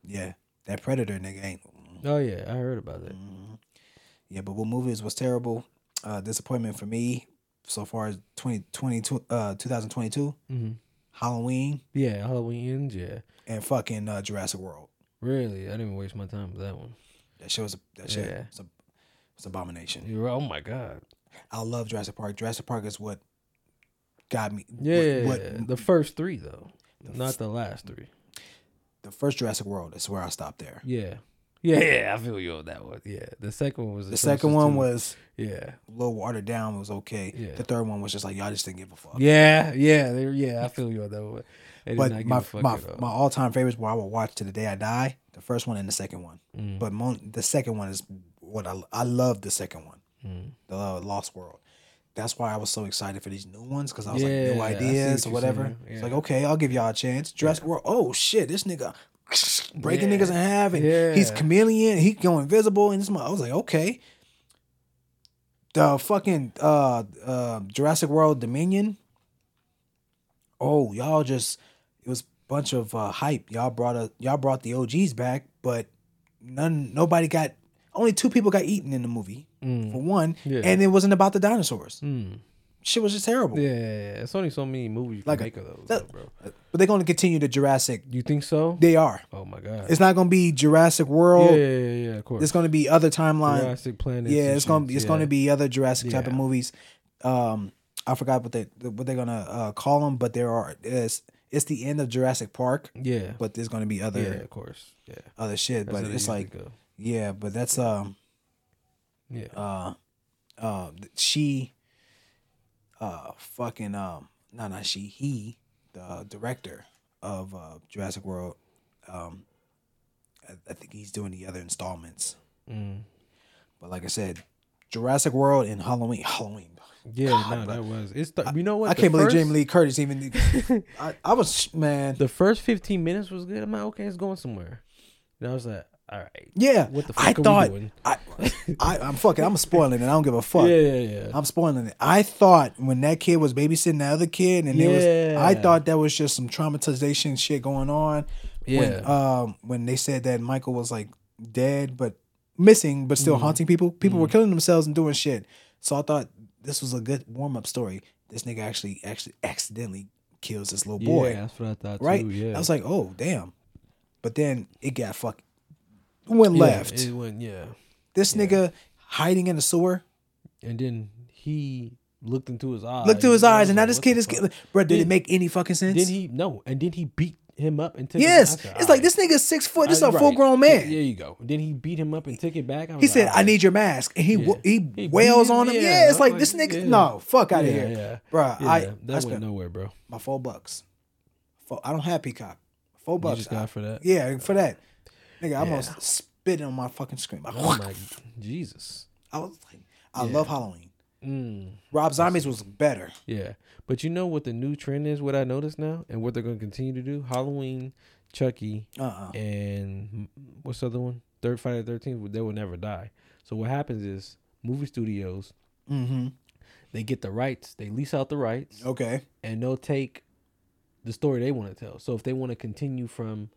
Speaker 1: Yeah, that Predator nigga ain't.
Speaker 2: Oh yeah, I heard about that.
Speaker 1: Yeah, but what movies was terrible? Uh, disappointment for me so far as 2022, uh, 2022,
Speaker 2: hmm
Speaker 1: Halloween
Speaker 2: Yeah, Halloween ends. Yeah,
Speaker 1: and fucking uh, Jurassic World.
Speaker 2: really. I didn't even waste my time with that one.
Speaker 1: That shit was a, that shit
Speaker 2: Yeah.
Speaker 1: was a, was abomination.
Speaker 2: You're. Oh my god.
Speaker 1: I love Jurassic Park. Jurassic Park is what got me.
Speaker 2: Yeah,
Speaker 1: what,
Speaker 2: the first three though, not the last three.
Speaker 1: the first Jurassic World is where I stopped there.
Speaker 2: Yeah. Yeah, yeah, I feel you on that one. Yeah, the second one was
Speaker 1: The second one
Speaker 2: to-
Speaker 1: was
Speaker 2: yeah,
Speaker 1: a little watered down, was okay.
Speaker 2: Yeah.
Speaker 1: The third one was just like y'all just didn't give a fuck.
Speaker 2: yeah, yeah, they, yeah. I feel you on that one. They did not
Speaker 1: But my my,
Speaker 2: all.
Speaker 1: my all time favorites where I will watch to the day I die, the first one and the second one.
Speaker 2: Mm.
Speaker 1: But mo- the second one is what I I love the second one,
Speaker 2: Mm.
Speaker 1: the uh, Lost World. That's why I was so excited for these new ones because I was
Speaker 2: Yeah,
Speaker 1: like new ideas or whatever.
Speaker 2: saying,
Speaker 1: It's like okay, I'll give y'all a chance. Jurassic World. Oh shit, this nigga (laughs) breaking
Speaker 2: Yeah.
Speaker 1: niggas in half and he's
Speaker 2: Yeah.
Speaker 1: chameleon. He go invisible and this. I was like okay. The fucking uh uh Jurassic World Dominion. Oh, y'all just it was a bunch of uh, hype. Y'all brought a y'all brought the OGs back, but none nobody got only two people got eaten in the movie for one,
Speaker 2: Yeah.
Speaker 1: and it wasn't about the dinosaurs.
Speaker 2: Mm.
Speaker 1: Shit was just terrible.
Speaker 2: Yeah, yeah, yeah, it's only so many movies you can
Speaker 1: Like a-
Speaker 2: make of those,
Speaker 1: that-
Speaker 2: though, bro.
Speaker 1: But they're going to continue the Jurassic.
Speaker 2: You think so?
Speaker 1: They are.
Speaker 2: oh my god.
Speaker 1: It's not going to be Jurassic World.
Speaker 2: yeah, yeah, yeah, of course.
Speaker 1: It's going to be other timeline.
Speaker 2: Jurassic Planet.
Speaker 1: yeah, it's going to be it's going to be other Jurassic type of movies. Um, I forgot what they what they're going to uh, call them, but there are it's it's the end of Jurassic Park,
Speaker 2: Yeah,
Speaker 1: but there's going to be other
Speaker 2: yeah, of course. Yeah,
Speaker 1: other shit.
Speaker 2: That's
Speaker 1: but it's like yeah, but that's um
Speaker 2: yeah,
Speaker 1: uh uh she uh fucking um no not she he the director of uh Jurassic World um I, I think he's doing the other installments
Speaker 2: mm.
Speaker 1: but like I said Jurassic World and Halloween Halloween
Speaker 2: yeah.
Speaker 1: God,
Speaker 2: no, that was. It's. The, you know what?
Speaker 1: I
Speaker 2: the
Speaker 1: can't believe
Speaker 2: first-
Speaker 1: Jamie Lee Curtis even (laughs) I, I was man
Speaker 2: The first fifteen minutes was good. I'm like, okay, it's going somewhere. And I was like, all right.
Speaker 1: yeah
Speaker 2: What the fuck
Speaker 1: I
Speaker 2: are we
Speaker 1: thought
Speaker 2: doing?
Speaker 1: I, I I'm fucking I'm spoiling it I don't give a fuck
Speaker 2: Yeah, yeah, yeah.
Speaker 1: I'm spoiling it. I thought when that kid was babysitting the other kid, and it was, I thought that was just some traumatization shit going on. When,
Speaker 2: Yeah.
Speaker 1: um, when they said that Michael was like dead but missing, but
Speaker 2: Mm.
Speaker 1: still haunting people. People were killing themselves and doing shit. So I thought this was a good warm up story. This nigga actually actually accidentally kills this little boy.
Speaker 2: Yeah, that's what I thought
Speaker 1: right?
Speaker 2: too. Yeah,
Speaker 1: I was like, oh damn. But then it got fuck went
Speaker 2: Yeah,
Speaker 1: left.
Speaker 2: It went, yeah.
Speaker 1: this nigga hiding in the sewer.
Speaker 2: And then he looked into his eyes.
Speaker 1: Look to his eyes, and now
Speaker 2: like,
Speaker 1: this kid is.
Speaker 2: fuck?
Speaker 1: Bro, did it make any fucking sense?
Speaker 2: Did he no, and then he beat him up and took.
Speaker 1: Yes,
Speaker 2: it
Speaker 1: it's like
Speaker 2: "All
Speaker 1: this nigga's six foot. This is a
Speaker 2: Right.
Speaker 1: full grown man.
Speaker 2: There you go. Then he beat him up and took it back.
Speaker 1: He
Speaker 2: like,
Speaker 1: said,
Speaker 2: "All
Speaker 1: "I need your mask," and he
Speaker 2: Yeah.
Speaker 1: he,
Speaker 2: He
Speaker 1: wails on him. Yeah,
Speaker 2: yeah.
Speaker 1: it's like
Speaker 2: I'm
Speaker 1: this
Speaker 2: like,
Speaker 1: nigga.
Speaker 2: yeah.
Speaker 1: No, fuck out of
Speaker 2: Yeah,
Speaker 1: here,
Speaker 2: yeah.
Speaker 1: bro.
Speaker 2: Yeah,
Speaker 1: I
Speaker 2: that
Speaker 1: I
Speaker 2: went nowhere, bro.
Speaker 1: my four bucks. Four, I don't have Peacock. Four bucks.
Speaker 2: just got
Speaker 1: I-
Speaker 2: for that?
Speaker 1: Yeah, for that. Nigga, I almost spitting on my fucking screen. I,
Speaker 2: Oh my (laughs) Jesus.
Speaker 1: I was like, I love Halloween.
Speaker 2: Mm,
Speaker 1: Rob Zombie's was better.
Speaker 2: yeah, but you know what the new trend is? What I noticed now, and what they're going to continue to do: Halloween, Chucky,
Speaker 1: Uh uh
Speaker 2: and what's the other one? Third Friday the Thirteenth. They will never die. So what happens is movie studios
Speaker 1: Mm-hmm.
Speaker 2: they get the rights, they lease out the rights,
Speaker 1: Okay.
Speaker 2: and they'll take the story they want to tell. So if they want to continue from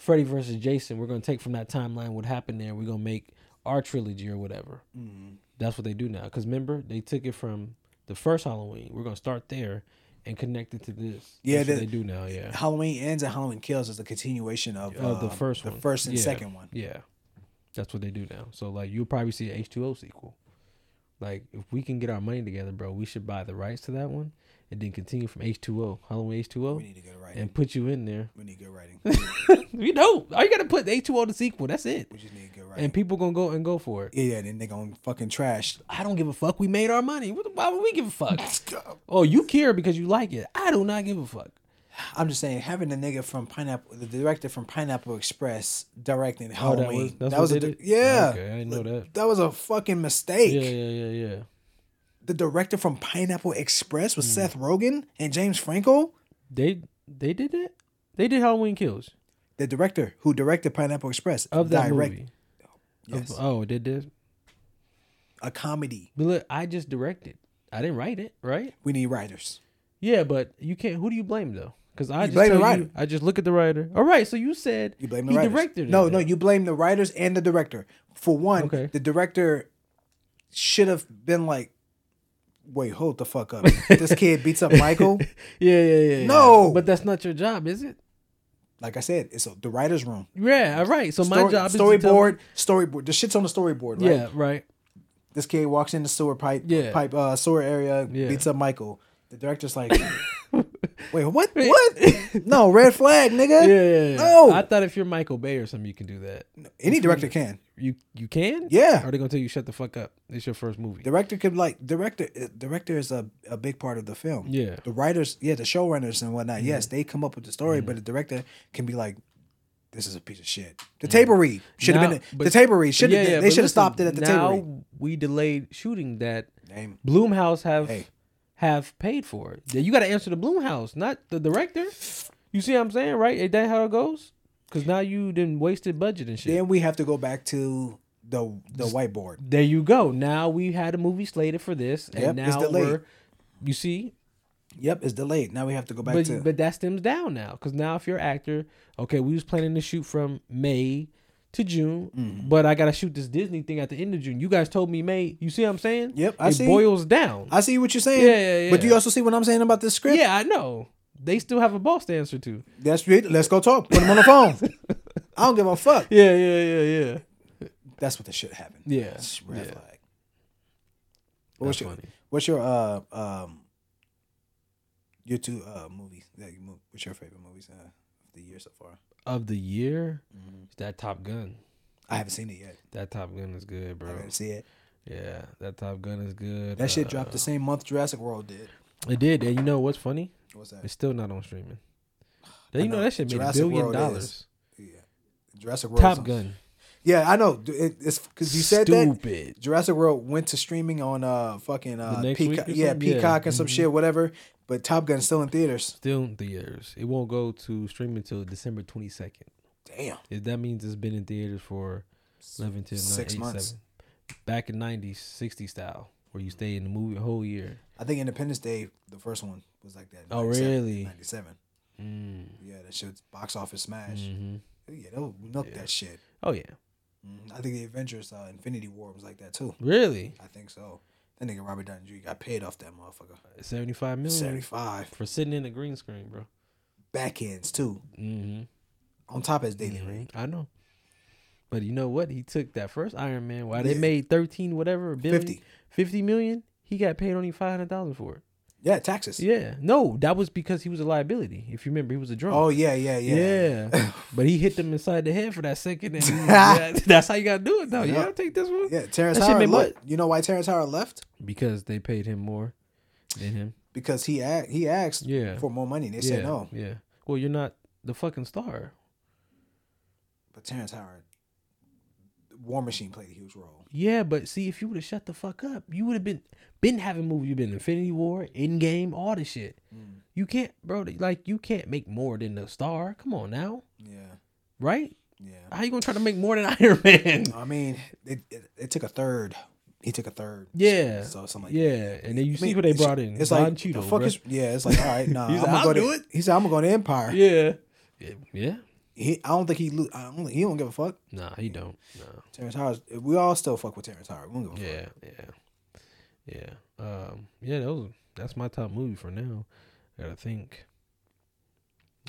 Speaker 2: Freddy versus Jason, we're gonna take from that timeline what happened there. We're gonna make our trilogy or whatever. That's what they do now. Because remember, they took it from the first Halloween. We're gonna start there, and connect it to this.
Speaker 1: Yeah,
Speaker 2: That's what
Speaker 1: the-
Speaker 2: they do now. Yeah,
Speaker 1: Halloween ends and Halloween kills is the continuation of,
Speaker 2: of the
Speaker 1: um,
Speaker 2: first
Speaker 1: the first and
Speaker 2: Yeah,
Speaker 1: second one.
Speaker 2: Yeah, that's what they do now. So like you'll probably see an H two O sequel. Like if we can get our money together, bro, we should buy the rights to that one and then continue from H two O, Halloween H two O,
Speaker 1: We need to get it right.
Speaker 2: and put you in there.
Speaker 1: we need good writing. (laughs)
Speaker 2: We know. All you gotta put H two O the sequel. That's it.
Speaker 1: we just need good writing.
Speaker 2: And people gonna go and go for it.
Speaker 1: yeah, then they gonna fucking trash.
Speaker 2: I don't give a fuck. We made our money. Why would we give a fuck? oh, you care because you like it. I do not give a fuck.
Speaker 1: I'm just saying, having the nigga from Pineapple, the director from Pineapple Express directing
Speaker 2: Oh, that was
Speaker 1: that was a,
Speaker 2: did
Speaker 1: di-
Speaker 2: it?
Speaker 1: yeah.
Speaker 2: Okay, I didn't know that.
Speaker 1: That was a fucking mistake.
Speaker 2: Yeah, yeah, yeah, yeah.
Speaker 1: The director from Pineapple Express
Speaker 2: Mm.
Speaker 1: was Seth Rogen and James Franco.
Speaker 2: They they did it. They did Halloween Kills
Speaker 1: The director who directed Pineapple Express
Speaker 2: of that
Speaker 1: direct-
Speaker 2: movie.
Speaker 1: Yes,
Speaker 2: Of- oh, did. This.
Speaker 1: A comedy.
Speaker 2: But look, I just directed. I didn't write it, right?
Speaker 1: We need writers.
Speaker 2: Yeah, but you can't. Who do you blame though? Because I
Speaker 1: You
Speaker 2: just
Speaker 1: blame the writer.
Speaker 2: You, I just look at the writer. All right, so you said
Speaker 1: You blame the
Speaker 2: he
Speaker 1: writers.
Speaker 2: directed.
Speaker 1: No, no, you blame the writers and the director. For one,
Speaker 2: Okay.
Speaker 1: the director should have been like, "Wait, hold the fuck up! this kid beats up Michael." (laughs)
Speaker 2: Yeah, yeah, yeah. yeah.
Speaker 1: No.
Speaker 2: but that's not your job, is it?
Speaker 1: Like I said, it's a, the writers' room.
Speaker 2: Yeah, all right. So my
Speaker 1: Story-
Speaker 2: job is
Speaker 1: storyboard, storyboard. The shit's on the storyboard, right?
Speaker 2: Yeah, right.
Speaker 1: This kid walks in the sewer pipe,
Speaker 2: Yeah.
Speaker 1: pipe, uh, sewer area,
Speaker 2: Yeah.
Speaker 1: beats up Michael. The director's like, (laughs) "Wait, what? What? no, red flag, nigga.
Speaker 2: Yeah, yeah, yeah.
Speaker 1: No.
Speaker 2: I thought if you're Michael Bay or something, you can do that.
Speaker 1: Any director can.
Speaker 2: You you can?
Speaker 1: Yeah.
Speaker 2: Or are they gonna tell you shut the fuck up? It's your first movie.
Speaker 1: Director could like director. uh, Director is a, a big part of the film.
Speaker 2: Yeah. Mm-hmm.
Speaker 1: The writers, yeah, the showrunners and whatnot. Yes, they come up with the story, but the director can be like, "This is a piece of shit." The table read should have been
Speaker 2: but-
Speaker 1: the table read should have.
Speaker 2: Yeah, yeah,
Speaker 1: they should have stopped it at the
Speaker 2: now
Speaker 1: table read.
Speaker 2: we delayed shooting that
Speaker 1: Name.
Speaker 2: Blumhouse have
Speaker 1: Hey.
Speaker 2: Have paid for it. You got to answer the Blumhouse, not the director. You see what I'm saying, right? Ain't that how it goes? Because now you didn't wasted budget and shit.
Speaker 1: Then we have to go back to the the whiteboard.
Speaker 2: There you go. Now we had a movie slated for this, and
Speaker 1: Yep, it's
Speaker 2: now
Speaker 1: delayed.
Speaker 2: we're. You see,
Speaker 1: Yep, it's delayed. Now we have to go back
Speaker 2: but
Speaker 1: to.
Speaker 2: but that stems down now because now if you're an actor, okay, we was planning to shoot from May to June,
Speaker 1: Mm-hmm.
Speaker 2: but I gotta shoot this Disney thing at the end of June. You guys told me May. You see what I'm saying?
Speaker 1: Yep, I
Speaker 2: it
Speaker 1: see.
Speaker 2: boils down.
Speaker 1: I see what you're saying.
Speaker 2: Yeah, yeah, yeah.
Speaker 1: But do you also see what I'm saying about this script?
Speaker 2: yeah, I know. They still have a boss to answer to.
Speaker 1: That's it. Let's go talk. Put him on the phone. (laughs) I don't give a fuck.
Speaker 2: Yeah, yeah, yeah, yeah.
Speaker 1: That's what the shit happened.
Speaker 2: Yeah,
Speaker 1: It's red
Speaker 2: yeah.
Speaker 1: flag. What's
Speaker 2: That's
Speaker 1: your
Speaker 2: funny.
Speaker 1: What's your uh um your two uh movies that you what's your favorite movies uh, of the year so far?
Speaker 2: Of the year,
Speaker 1: Mm-hmm.
Speaker 2: it's that Top Gun.
Speaker 1: I haven't seen it yet.
Speaker 2: That Top Gun is good,
Speaker 1: I
Speaker 2: bro.
Speaker 1: haven't seen it.
Speaker 2: Yeah, that Top Gun is good.
Speaker 1: That shit
Speaker 2: Uh,
Speaker 1: dropped the same month Jurassic World did.
Speaker 2: It did, and you know what's funny?
Speaker 1: What's that?
Speaker 2: It's still not on streaming. (sighs) Then
Speaker 1: I
Speaker 2: you know,
Speaker 1: know.
Speaker 2: that shit made a billion
Speaker 1: World is.
Speaker 2: dollars.
Speaker 1: Yeah. Jurassic World.
Speaker 2: Top Gun.
Speaker 1: Yeah, I know. It, it's because you said that
Speaker 2: Stupid.
Speaker 1: Jurassic World went to streaming on uh fucking uh Peacock. Yeah,
Speaker 2: something? Yeah.
Speaker 1: Peacock and some
Speaker 2: Mhm.
Speaker 1: shit, whatever. But Top Gun's still in theaters.
Speaker 2: Still in theaters. It won't go to streaming until December twenty second.
Speaker 1: Damn.
Speaker 2: That means it's been in theaters for 11, 10, 9,
Speaker 1: Six months.
Speaker 2: 7. Back in 90s, 60 style, where you stay in the movie a whole year.
Speaker 1: I think Independence Day, the first one, was like that.
Speaker 2: Oh, really?
Speaker 1: 97.
Speaker 2: Mm.
Speaker 1: Yeah, that shit's box office smash.
Speaker 2: hmm
Speaker 1: Yeah, they'll milk
Speaker 2: Yeah.
Speaker 1: that shit.
Speaker 2: Oh, yeah.
Speaker 1: Mhm. I think the Avengers uh, Infinity War was like that too.
Speaker 2: Really?
Speaker 1: I think so. That nigga Robert Downey Jr. got paid off that motherfucker.
Speaker 2: 75 million
Speaker 1: 75.
Speaker 2: for sitting in the green screen, bro.
Speaker 1: Back ends too.
Speaker 2: Mm-hmm.
Speaker 1: On top of his daily rate.
Speaker 2: I know. But you know what? He took that first Iron Man. Why they made 13 whatever billion,
Speaker 1: 50.
Speaker 2: 50 million? He got paid only 500,000 for it.
Speaker 1: Yeah, taxes.
Speaker 2: Yeah. No, that was because he was a liability. If you remember, he was a drunk.
Speaker 1: Oh yeah, yeah, yeah.
Speaker 2: Yeah, (laughs) but he hit them inside the head for that second, and (laughs) yeah, that's how you gotta do it. though. you gotta take this one.
Speaker 1: Yeah, Terrence
Speaker 2: That
Speaker 1: Howard. You know why Terrence Howard left?
Speaker 2: because they paid him more than him.
Speaker 1: Because he a- he asked
Speaker 2: Yeah.
Speaker 1: for more money. and They
Speaker 2: yeah,
Speaker 1: said no.
Speaker 2: Yeah. Well, you're not the fucking star.
Speaker 1: But Terrence Howard, War Machine played a huge role.
Speaker 2: Yeah, but see, if you would have shut the fuck up, you would have been been having movies. You've been Infinity War, Endgame, all this shit.
Speaker 1: Mm.
Speaker 2: You can't, bro. Like you can't make more than the star. Come on now,
Speaker 1: Yeah,
Speaker 2: right?
Speaker 1: yeah.
Speaker 2: How you gonna try to make more than (laughs) Iron Man?
Speaker 1: I mean, it, it, it took a third. He took a third.
Speaker 2: Yeah.
Speaker 1: So something like
Speaker 2: yeah,
Speaker 1: that.
Speaker 2: and then you
Speaker 1: I
Speaker 2: see
Speaker 1: mean,
Speaker 2: who they brought in.
Speaker 1: It's
Speaker 2: Don
Speaker 1: like
Speaker 2: Cheadle,
Speaker 1: the fuck
Speaker 2: bruh.
Speaker 1: is yeah. It's like all right, (laughs) nah.
Speaker 2: He's
Speaker 1: I'm
Speaker 2: like,
Speaker 1: gonna
Speaker 2: "I'll
Speaker 1: go
Speaker 2: do
Speaker 1: to,
Speaker 2: it."
Speaker 1: He said I'm gonna go to Empire.
Speaker 2: Yeah. Yeah. Yeah.
Speaker 1: He, I don't think he. lo- I don't. think- He don't give a fuck.
Speaker 2: Nah, he don't. No.
Speaker 1: Terrence Howard. We all still fuck with Terrence Howard. We don't give a
Speaker 2: Yeah, yeah, yeah. Um, yeah, that was that's my top movie for now. Gotta think.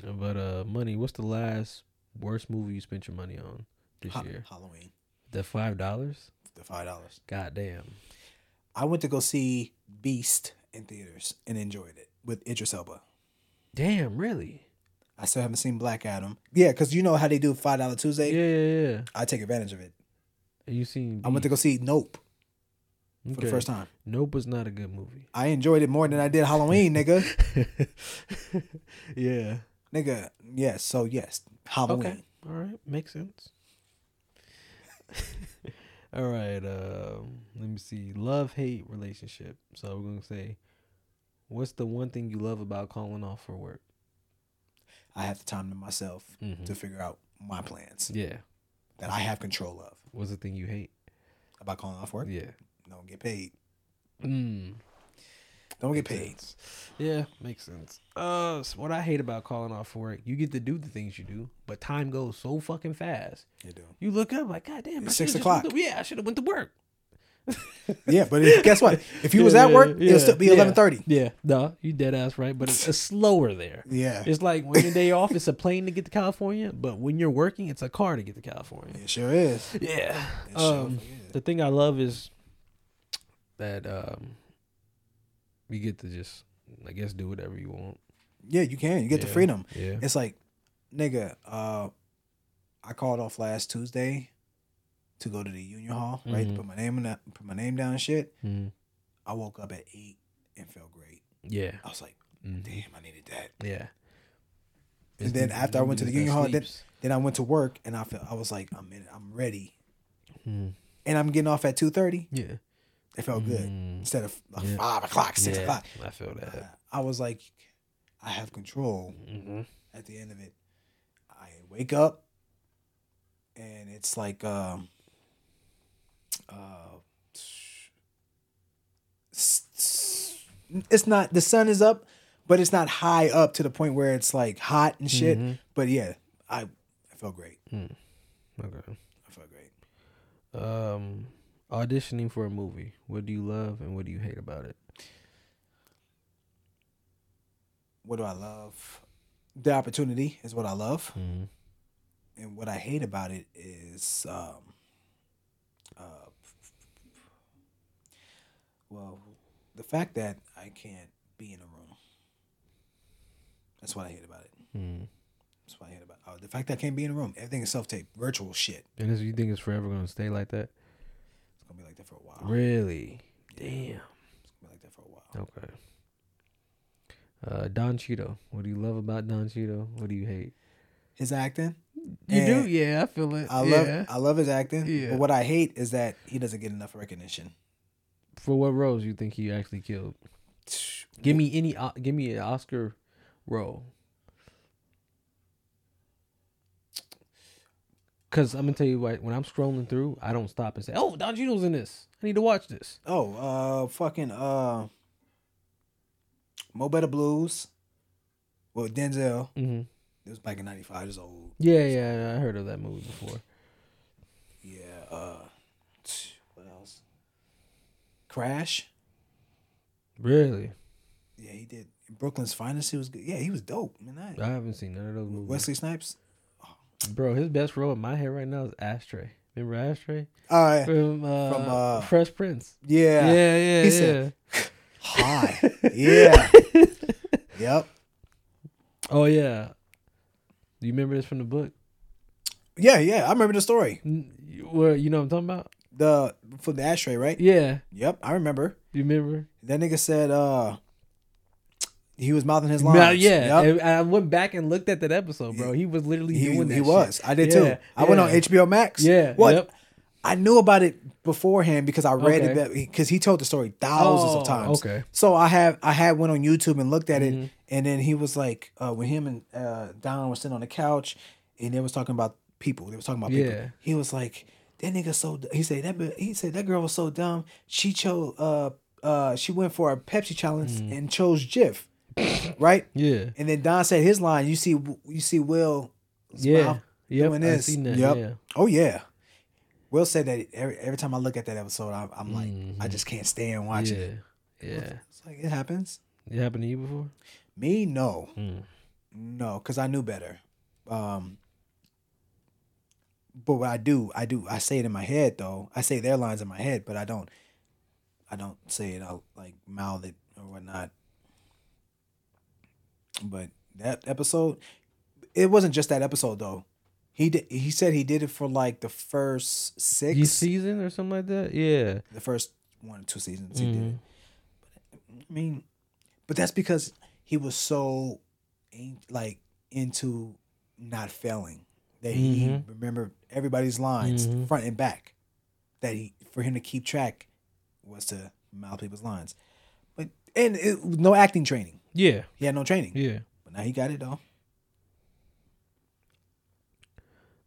Speaker 2: But uh, money. What's the last worst movie you spent your money on this
Speaker 1: Ha-
Speaker 2: year?
Speaker 1: Halloween,
Speaker 2: The five dollars.
Speaker 1: the five dollars.
Speaker 2: God damn.
Speaker 1: I went to go see Beast in theaters and enjoyed it with Idris Elba.
Speaker 2: Damn, really?
Speaker 1: I still haven't seen Black Adam. Yeah, because you know how they do Five Dollar Tuesday.
Speaker 2: yeah, yeah. Yeah.
Speaker 1: I take advantage of it.
Speaker 2: And you seen?
Speaker 1: I went to go see Nope for the first time.
Speaker 2: Nope was not a good movie.
Speaker 1: I enjoyed it more than I did Halloween, (laughs) nigga.
Speaker 2: yeah.
Speaker 1: nigga, yes. So yes, Halloween.
Speaker 2: Okay. All right. Makes sense. (laughs) All right. Um, let me see. Love hate relationship. So we're gonna say, what's the one thing you love about calling off for work?
Speaker 1: I have the time to myself
Speaker 2: Mhm.
Speaker 1: to figure out my plans
Speaker 2: Yeah.
Speaker 1: that I have control of.
Speaker 2: What's the thing you hate?
Speaker 1: About calling off work,
Speaker 2: Yeah.
Speaker 1: don't get paid.
Speaker 2: Mm.
Speaker 1: Don't get paid.
Speaker 2: sense. Yeah, makes sense. Uh, so what I hate about calling off work, you get to do the things you do, but time goes so fucking fast.
Speaker 1: You do.
Speaker 2: You look up like, God damn, I
Speaker 1: It's
Speaker 2: should've
Speaker 1: six o'clock.
Speaker 2: yeah, I should have went to work.
Speaker 1: Yeah, but if, guess what? If you was at work, it'll still be eleven thirty.
Speaker 2: Yeah, no, you dead ass right, but it's, it's slower there.
Speaker 1: Yeah,
Speaker 2: It's like when your day off, it's a plane to get to California, but when you're working, it's a car to get to California.
Speaker 1: it sure is.
Speaker 2: Yeah.
Speaker 1: Sure
Speaker 2: Um,
Speaker 1: is.
Speaker 2: the thing I love is that um, you get to just, I guess, do whatever you want.
Speaker 1: Yeah, you can. You get the freedom.
Speaker 2: Yeah.
Speaker 1: It's like, nigga, uh, I called off last Tuesday to go to the union hall, right? To
Speaker 2: Mhm.
Speaker 1: put my name in that, put my name down and shit.
Speaker 2: Mhm.
Speaker 1: I woke up at eight and felt great.
Speaker 2: Yeah.
Speaker 1: I was like,
Speaker 2: Mhm.
Speaker 1: damn, I needed that.
Speaker 2: Yeah.
Speaker 1: And then after I went to the union hall, then, then I went to work and I felt I was like, I'm in, I'm ready,
Speaker 2: Mhm.
Speaker 1: and I'm getting off at two thirty.
Speaker 2: Yeah.
Speaker 1: It felt good
Speaker 2: Mm.
Speaker 1: instead of like
Speaker 2: Yeah.
Speaker 1: five o'clock, six
Speaker 2: yeah,
Speaker 1: o'clock.
Speaker 2: I feel that.
Speaker 1: I was like, I have control. at the end of it. I wake up and it's like um uh it's not the sun is up, but it's not high up to the point where it's like hot and shit.
Speaker 2: Mhm.
Speaker 1: But yeah, I I felt great.
Speaker 2: Okay.
Speaker 1: I felt great.
Speaker 2: Um, auditioning for a movie. What do you love and what do you hate about it?
Speaker 1: What do I love? The opportunity is what I love.
Speaker 2: Mhm.
Speaker 1: and what I hate about it is, um, uh, well, the fact that I can't be in a room. That's what I hate about it.
Speaker 2: Mhm.
Speaker 1: That's what I hate about it. Uh, the fact that I can't be in a room. Everything is self tape, virtual shit.
Speaker 2: And this, you think it's forever gonna stay like that?
Speaker 1: It's gonna be like that for a while.
Speaker 2: Really? Damn.
Speaker 1: It's gonna be like that for a while.
Speaker 2: Okay. Uh, Don Cheadle. What do you love about Don Cheadle? What do you hate?
Speaker 1: His acting,
Speaker 2: You do? Yeah, I feel it.
Speaker 1: I love.
Speaker 2: yeah.
Speaker 1: I love his acting.
Speaker 2: Yeah.
Speaker 1: But what I hate is that he doesn't get enough recognition.
Speaker 2: For what roles you think he actually killed? Give me any. Uh, give me an Oscar role. Cause I'm gonna tell you what. When I'm scrolling through, I don't stop and say, "Oh, Don Cheadle's in this. I need to watch this."
Speaker 1: Oh, uh, fucking uh, Mo Better Blues. Well, Denzel.
Speaker 2: hmm
Speaker 1: It was back in '95. It's old.
Speaker 2: Yeah, yeah, I heard of that movie before.
Speaker 1: Yeah. Uh? Crash.
Speaker 2: Really,
Speaker 1: Yeah, he did. Brooklyn's Finest. He was good. Yeah, he was dope. Man, I,
Speaker 2: I haven't seen none of those movies.
Speaker 1: Wesley Snipes.
Speaker 2: Bro, his best role in my head right now is Ice Tray. Remember Ice Tray
Speaker 1: Uh,
Speaker 2: from uh,
Speaker 1: From, uh,
Speaker 2: Fresh Prince?
Speaker 1: yeah.
Speaker 2: Yeah, yeah,
Speaker 1: He
Speaker 2: yeah.
Speaker 1: said- (laughs) Hi. yeah. yep.
Speaker 2: oh yeah. Do you remember this from the book?
Speaker 1: Yeah, yeah. I remember the story.
Speaker 2: Where you know what I'm talking about?
Speaker 1: The for the Ice Tray, right?
Speaker 2: Yeah,
Speaker 1: Yep, I remember.
Speaker 2: you remember?
Speaker 1: That nigga said uh he was mouthing his lines.
Speaker 2: yeah,
Speaker 1: Yep.
Speaker 2: and I went back and looked at that episode, bro. He was literally
Speaker 1: He,
Speaker 2: doing that.
Speaker 1: he was.
Speaker 2: shit.
Speaker 1: I did
Speaker 2: Yeah,
Speaker 1: too. I went on. HBO Max.
Speaker 2: Yeah,
Speaker 1: What?
Speaker 2: yep.
Speaker 1: I knew about it beforehand because I read
Speaker 2: Okay.
Speaker 1: it because he told the story thousands
Speaker 2: Oh,
Speaker 1: of times.
Speaker 2: okay.
Speaker 1: So I have I had went on YouTube and looked at it,
Speaker 2: Mhm.
Speaker 1: and then he was like, uh, when him and uh, Don was sitting on the couch, and they was talking about people. They was talking about people.
Speaker 2: Yeah.
Speaker 1: He was like, that nigga so. d-" He said that. He said that girl was so dumb. She chose. Uh, uh, she went for a Pepsi challenge
Speaker 2: Mm.
Speaker 1: and chose Jif, right? (laughs)
Speaker 2: Yeah,
Speaker 1: And then Don said his line. You see, you see Will.
Speaker 2: yeah, yep.
Speaker 1: doing
Speaker 2: I
Speaker 1: this.
Speaker 2: seen that.
Speaker 1: Yep.
Speaker 2: Yeah.
Speaker 1: Oh yeah. Will said that every, every time I look at that episode, I, I'm like, I
Speaker 2: Mhm.
Speaker 1: just can't stand watching
Speaker 2: yeah,
Speaker 1: it.
Speaker 2: yeah,
Speaker 1: It's like it happens.
Speaker 2: It happened to you before?
Speaker 1: Me, no,
Speaker 2: Mm.
Speaker 1: no, because I knew better. Um, but what I do, I do, I say it in my head though. I say their lines in my head, but I don't, I don't say it out like mouth it or whatnot. But that episode, it wasn't just that episode though. He did. He said he did it for like the first six,
Speaker 2: season or something like that? Yeah.
Speaker 1: the first one or two seasons. He did
Speaker 2: Mhm.
Speaker 1: it. I mean, but that's because he was so like into not failing that he
Speaker 2: Mhm.
Speaker 1: remembered everybody's lines
Speaker 2: Mhm.
Speaker 1: front and back. That he for him to keep track was to mouth people's lines, but and it, no acting training.
Speaker 2: Yeah.
Speaker 1: He had no training,
Speaker 2: Yeah.
Speaker 1: but now he got it though.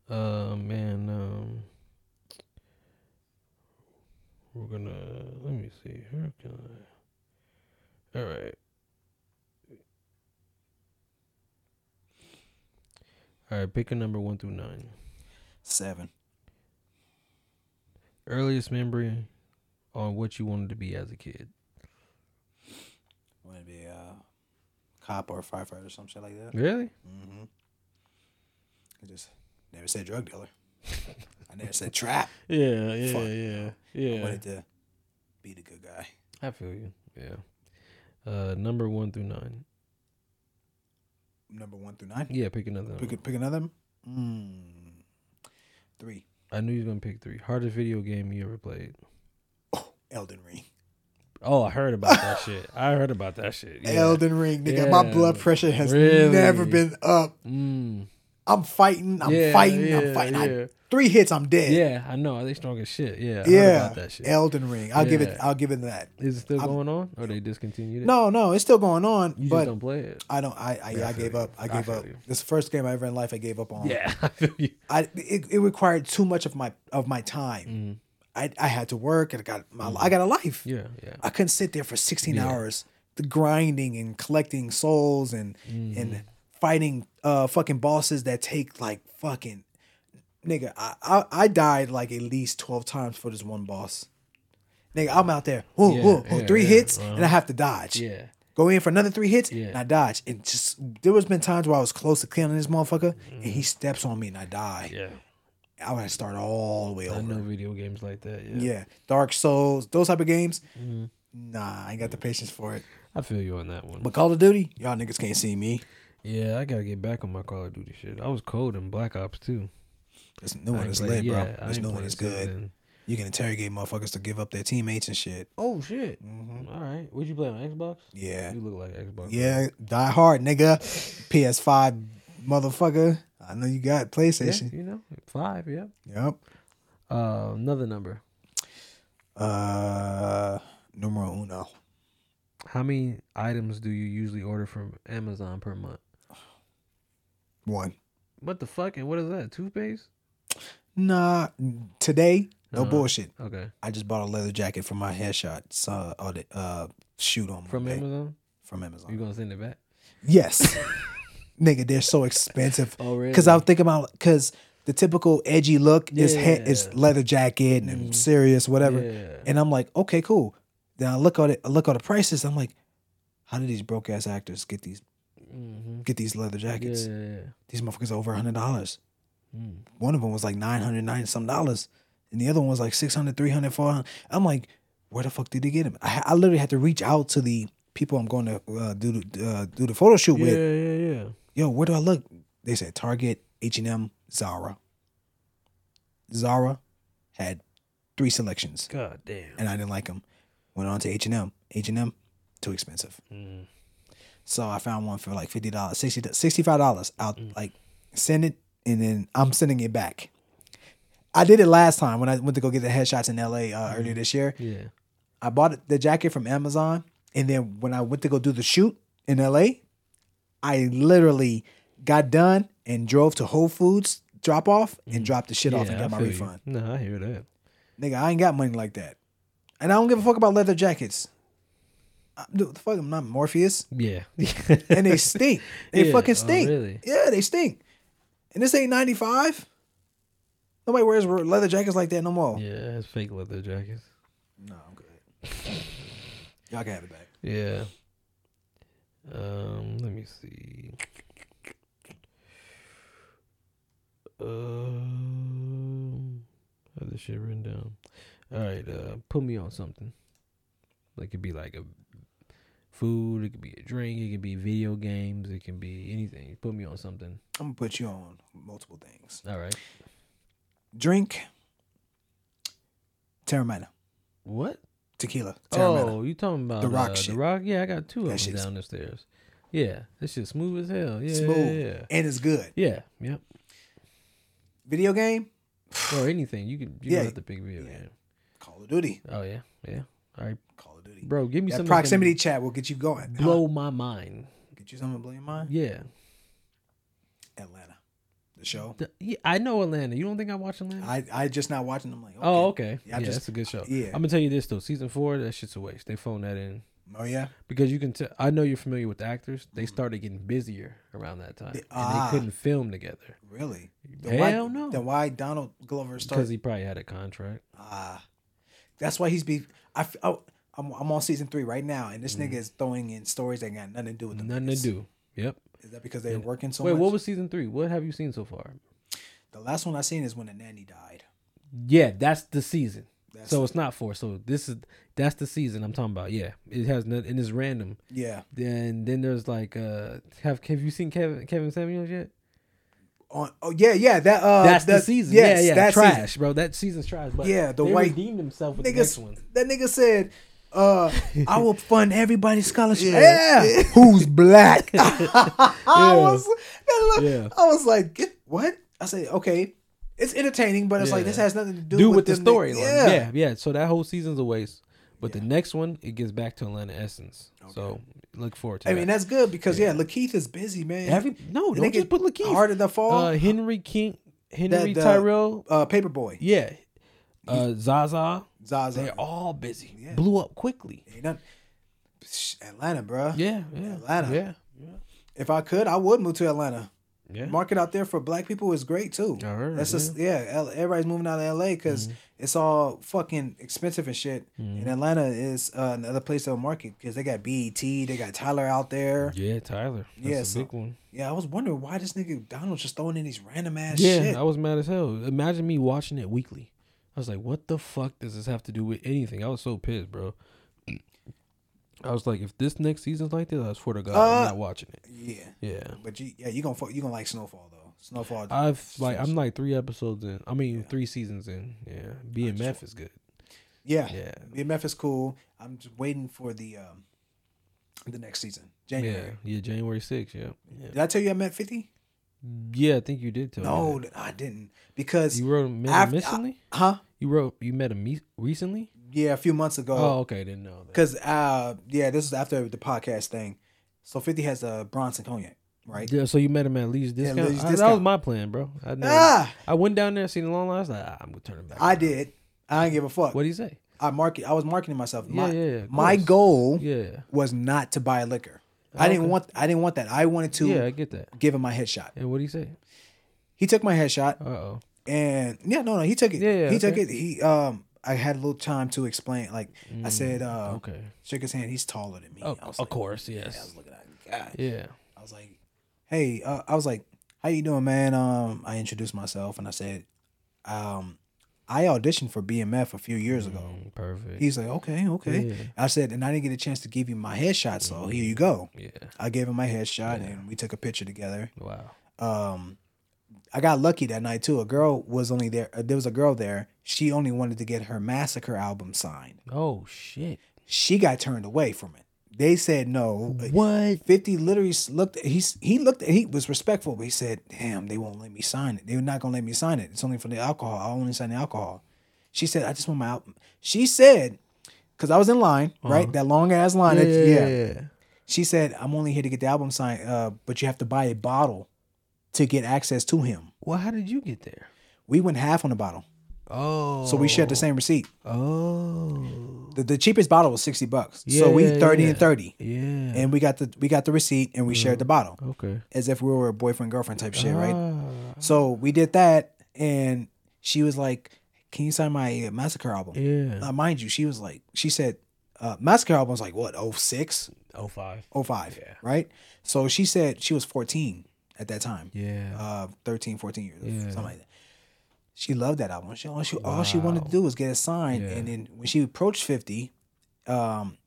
Speaker 2: Uh man, um we're gonna let me see. Here can I all right. All right, pick a number one through nine.
Speaker 1: Seven.
Speaker 2: Earliest memory on what you wanted to be as a kid.
Speaker 1: Wanted to be a cop or a firefighter or some shit like that.
Speaker 2: Really?
Speaker 1: Mm-hmm. I just never said drug dealer. I never said trap. (laughs)
Speaker 2: Yeah, yeah,
Speaker 1: Fuck.
Speaker 2: yeah,
Speaker 1: I
Speaker 2: yeah.
Speaker 1: wanted to be the good guy.
Speaker 2: I feel you. Yeah. Uh, number one through nine.
Speaker 1: Number one through nine.
Speaker 2: Yeah, pick another.
Speaker 1: Pick
Speaker 2: Pick
Speaker 1: another. Mm. Three.
Speaker 2: I knew you was gonna pick three. Hardest video game you ever played.
Speaker 1: Oh, Elden Ring.
Speaker 2: Oh, I heard about that shit. (laughs) I heard about that shit. Yeah.
Speaker 1: Elden Ring, nigga. My blood pressure has
Speaker 2: Really?
Speaker 1: never been up.
Speaker 2: Mm.
Speaker 1: I'm fighting. I'm
Speaker 2: Yeah,
Speaker 1: fighting.
Speaker 2: yeah,
Speaker 1: I'm fighting. I-
Speaker 2: Yeah.
Speaker 1: Three hits, I'm dead.
Speaker 2: yeah, I know. They strong as shit. Yeah, I
Speaker 1: Yeah.
Speaker 2: about that shit.
Speaker 1: Elden Ring. I'll give it. I'll give it that.
Speaker 2: Is it still
Speaker 1: I'm-
Speaker 2: going on, or they discontinued it?
Speaker 1: No, no, it's still going on,
Speaker 2: you
Speaker 1: but
Speaker 2: don't play it.
Speaker 1: I don't. I I,
Speaker 2: Yeah, I
Speaker 1: I gave
Speaker 2: you.
Speaker 1: up. I
Speaker 2: I
Speaker 1: gave
Speaker 2: feel
Speaker 1: up.
Speaker 2: you.
Speaker 1: This is the first game I ever in life I gave up on.
Speaker 2: Yeah, (laughs) I feel you.
Speaker 1: I it, it required too much of my of my time.
Speaker 2: Mm.
Speaker 1: I I had to work and I got my I got a life.
Speaker 2: Yeah, yeah.
Speaker 1: I couldn't sit there for 16
Speaker 2: Yeah.
Speaker 1: hours, the grinding and collecting souls and
Speaker 2: Mm-hmm.
Speaker 1: and fighting uh fucking bosses that take like fucking nigga. I, I I died like at least 12 times for this one boss. Nigga, I'm out there. Whoa,
Speaker 2: Yeah,
Speaker 1: whoa, whoa,
Speaker 2: yeah,
Speaker 1: three
Speaker 2: yeah,
Speaker 1: hits
Speaker 2: uh-huh.
Speaker 1: and I have to dodge.
Speaker 2: Yeah.
Speaker 1: Go in for another three hits and I dodge. And just there was been times where I was close to killing this motherfucker and he steps on me and I die.
Speaker 2: Yeah.
Speaker 1: I would start all the way
Speaker 2: I
Speaker 1: over.
Speaker 2: know video games like that. Yeah.
Speaker 1: Yeah. Dark Souls, those type of games.
Speaker 2: Mhm.
Speaker 1: Nah, I ain't got the patience for it.
Speaker 2: I feel you on that one.
Speaker 1: But Call of Duty, y'all niggas can't see me.
Speaker 2: yeah, I gotta get back on my Call of Duty shit. I was cold in Black Ops too.
Speaker 1: This new one
Speaker 2: played-
Speaker 1: lit,
Speaker 2: yeah,
Speaker 1: bro.
Speaker 2: Ain't
Speaker 1: new one is good.
Speaker 2: then.
Speaker 1: You can interrogate motherfuckers to give up their teammates and shit.
Speaker 2: Oh shit!
Speaker 1: Mhm.
Speaker 2: All right, what you play on Xbox?
Speaker 1: Yeah.
Speaker 2: You look like Xbox.
Speaker 1: Yeah, die hard, nigga. PS5 motherfucker. I know you got
Speaker 2: yeah,
Speaker 1: PlayStation.
Speaker 2: you know, five. Yeah.
Speaker 1: Yep.
Speaker 2: Uh, another number.
Speaker 1: Uh numero uno.
Speaker 2: How many items do you usually order from Amazon per month?
Speaker 1: One.
Speaker 2: What the fuck? And what is that? Toothpaste?
Speaker 1: Nah, today, no
Speaker 2: Uh-huh.
Speaker 1: bullshit.
Speaker 2: Okay.
Speaker 1: I just bought a leather jacket for my headshot uh, audit, uh, shoot on
Speaker 2: From
Speaker 1: Monday
Speaker 2: Amazon?
Speaker 1: from Amazon.
Speaker 2: You gonna send it back?
Speaker 1: Yes, (laughs) nigga, they're so expensive.
Speaker 2: Oh really?
Speaker 1: Because I was thinking about because the typical edgy look is he- is leather jacket and
Speaker 2: Mhm.
Speaker 1: serious whatever,
Speaker 2: Yeah.
Speaker 1: and I'm like, okay, cool. Then I look at it, I look at the prices. I'm like, how do these broke ass actors get these
Speaker 2: hmm
Speaker 1: get these leather
Speaker 2: Yeah,
Speaker 1: jackets?
Speaker 2: yeah, yeah.
Speaker 1: These motherfuckers are over a hundred dollars.
Speaker 2: Mm.
Speaker 1: One of them was like nine hundred ninety some dollars, and the other one was like 600, 300, 400. I'm like, where the fuck did they get them? I, I literally had to reach out to the people I'm going to uh, do the uh, do the photo shoot
Speaker 2: Yeah,
Speaker 1: with.
Speaker 2: yeah, yeah. Yeah.
Speaker 1: Yo, where do I look? They said Target, H and M, Zara. Zara had three selections,
Speaker 2: God damn.
Speaker 1: and I didn't like them. Went on to H and M. H and M, too expensive.
Speaker 2: Mm.
Speaker 1: So I found one for like fifty dollars, 60 65 dollars. I'll
Speaker 2: Mm.
Speaker 1: like send it, and then I'm sending it back. I did it last time when I went to go get the headshots in LA uh, earlier
Speaker 2: Mm.
Speaker 1: this year.
Speaker 2: Yeah.
Speaker 1: I bought the jacket from Amazon, and then when I went to go do the shoot in LA, I literally got done and drove to Whole Foods drop off and dropped the shit off and. Got my
Speaker 2: feel you.
Speaker 1: refund.
Speaker 2: No, I hear that.
Speaker 1: Nigga, I ain't got money like that, and I don't give a fuck about leather jackets. I, dude, the fuck, I'm not Morpheus,
Speaker 2: Yeah.
Speaker 1: and they stink. (laughs) They
Speaker 2: Yeah.
Speaker 1: fucking
Speaker 2: Oh,
Speaker 1: stink.
Speaker 2: really?
Speaker 1: Yeah, they stink. And this ain't 95. Nobody wears leather jackets like that no more.
Speaker 2: Yeah, it's fake leather jackets.
Speaker 1: No, I'm good. Y'all can have it back.
Speaker 2: Yeah. Um, let me see. Um, I have this shit written down. All right, uh, put me on something. Like it could be like a food, it could be a drink, it could be video games, it can be anything. Put me on something.
Speaker 1: I'm gonna put you on multiple things.
Speaker 2: All right.
Speaker 1: Drink Teremana.
Speaker 2: What?
Speaker 1: Tequila. Teremana.
Speaker 2: Oh, you talking about
Speaker 1: The Rock
Speaker 2: uh,
Speaker 1: shit.
Speaker 2: The rock? Yeah, I got two
Speaker 1: That
Speaker 2: of them down the stairs. Yeah, this shit smooth as hell. Yeah,
Speaker 1: Smooth.
Speaker 2: yeah, yeah.
Speaker 1: And it's good.
Speaker 2: Yeah, yep.
Speaker 1: Video game?
Speaker 2: Or anything you can. You
Speaker 1: Yeah.
Speaker 2: have to pick video
Speaker 1: Yeah.
Speaker 2: game.
Speaker 1: Call of Duty.
Speaker 2: Oh yeah, yeah. All right,
Speaker 1: Call of Duty.
Speaker 2: bro. Give me
Speaker 1: some
Speaker 2: something
Speaker 1: proximity chat will get you going.
Speaker 2: blow my mind.
Speaker 1: Get you something to blow your mind?
Speaker 2: Yeah.
Speaker 1: Atlanta. The show.
Speaker 2: Yeah. I know Atlanta. You don't think I watch Atlanta?
Speaker 1: I I just not watching them like okay.
Speaker 2: Oh, okay.
Speaker 1: Yeah,
Speaker 2: Yeah,
Speaker 1: just-
Speaker 2: that's a good show.
Speaker 1: yeah.
Speaker 2: I'm gonna tell you this though. Season four, that shit's a waste. They phoned that in
Speaker 1: Oh yeah.
Speaker 2: because you can tell. I know you're familiar with the actors. They started getting busier around that time, and
Speaker 1: Mm. Ah.
Speaker 2: they couldn't film together
Speaker 1: Really?
Speaker 2: Hell
Speaker 1: why,
Speaker 2: no.
Speaker 1: Then why Donald Glover started?
Speaker 2: because he probably had a contract.
Speaker 1: Ah, that's why he's be. I, f- oh, I'm I'm on season three right now, and this nigga is throwing in stories that got nothing to do with the.
Speaker 2: Nothing to
Speaker 1: movies.
Speaker 2: do. Yep.
Speaker 1: Is that because they're working so
Speaker 2: Wait,
Speaker 1: much?
Speaker 2: what was season three? What have you seen so far?
Speaker 1: the last one I seen is when the nanny died.
Speaker 2: Yeah, that's the season.
Speaker 1: That's
Speaker 2: so it's not four. So this is that's the season I'm talking about. Yeah, it has and it's random.
Speaker 1: Yeah.
Speaker 2: Then then there's like uh have have you seen Kevin Kevin Samuels yet?
Speaker 1: On oh yeah yeah that uh
Speaker 2: That's the
Speaker 1: that-
Speaker 2: season.
Speaker 1: Yes,
Speaker 2: yeah, yeah.
Speaker 1: that
Speaker 2: trash,
Speaker 1: season.
Speaker 2: bro. That season's trash. But
Speaker 1: Yeah, the
Speaker 2: they
Speaker 1: white-
Speaker 2: redeemed himself with the next one.
Speaker 1: that nigga said, uh, I will fund everybody's scholarship. Yeah. (laughs) Who's black? (laughs) I was look,
Speaker 2: Yeah.
Speaker 1: I was like, "Get- what? I said, okay. It's entertaining, but it's like this has nothing to do,
Speaker 2: Do
Speaker 1: with,
Speaker 2: with the storyline. Yeah. yeah, So that whole season's a waste. But the next one, it gets back to Atlanta essence. So look forward to it.
Speaker 1: I
Speaker 2: that.
Speaker 1: mean, that's good because yeah, Lakeith is busy, man.
Speaker 2: Every no,
Speaker 1: The
Speaker 2: don't just put Lakeith.
Speaker 1: Hard at the fall.
Speaker 2: Uh, Henry King, Henry
Speaker 1: the-
Speaker 2: Tyrell.
Speaker 1: uh, Paperboy.
Speaker 2: Yeah. Uh, Zaza.
Speaker 1: Zaza.
Speaker 2: They're all busy.
Speaker 1: Yeah.
Speaker 2: Blew up quickly.
Speaker 1: Ain't nothing- Atlanta, bro.
Speaker 2: Yeah, yeah.
Speaker 1: Atlanta.
Speaker 2: Yeah. yeah.
Speaker 1: If I could, I would move to Atlanta.
Speaker 2: Yeah.
Speaker 1: Market out there for black people is great too.
Speaker 2: I heard,
Speaker 1: That's just yeah. L- everybody's moving out of LA because
Speaker 2: Mm-hmm.
Speaker 1: it's all fucking expensive and shit. And Atlanta is uh, another place to market because they got BET, they got Tyler out there.
Speaker 2: Yeah, Tyler. That's
Speaker 1: Yeah,
Speaker 2: a
Speaker 1: so-
Speaker 2: big one.
Speaker 1: Yeah, I was wondering why this nigga Donald just throwing in these random ass shit.
Speaker 2: Yeah,
Speaker 1: shit.
Speaker 2: I was mad as hell. Imagine me watching it weekly. I was like, what the fuck does this have to do with anything? I was so pissed, bro. I was like, if this next season's like this, I swear to God,
Speaker 1: Uh,
Speaker 2: I'm not watching it.
Speaker 1: yeah,
Speaker 2: Yeah.
Speaker 1: but you yeah you gonna you gonna like Snowfall though. Snowfall.
Speaker 2: I've like I'm like three episodes in. I mean three seasons in. Yeah. BMF is good.
Speaker 1: yeah
Speaker 2: yeah.
Speaker 1: BMF is cool. I'm just waiting for the um the next season January.
Speaker 2: Yeah, January 6th, yeah. Yeah.
Speaker 1: Did I tell you I met Fifty?
Speaker 2: Yeah, I think you did tell
Speaker 1: No,
Speaker 2: me.
Speaker 1: No, I didn't because.
Speaker 2: You wrote met
Speaker 1: after-
Speaker 2: him recently?
Speaker 1: huh?
Speaker 2: You wrote you met him recently?
Speaker 1: Yeah, a few months ago.
Speaker 2: Oh, okay, didn't know that.
Speaker 1: Cause uh yeah, this is after the podcast thing. So Fifty has a Branson cognac, right?
Speaker 2: Yeah, so you met him at least discount.
Speaker 1: least
Speaker 2: I- that was my plan, bro. I never,
Speaker 1: Ah!
Speaker 2: I went down there, seen the long line. I was like, ah, I'm gonna turn it back.
Speaker 1: I
Speaker 2: around.
Speaker 1: did. I didn't give a fuck.
Speaker 2: What do you say?
Speaker 1: I market. I was marketing myself.
Speaker 2: Yeah,
Speaker 1: My,
Speaker 2: yeah, yeah,
Speaker 1: my goal
Speaker 2: Yeah,
Speaker 1: was not to buy liquor. I didn't
Speaker 2: Okay.
Speaker 1: want. I didn't want that. I wanted to
Speaker 2: yeah, I get that.
Speaker 1: give him my headshot.
Speaker 2: And what do you say?
Speaker 1: He took my headshot,
Speaker 2: Uh oh.
Speaker 1: And yeah, no, no, he took it.
Speaker 2: Yeah, yeah,
Speaker 1: he took it. He um, I had a little time to explain. Like I said, uh,
Speaker 2: Mm, Okay.
Speaker 1: shook his hand. He's taller than me.
Speaker 2: Oh, of
Speaker 1: like,
Speaker 2: course,
Speaker 1: yeah, I was looking at him. God.
Speaker 2: Yeah.
Speaker 1: I was like, "Hey," uh, I was like, "How you doing, man?" Um, I introduced myself and I said, "Um, I auditioned for BMF a few years ago."
Speaker 2: Mm, perfect.
Speaker 1: He's like, "Okay, okay."
Speaker 2: Yeah.
Speaker 1: I said, "And I didn't get a chance to give you my headshot, so here you go."
Speaker 2: yeah.
Speaker 1: I gave him my headshot and we took a picture together.
Speaker 2: Wow.
Speaker 1: Um, I got lucky that night too. A girl was only there. Uh, there was a girl there. She only wanted to get her Massacre album signed.
Speaker 2: Oh shit.
Speaker 1: She got turned away from it. They said no.
Speaker 2: What?
Speaker 1: 50 literally looked he's he looked he was respectful but he said damn they won't let me sign it they're not gonna let me sign it it's only for the alcohol i only sign the alcohol she said i just want my album she said because i was in line right that long ass line that- yeah. she said i'm only here to get the album signed uh, but you have to buy a bottle to get access to him
Speaker 2: Well, how did you get there?
Speaker 1: we went half on the bottle
Speaker 2: Oh.
Speaker 1: so we shared the same receipt
Speaker 2: Oh.
Speaker 1: the, the cheapest bottle was 60 bucks Yeah, so we 30
Speaker 2: yeah.
Speaker 1: and 30
Speaker 2: Yeah.
Speaker 1: and we got the we got the receipt and we shared the bottle
Speaker 2: okay.
Speaker 1: as if we were a boyfriend girlfriend type shit right
Speaker 2: Ah.
Speaker 1: So we did that, and she was like, "Can you sign my uh, Massacre album?"
Speaker 2: Yeah.
Speaker 1: Uh, mind you, she was like, she said, uh, Massacre album was like what 06,
Speaker 2: Oh five.
Speaker 1: 05,
Speaker 2: Yeah.
Speaker 1: right? So she said she was 14 at that time.
Speaker 2: Yeah.
Speaker 1: Uh, 13, 14 years,
Speaker 2: Yeah.
Speaker 1: something like that. She loved that album. She all she all she wanted to do was get it signed.
Speaker 2: Yeah.
Speaker 1: And then when she approached 50, um,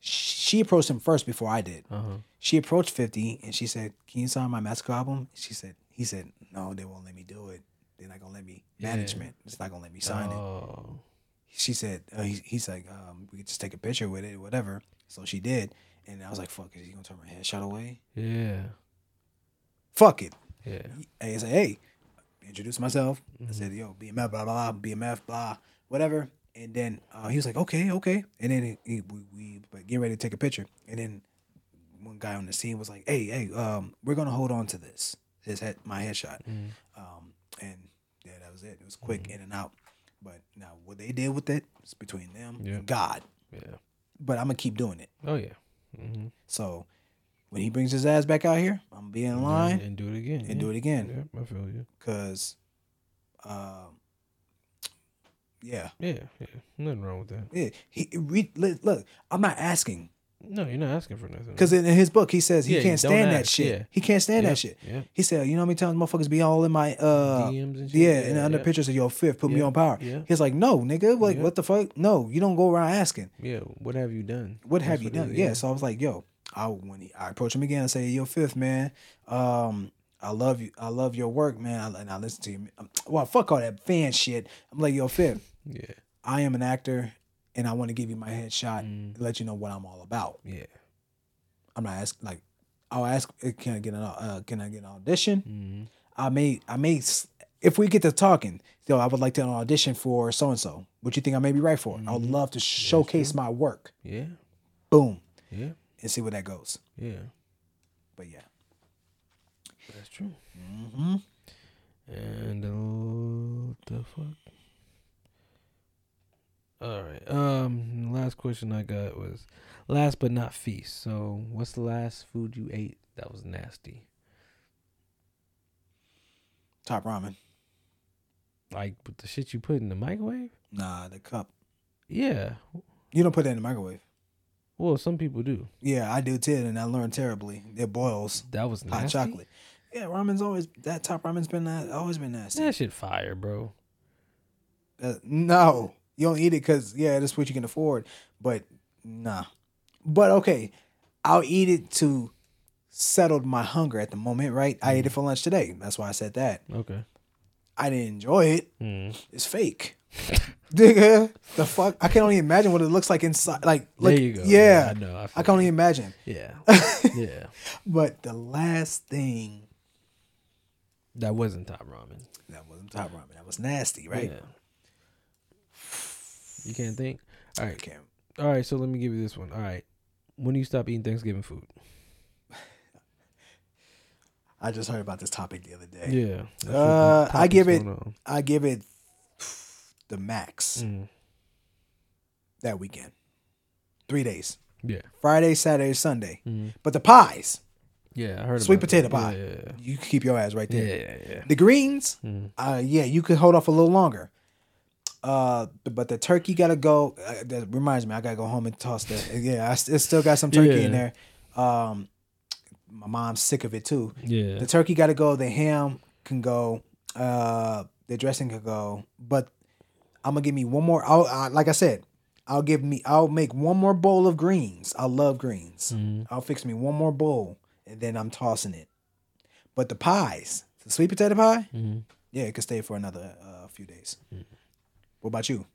Speaker 1: she approached him first before I did.
Speaker 2: Uh huh.
Speaker 1: She approached 50 and she said, Can you sign my Massacre album? She said, He said, No, they won't let me do it. They're not gonna let me
Speaker 2: Yeah.
Speaker 1: management. It's not gonna let me sign it.
Speaker 2: Oh.
Speaker 1: She said, uh, he, He's like, um, We could just take a picture with it, whatever. So she did. And I was like, Fuck, is he gonna turn my headshot away?
Speaker 2: Yeah.
Speaker 1: Fuck it.
Speaker 2: Yeah.
Speaker 1: I said, Hey, introduce myself.
Speaker 2: Mm-hmm.
Speaker 1: I said, Yo, BMF, blah, blah, blah, BMF, blah, whatever. And then uh, he was like, Okay, okay. And then he, he, we, we but get ready to take a picture. And then one guy on the scene was like, "Hey, hey, um, we're gonna hold on to this, his head, my headshot."
Speaker 2: Mm-hmm.
Speaker 1: Um, and yeah, that was it. It was quick in and out. But now what they did with it, is between them
Speaker 2: Yeah.
Speaker 1: and God.
Speaker 2: Yeah.
Speaker 1: But I'm gonna keep doing it.
Speaker 2: Oh yeah. Mm-hmm.
Speaker 1: So when he brings his ass back out here, I'm gonna be in line
Speaker 2: and, do it again.
Speaker 1: and do it again.
Speaker 2: Yeah, I feel you.
Speaker 1: Cause, um, yeah,
Speaker 2: Yeah, yeah. Nothing wrong with that.
Speaker 1: yeah. He read. Look, I'm not asking.
Speaker 2: No, you're not asking for nothing.
Speaker 1: Because in, his book, he says he
Speaker 2: Yeah,
Speaker 1: can't stand that shit.
Speaker 2: yeah.
Speaker 1: He can't stand
Speaker 2: Yeah,
Speaker 1: that shit.
Speaker 2: yeah.
Speaker 1: He said, you know how many times motherfuckers be all in my uh
Speaker 2: DMs and shit?
Speaker 1: yeah,
Speaker 2: Yeah,
Speaker 1: and under
Speaker 2: yeah.
Speaker 1: pictures of your fifth, put me on power.
Speaker 2: yeah.
Speaker 1: He's like, no, nigga, like
Speaker 2: Yeah.
Speaker 1: what the fuck? No, you don't go around asking.
Speaker 2: yeah, what have you done?
Speaker 1: What have
Speaker 2: That's
Speaker 1: you
Speaker 2: it
Speaker 1: done?
Speaker 2: is,
Speaker 1: Yeah. So I was like, yo, I when he, I approach him again, I say, yo, fifth man, um, I love you, I love your work, man, I, and I listen to you. Um, Well, fuck all that fan shit. I'm like, yo, fifth,
Speaker 2: Yeah,
Speaker 1: I am an actor, and I want to give you my headshot,
Speaker 2: Mm.
Speaker 1: let you know what I'm all about.
Speaker 2: yeah.
Speaker 1: I'm not asking like I'll ask uh, can I get an uh, can I get an audition?
Speaker 2: Mm-hmm.
Speaker 1: I may I may if we get to talking, yo, I would like to audition for so and so. What you think I may be right for? I would love to showcase my work.
Speaker 2: Yeah,
Speaker 1: Boom.
Speaker 2: yeah,
Speaker 1: And see where that goes.
Speaker 2: yeah.
Speaker 1: But yeah.
Speaker 2: That's true.
Speaker 1: Mm-hmm.
Speaker 2: And uh, what the fuck? All right. Um, last question I got was last but not feast. So, what's the last food you ate that was nasty?
Speaker 1: Top ramen.
Speaker 2: Like with the shit you put in the microwave?
Speaker 1: Nah, the cup.
Speaker 2: Yeah.
Speaker 1: You don't put that in the microwave.
Speaker 2: Well, some people do.
Speaker 1: Yeah, I do too, and I learned terribly. It boils
Speaker 2: That was
Speaker 1: hot chocolate. Yeah, ramen's always that top ramen's been that always been nasty.
Speaker 2: That shit fire, bro.
Speaker 1: Uh, no, you don't eat it because yeah, that's what you can afford. But nah. But okay, I'll eat it to settle my hunger at the moment. Right? I ate it for lunch today. That's why I said that.
Speaker 2: Okay.
Speaker 1: I didn't enjoy it.
Speaker 2: Mm.
Speaker 1: It's fake. (laughs) Nigga, the fuck! I can't only imagine what it looks like inside. Like, look,
Speaker 2: there you go.
Speaker 1: Yeah,
Speaker 2: I know. I,
Speaker 1: I can only imagine.
Speaker 2: Yeah. (laughs) yeah.
Speaker 1: But the last thing
Speaker 2: That wasn't top ramen.
Speaker 1: that wasn't top ramen. That was nasty, right?
Speaker 2: Yeah. You can't think. All
Speaker 1: I
Speaker 2: right.
Speaker 1: can't.
Speaker 2: All right. So let me give you this one. All right. When do you stop eating Thanksgiving food?
Speaker 1: I just heard about this topic the other day.
Speaker 2: Yeah.
Speaker 1: Uh, I give it-. I give it the max
Speaker 2: Mm.
Speaker 1: that weekend. Three days.
Speaker 2: Yeah.
Speaker 1: Friday, Saturday, Sunday.
Speaker 2: Mhm.
Speaker 1: But the pies,
Speaker 2: Yeah. I heard
Speaker 1: sweet potato
Speaker 2: that.
Speaker 1: pie.
Speaker 2: Yeah.
Speaker 1: You can keep your ass right there.
Speaker 2: Yeah. Yeah. yeah.
Speaker 1: The greens,
Speaker 2: Mm.
Speaker 1: uh, yeah, you could hold off a little longer. Uh, but the turkey gotta go. Uh, that reminds me, I gotta go home and toss that. (laughs) Yeah, I st- still got some turkey in there. Um, my mom's sick of it too.
Speaker 2: Yeah.
Speaker 1: The turkey got to go. The ham can go. Uh, the dressing can go. But I'm gonna give me one more. I'll, I, like I said, I'll give me. I'll make one more bowl of greens. I love greens.
Speaker 2: Mhm.
Speaker 1: I'll fix me one more bowl, and then I'm tossing it. But the pies, the sweet potato pie,
Speaker 2: Mhm.
Speaker 1: yeah, it could stay for another uh, few days.
Speaker 2: Mm-hmm.
Speaker 1: What about you?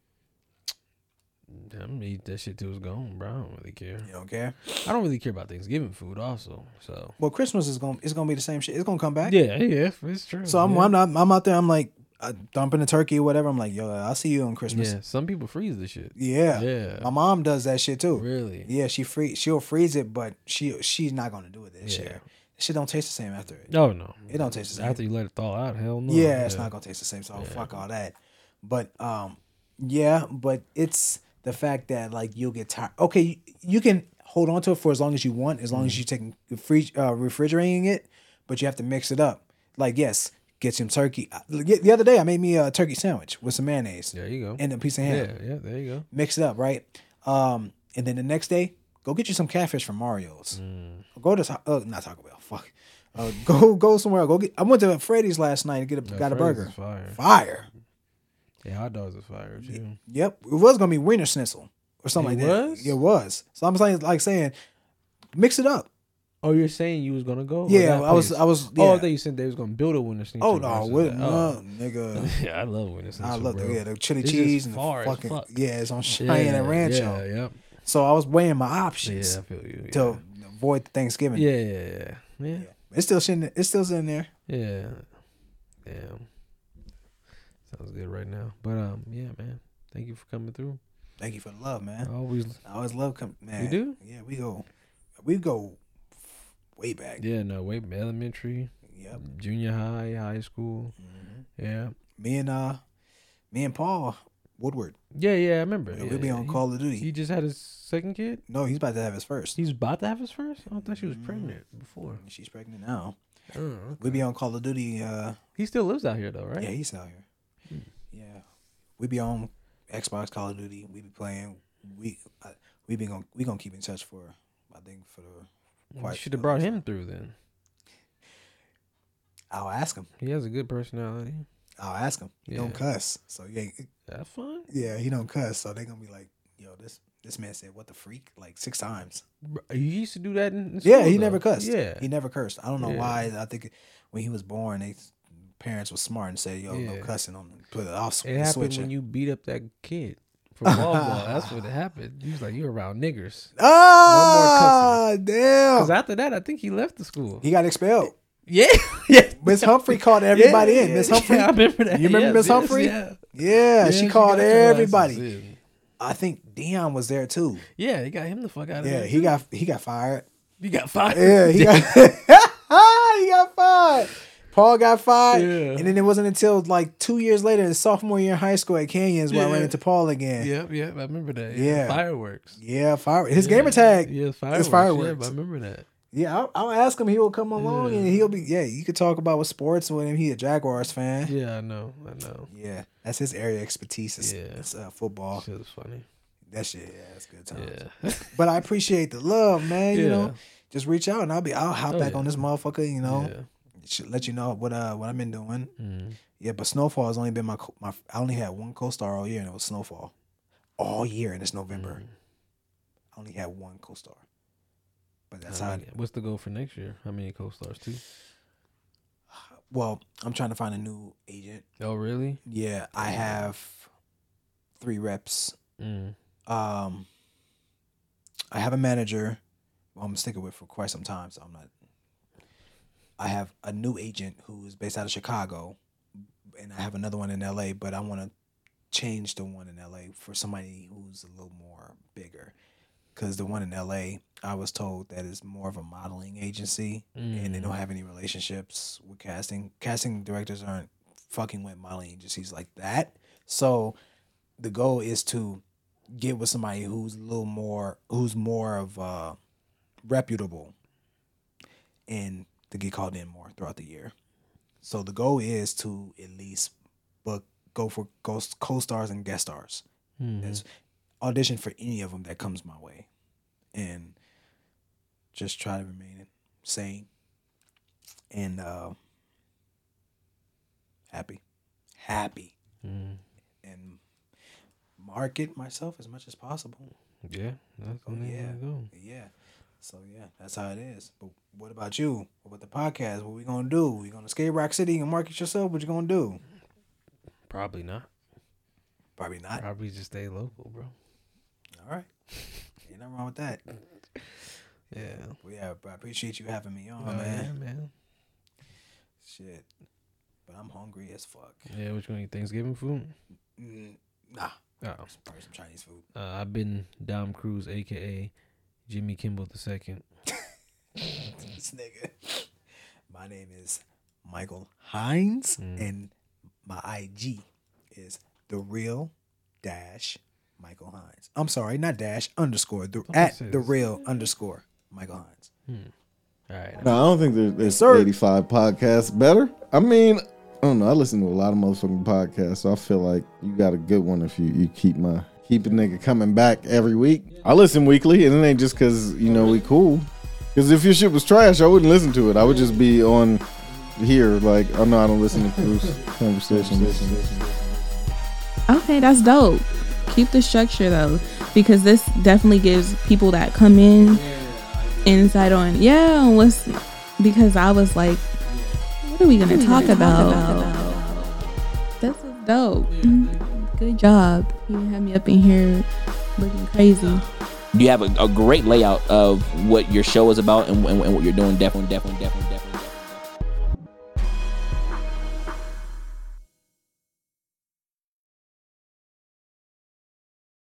Speaker 2: I'm eat that shit till it's gone, bro. I don't really care.
Speaker 1: You don't care?
Speaker 2: I don't really care about Thanksgiving food, also. So
Speaker 1: Well, Christmas is gonna it's gonna be the same shit. It's gonna come back.
Speaker 2: yeah, yeah, it's true.
Speaker 1: So I'm
Speaker 2: yeah.
Speaker 1: I'm not I'm out there. I'm like uh, dumping the turkey or whatever. I'm like, yo, I'll see you on Christmas.
Speaker 2: Yeah, some people freeze the shit.
Speaker 1: Yeah.
Speaker 2: Yeah.
Speaker 1: My mom does that shit too.
Speaker 2: Really?
Speaker 1: Yeah, she free she'll freeze it, but she she's not gonna do it this
Speaker 2: Yeah.
Speaker 1: year. Shit don't taste the same after it.
Speaker 2: Oh no.
Speaker 1: It don't taste the same.
Speaker 2: After you let it thaw out, hell no.
Speaker 1: yeah, it's not gonna taste the same. So fuck all that. But um, yeah, but it's the fact that like you'll get tired. Okay, you, you can hold on to it for as long as you want, as long
Speaker 2: Mm-hmm.
Speaker 1: as you're taking free uh, refrigerating it, but you have to mix it up. Like yes, get some turkey. uh, The other day I made me a turkey sandwich with some mayonnaise
Speaker 2: There you go.
Speaker 1: and a piece of ham.
Speaker 2: yeah, yeah. There you go.
Speaker 1: mix it up, right? Um, and then the next day, go get you some catfish from Mario's.
Speaker 2: Mm.
Speaker 1: Go to uh, not Taco Bell. Fuck. Uh, (laughs) go go somewhere. Go get. I went to Freddy's last night and get a got a burger.
Speaker 2: Fire.
Speaker 1: Fire.
Speaker 2: Yeah, hot dogs is fire too.
Speaker 1: Yep. It was gonna be Wiener Schnitzel or something
Speaker 2: It
Speaker 1: like that. It was. So I'm saying like saying, mix it up.
Speaker 2: Oh, you're saying you was gonna go?
Speaker 1: Yeah, I was. I was.
Speaker 2: Oh, I
Speaker 1: Yeah.
Speaker 2: thought you said they was gonna build a winter sneaker.
Speaker 1: Oh no,
Speaker 2: that.
Speaker 1: no,
Speaker 2: Oh.
Speaker 1: nigga. (laughs)
Speaker 2: yeah, I love winter sneaker.
Speaker 1: I love the yeah the chili
Speaker 2: It's
Speaker 1: cheese and the fucking
Speaker 2: fuck.
Speaker 1: yeah it's on Cheyenne and Rancho.
Speaker 2: Yeah, yep.
Speaker 1: So I was weighing my
Speaker 2: Yeah,
Speaker 1: options
Speaker 2: I feel you.
Speaker 1: to avoid Thanksgiving.
Speaker 2: Yeah, yeah, yeah, yeah. Yeah.
Speaker 1: It's still in. It's still sitting there.
Speaker 2: Yeah. Damn. Sounds good right now. But um, yeah, man. Thank you for coming through.
Speaker 1: Thank you for the love, man.
Speaker 2: I always
Speaker 1: I always love coming. Man,
Speaker 2: You do?
Speaker 1: Yeah, we go. We go way back.
Speaker 2: yeah, no, way elementary,
Speaker 1: Yep.
Speaker 2: junior high, high school. Yeah.
Speaker 1: Me and uh, me and Paul Woodward.
Speaker 2: Yeah, yeah, I remember.
Speaker 1: Yeah, we'll be on
Speaker 2: he-
Speaker 1: Call of Duty.
Speaker 2: He just had his second kid.
Speaker 1: no, he's about to have his first.
Speaker 2: He's about to have his first. I thought she was
Speaker 1: Mm-hmm.
Speaker 2: pregnant before.
Speaker 1: She's pregnant now.
Speaker 2: Oh,
Speaker 1: We be on Call of Duty. Uh,
Speaker 2: He still lives out here though, right?
Speaker 1: yeah, he's out here. Yeah, we be on Xbox Call of Duty. We be playing. We uh, we be gonna we gonna keep in touch for I think for the.
Speaker 2: You should have brought him through then.
Speaker 1: I'll ask him.
Speaker 2: He has a good personality.
Speaker 1: I'll ask him. He don't cuss, so yeah,
Speaker 2: That's fun.
Speaker 1: yeah, he don't cuss. So they gonna be like, yo, this this man said what the freak like six times.
Speaker 2: He used to do that in, in
Speaker 1: Yeah, he
Speaker 2: though.
Speaker 1: never cussed.
Speaker 2: Yeah,
Speaker 1: he never cursed. I don't know
Speaker 2: Yeah.
Speaker 1: why. I think when he was born, they parents was smart and said, "Yo, no cussing on, put it off,
Speaker 2: it happened
Speaker 1: switch
Speaker 2: when
Speaker 1: it."
Speaker 2: you beat up that kid ball. That's what happened. He was like, "You around niggers."
Speaker 1: Ah, damn.
Speaker 2: Because after that, I think he left the school.
Speaker 1: he got expelled.
Speaker 2: yeah, (laughs) yeah.
Speaker 1: Miss Humphrey called everybody
Speaker 2: Yeah,
Speaker 1: in. Miss
Speaker 2: yeah,
Speaker 1: Humphrey.
Speaker 2: I remember that.
Speaker 1: You remember Miss Humphrey?
Speaker 2: Yeah,
Speaker 1: Yeah, she
Speaker 2: Yeah,
Speaker 1: called
Speaker 2: got your asses
Speaker 1: everybody. I think Dion was there too.
Speaker 2: Yeah, he got him the fuck out of
Speaker 1: Yeah,
Speaker 2: there.
Speaker 1: Yeah, he got he got fired.
Speaker 2: he got fired.
Speaker 1: Yeah, he got (laughs) (laughs) he got fired. Paul got fired,
Speaker 2: Yeah.
Speaker 1: and then it wasn't until like two years later, his sophomore year in high school at Canyons, where I ran into Paul again.
Speaker 2: Yep, yep. I remember that.
Speaker 1: Yeah.
Speaker 2: fireworks.
Speaker 1: Yeah, fire. His
Speaker 2: Yeah,
Speaker 1: gamer tag.
Speaker 2: Yeah,
Speaker 1: It's
Speaker 2: fireworks.
Speaker 1: fireworks.
Speaker 2: Yeah, I remember that.
Speaker 1: Yeah, I'll, I'll ask him. He will come along
Speaker 2: Yeah.
Speaker 1: and he'll be. Yeah, you could talk about with sports with him. He a Jaguars fan. Yeah,
Speaker 2: Yeah, I know. I know.
Speaker 1: Yeah, that's his area expertise. Is,
Speaker 2: Yeah.
Speaker 1: is, uh, football.
Speaker 2: Was funny.
Speaker 1: That shit. Yeah, that's good times.
Speaker 2: Yeah. (laughs)
Speaker 1: But I appreciate the love, man. You know, just reach out and I'll be. I'll hop
Speaker 2: Oh,
Speaker 1: back
Speaker 2: yeah.
Speaker 1: on this motherfucker. You know,
Speaker 2: Yeah.
Speaker 1: Let you know what uh what I've been doing.
Speaker 2: Mm.
Speaker 1: Yeah, but Snowfall has only been my my. I only had one co-star all year, and it was Snowfall, all year, and it's November.
Speaker 2: Mm.
Speaker 1: I only had one co-star, but that's
Speaker 2: How What's the goal for next year? How many co-stars? Two. (sighs)
Speaker 1: Well, I'm trying to find a new agent.
Speaker 2: Oh, really?
Speaker 1: Yeah, I have three reps.
Speaker 2: Mm.
Speaker 1: Um, I have a manager. Well, I'm sticking with for quite some time, so I'm not. I have a new agent who is based out of Chicago, and I have another one in LA. But I want to change the one in LA for somebody who's a little more bigger, because the one in LA, I was told that is more of a modeling agency, and they don't have any relationships with casting. Casting directors aren't fucking with modeling agencies like that. So the goal is to get with somebody who's a little more who's more of uh reputable and to get called in more throughout the year. So the goal is to at least book go for ghost co-stars and guest stars.
Speaker 2: Mhm.
Speaker 1: Audition for any of them that comes my way. And just try to remain sane and uh happy. Happy
Speaker 2: Mm.
Speaker 1: and market myself as much as possible.
Speaker 2: Yeah. That's
Speaker 1: Oh yeah, yeah. So yeah, that's how it is. But what about you? What about the podcast? What we gonna do? We gonna skate Rock City and market yourself? What you gonna do?
Speaker 2: Probably not.
Speaker 1: Probably not.
Speaker 2: Probably just stay local, bro.
Speaker 1: All right. Ain't nothing wrong with that.
Speaker 2: Yeah.
Speaker 1: Well, yeah, but I appreciate you having me on,
Speaker 2: Oh,
Speaker 1: man.
Speaker 2: yeah, man.
Speaker 1: Shit. But I'm hungry as fuck.
Speaker 2: Yeah, which one? you Thanksgiving food?
Speaker 1: Mm, nah,
Speaker 2: Oh.
Speaker 1: probably some Chinese food.
Speaker 2: Uh, I've been Dom Cruz, aka Jimmy Kimmel the second.
Speaker 1: this nigga. My name is Michael Hines,
Speaker 2: Mm.
Speaker 1: and my IG is the real dash Michael Hines. I'm sorry, not dash underscore the
Speaker 2: Don't
Speaker 1: at the real underscore Michael Hines.
Speaker 2: All right.
Speaker 3: No, I don't think there, there's
Speaker 1: sir.
Speaker 3: 85 podcasts better. I mean, I don't know. I listen to a lot of motherfucking podcasts, so I feel like you got a good one if you, you keep my keep a nigga coming back every week. I listen weekly, and it ain't just because you know we cool. Because if your shit was trash, I wouldn't listen to it. I would just be on here like, oh no, I don't listen to Bruce conversations.
Speaker 4: Okay, that's dope. Keep the structure though, because this definitely gives people that come in insight on yeah what's because I was like, what are we gonna talk about? This is dope. Mm-hmm. Good job. You had me up in here looking crazy.
Speaker 5: You have a, a great layout of what your show is about and, and, and what you're doing. Definitely, definitely, definitely.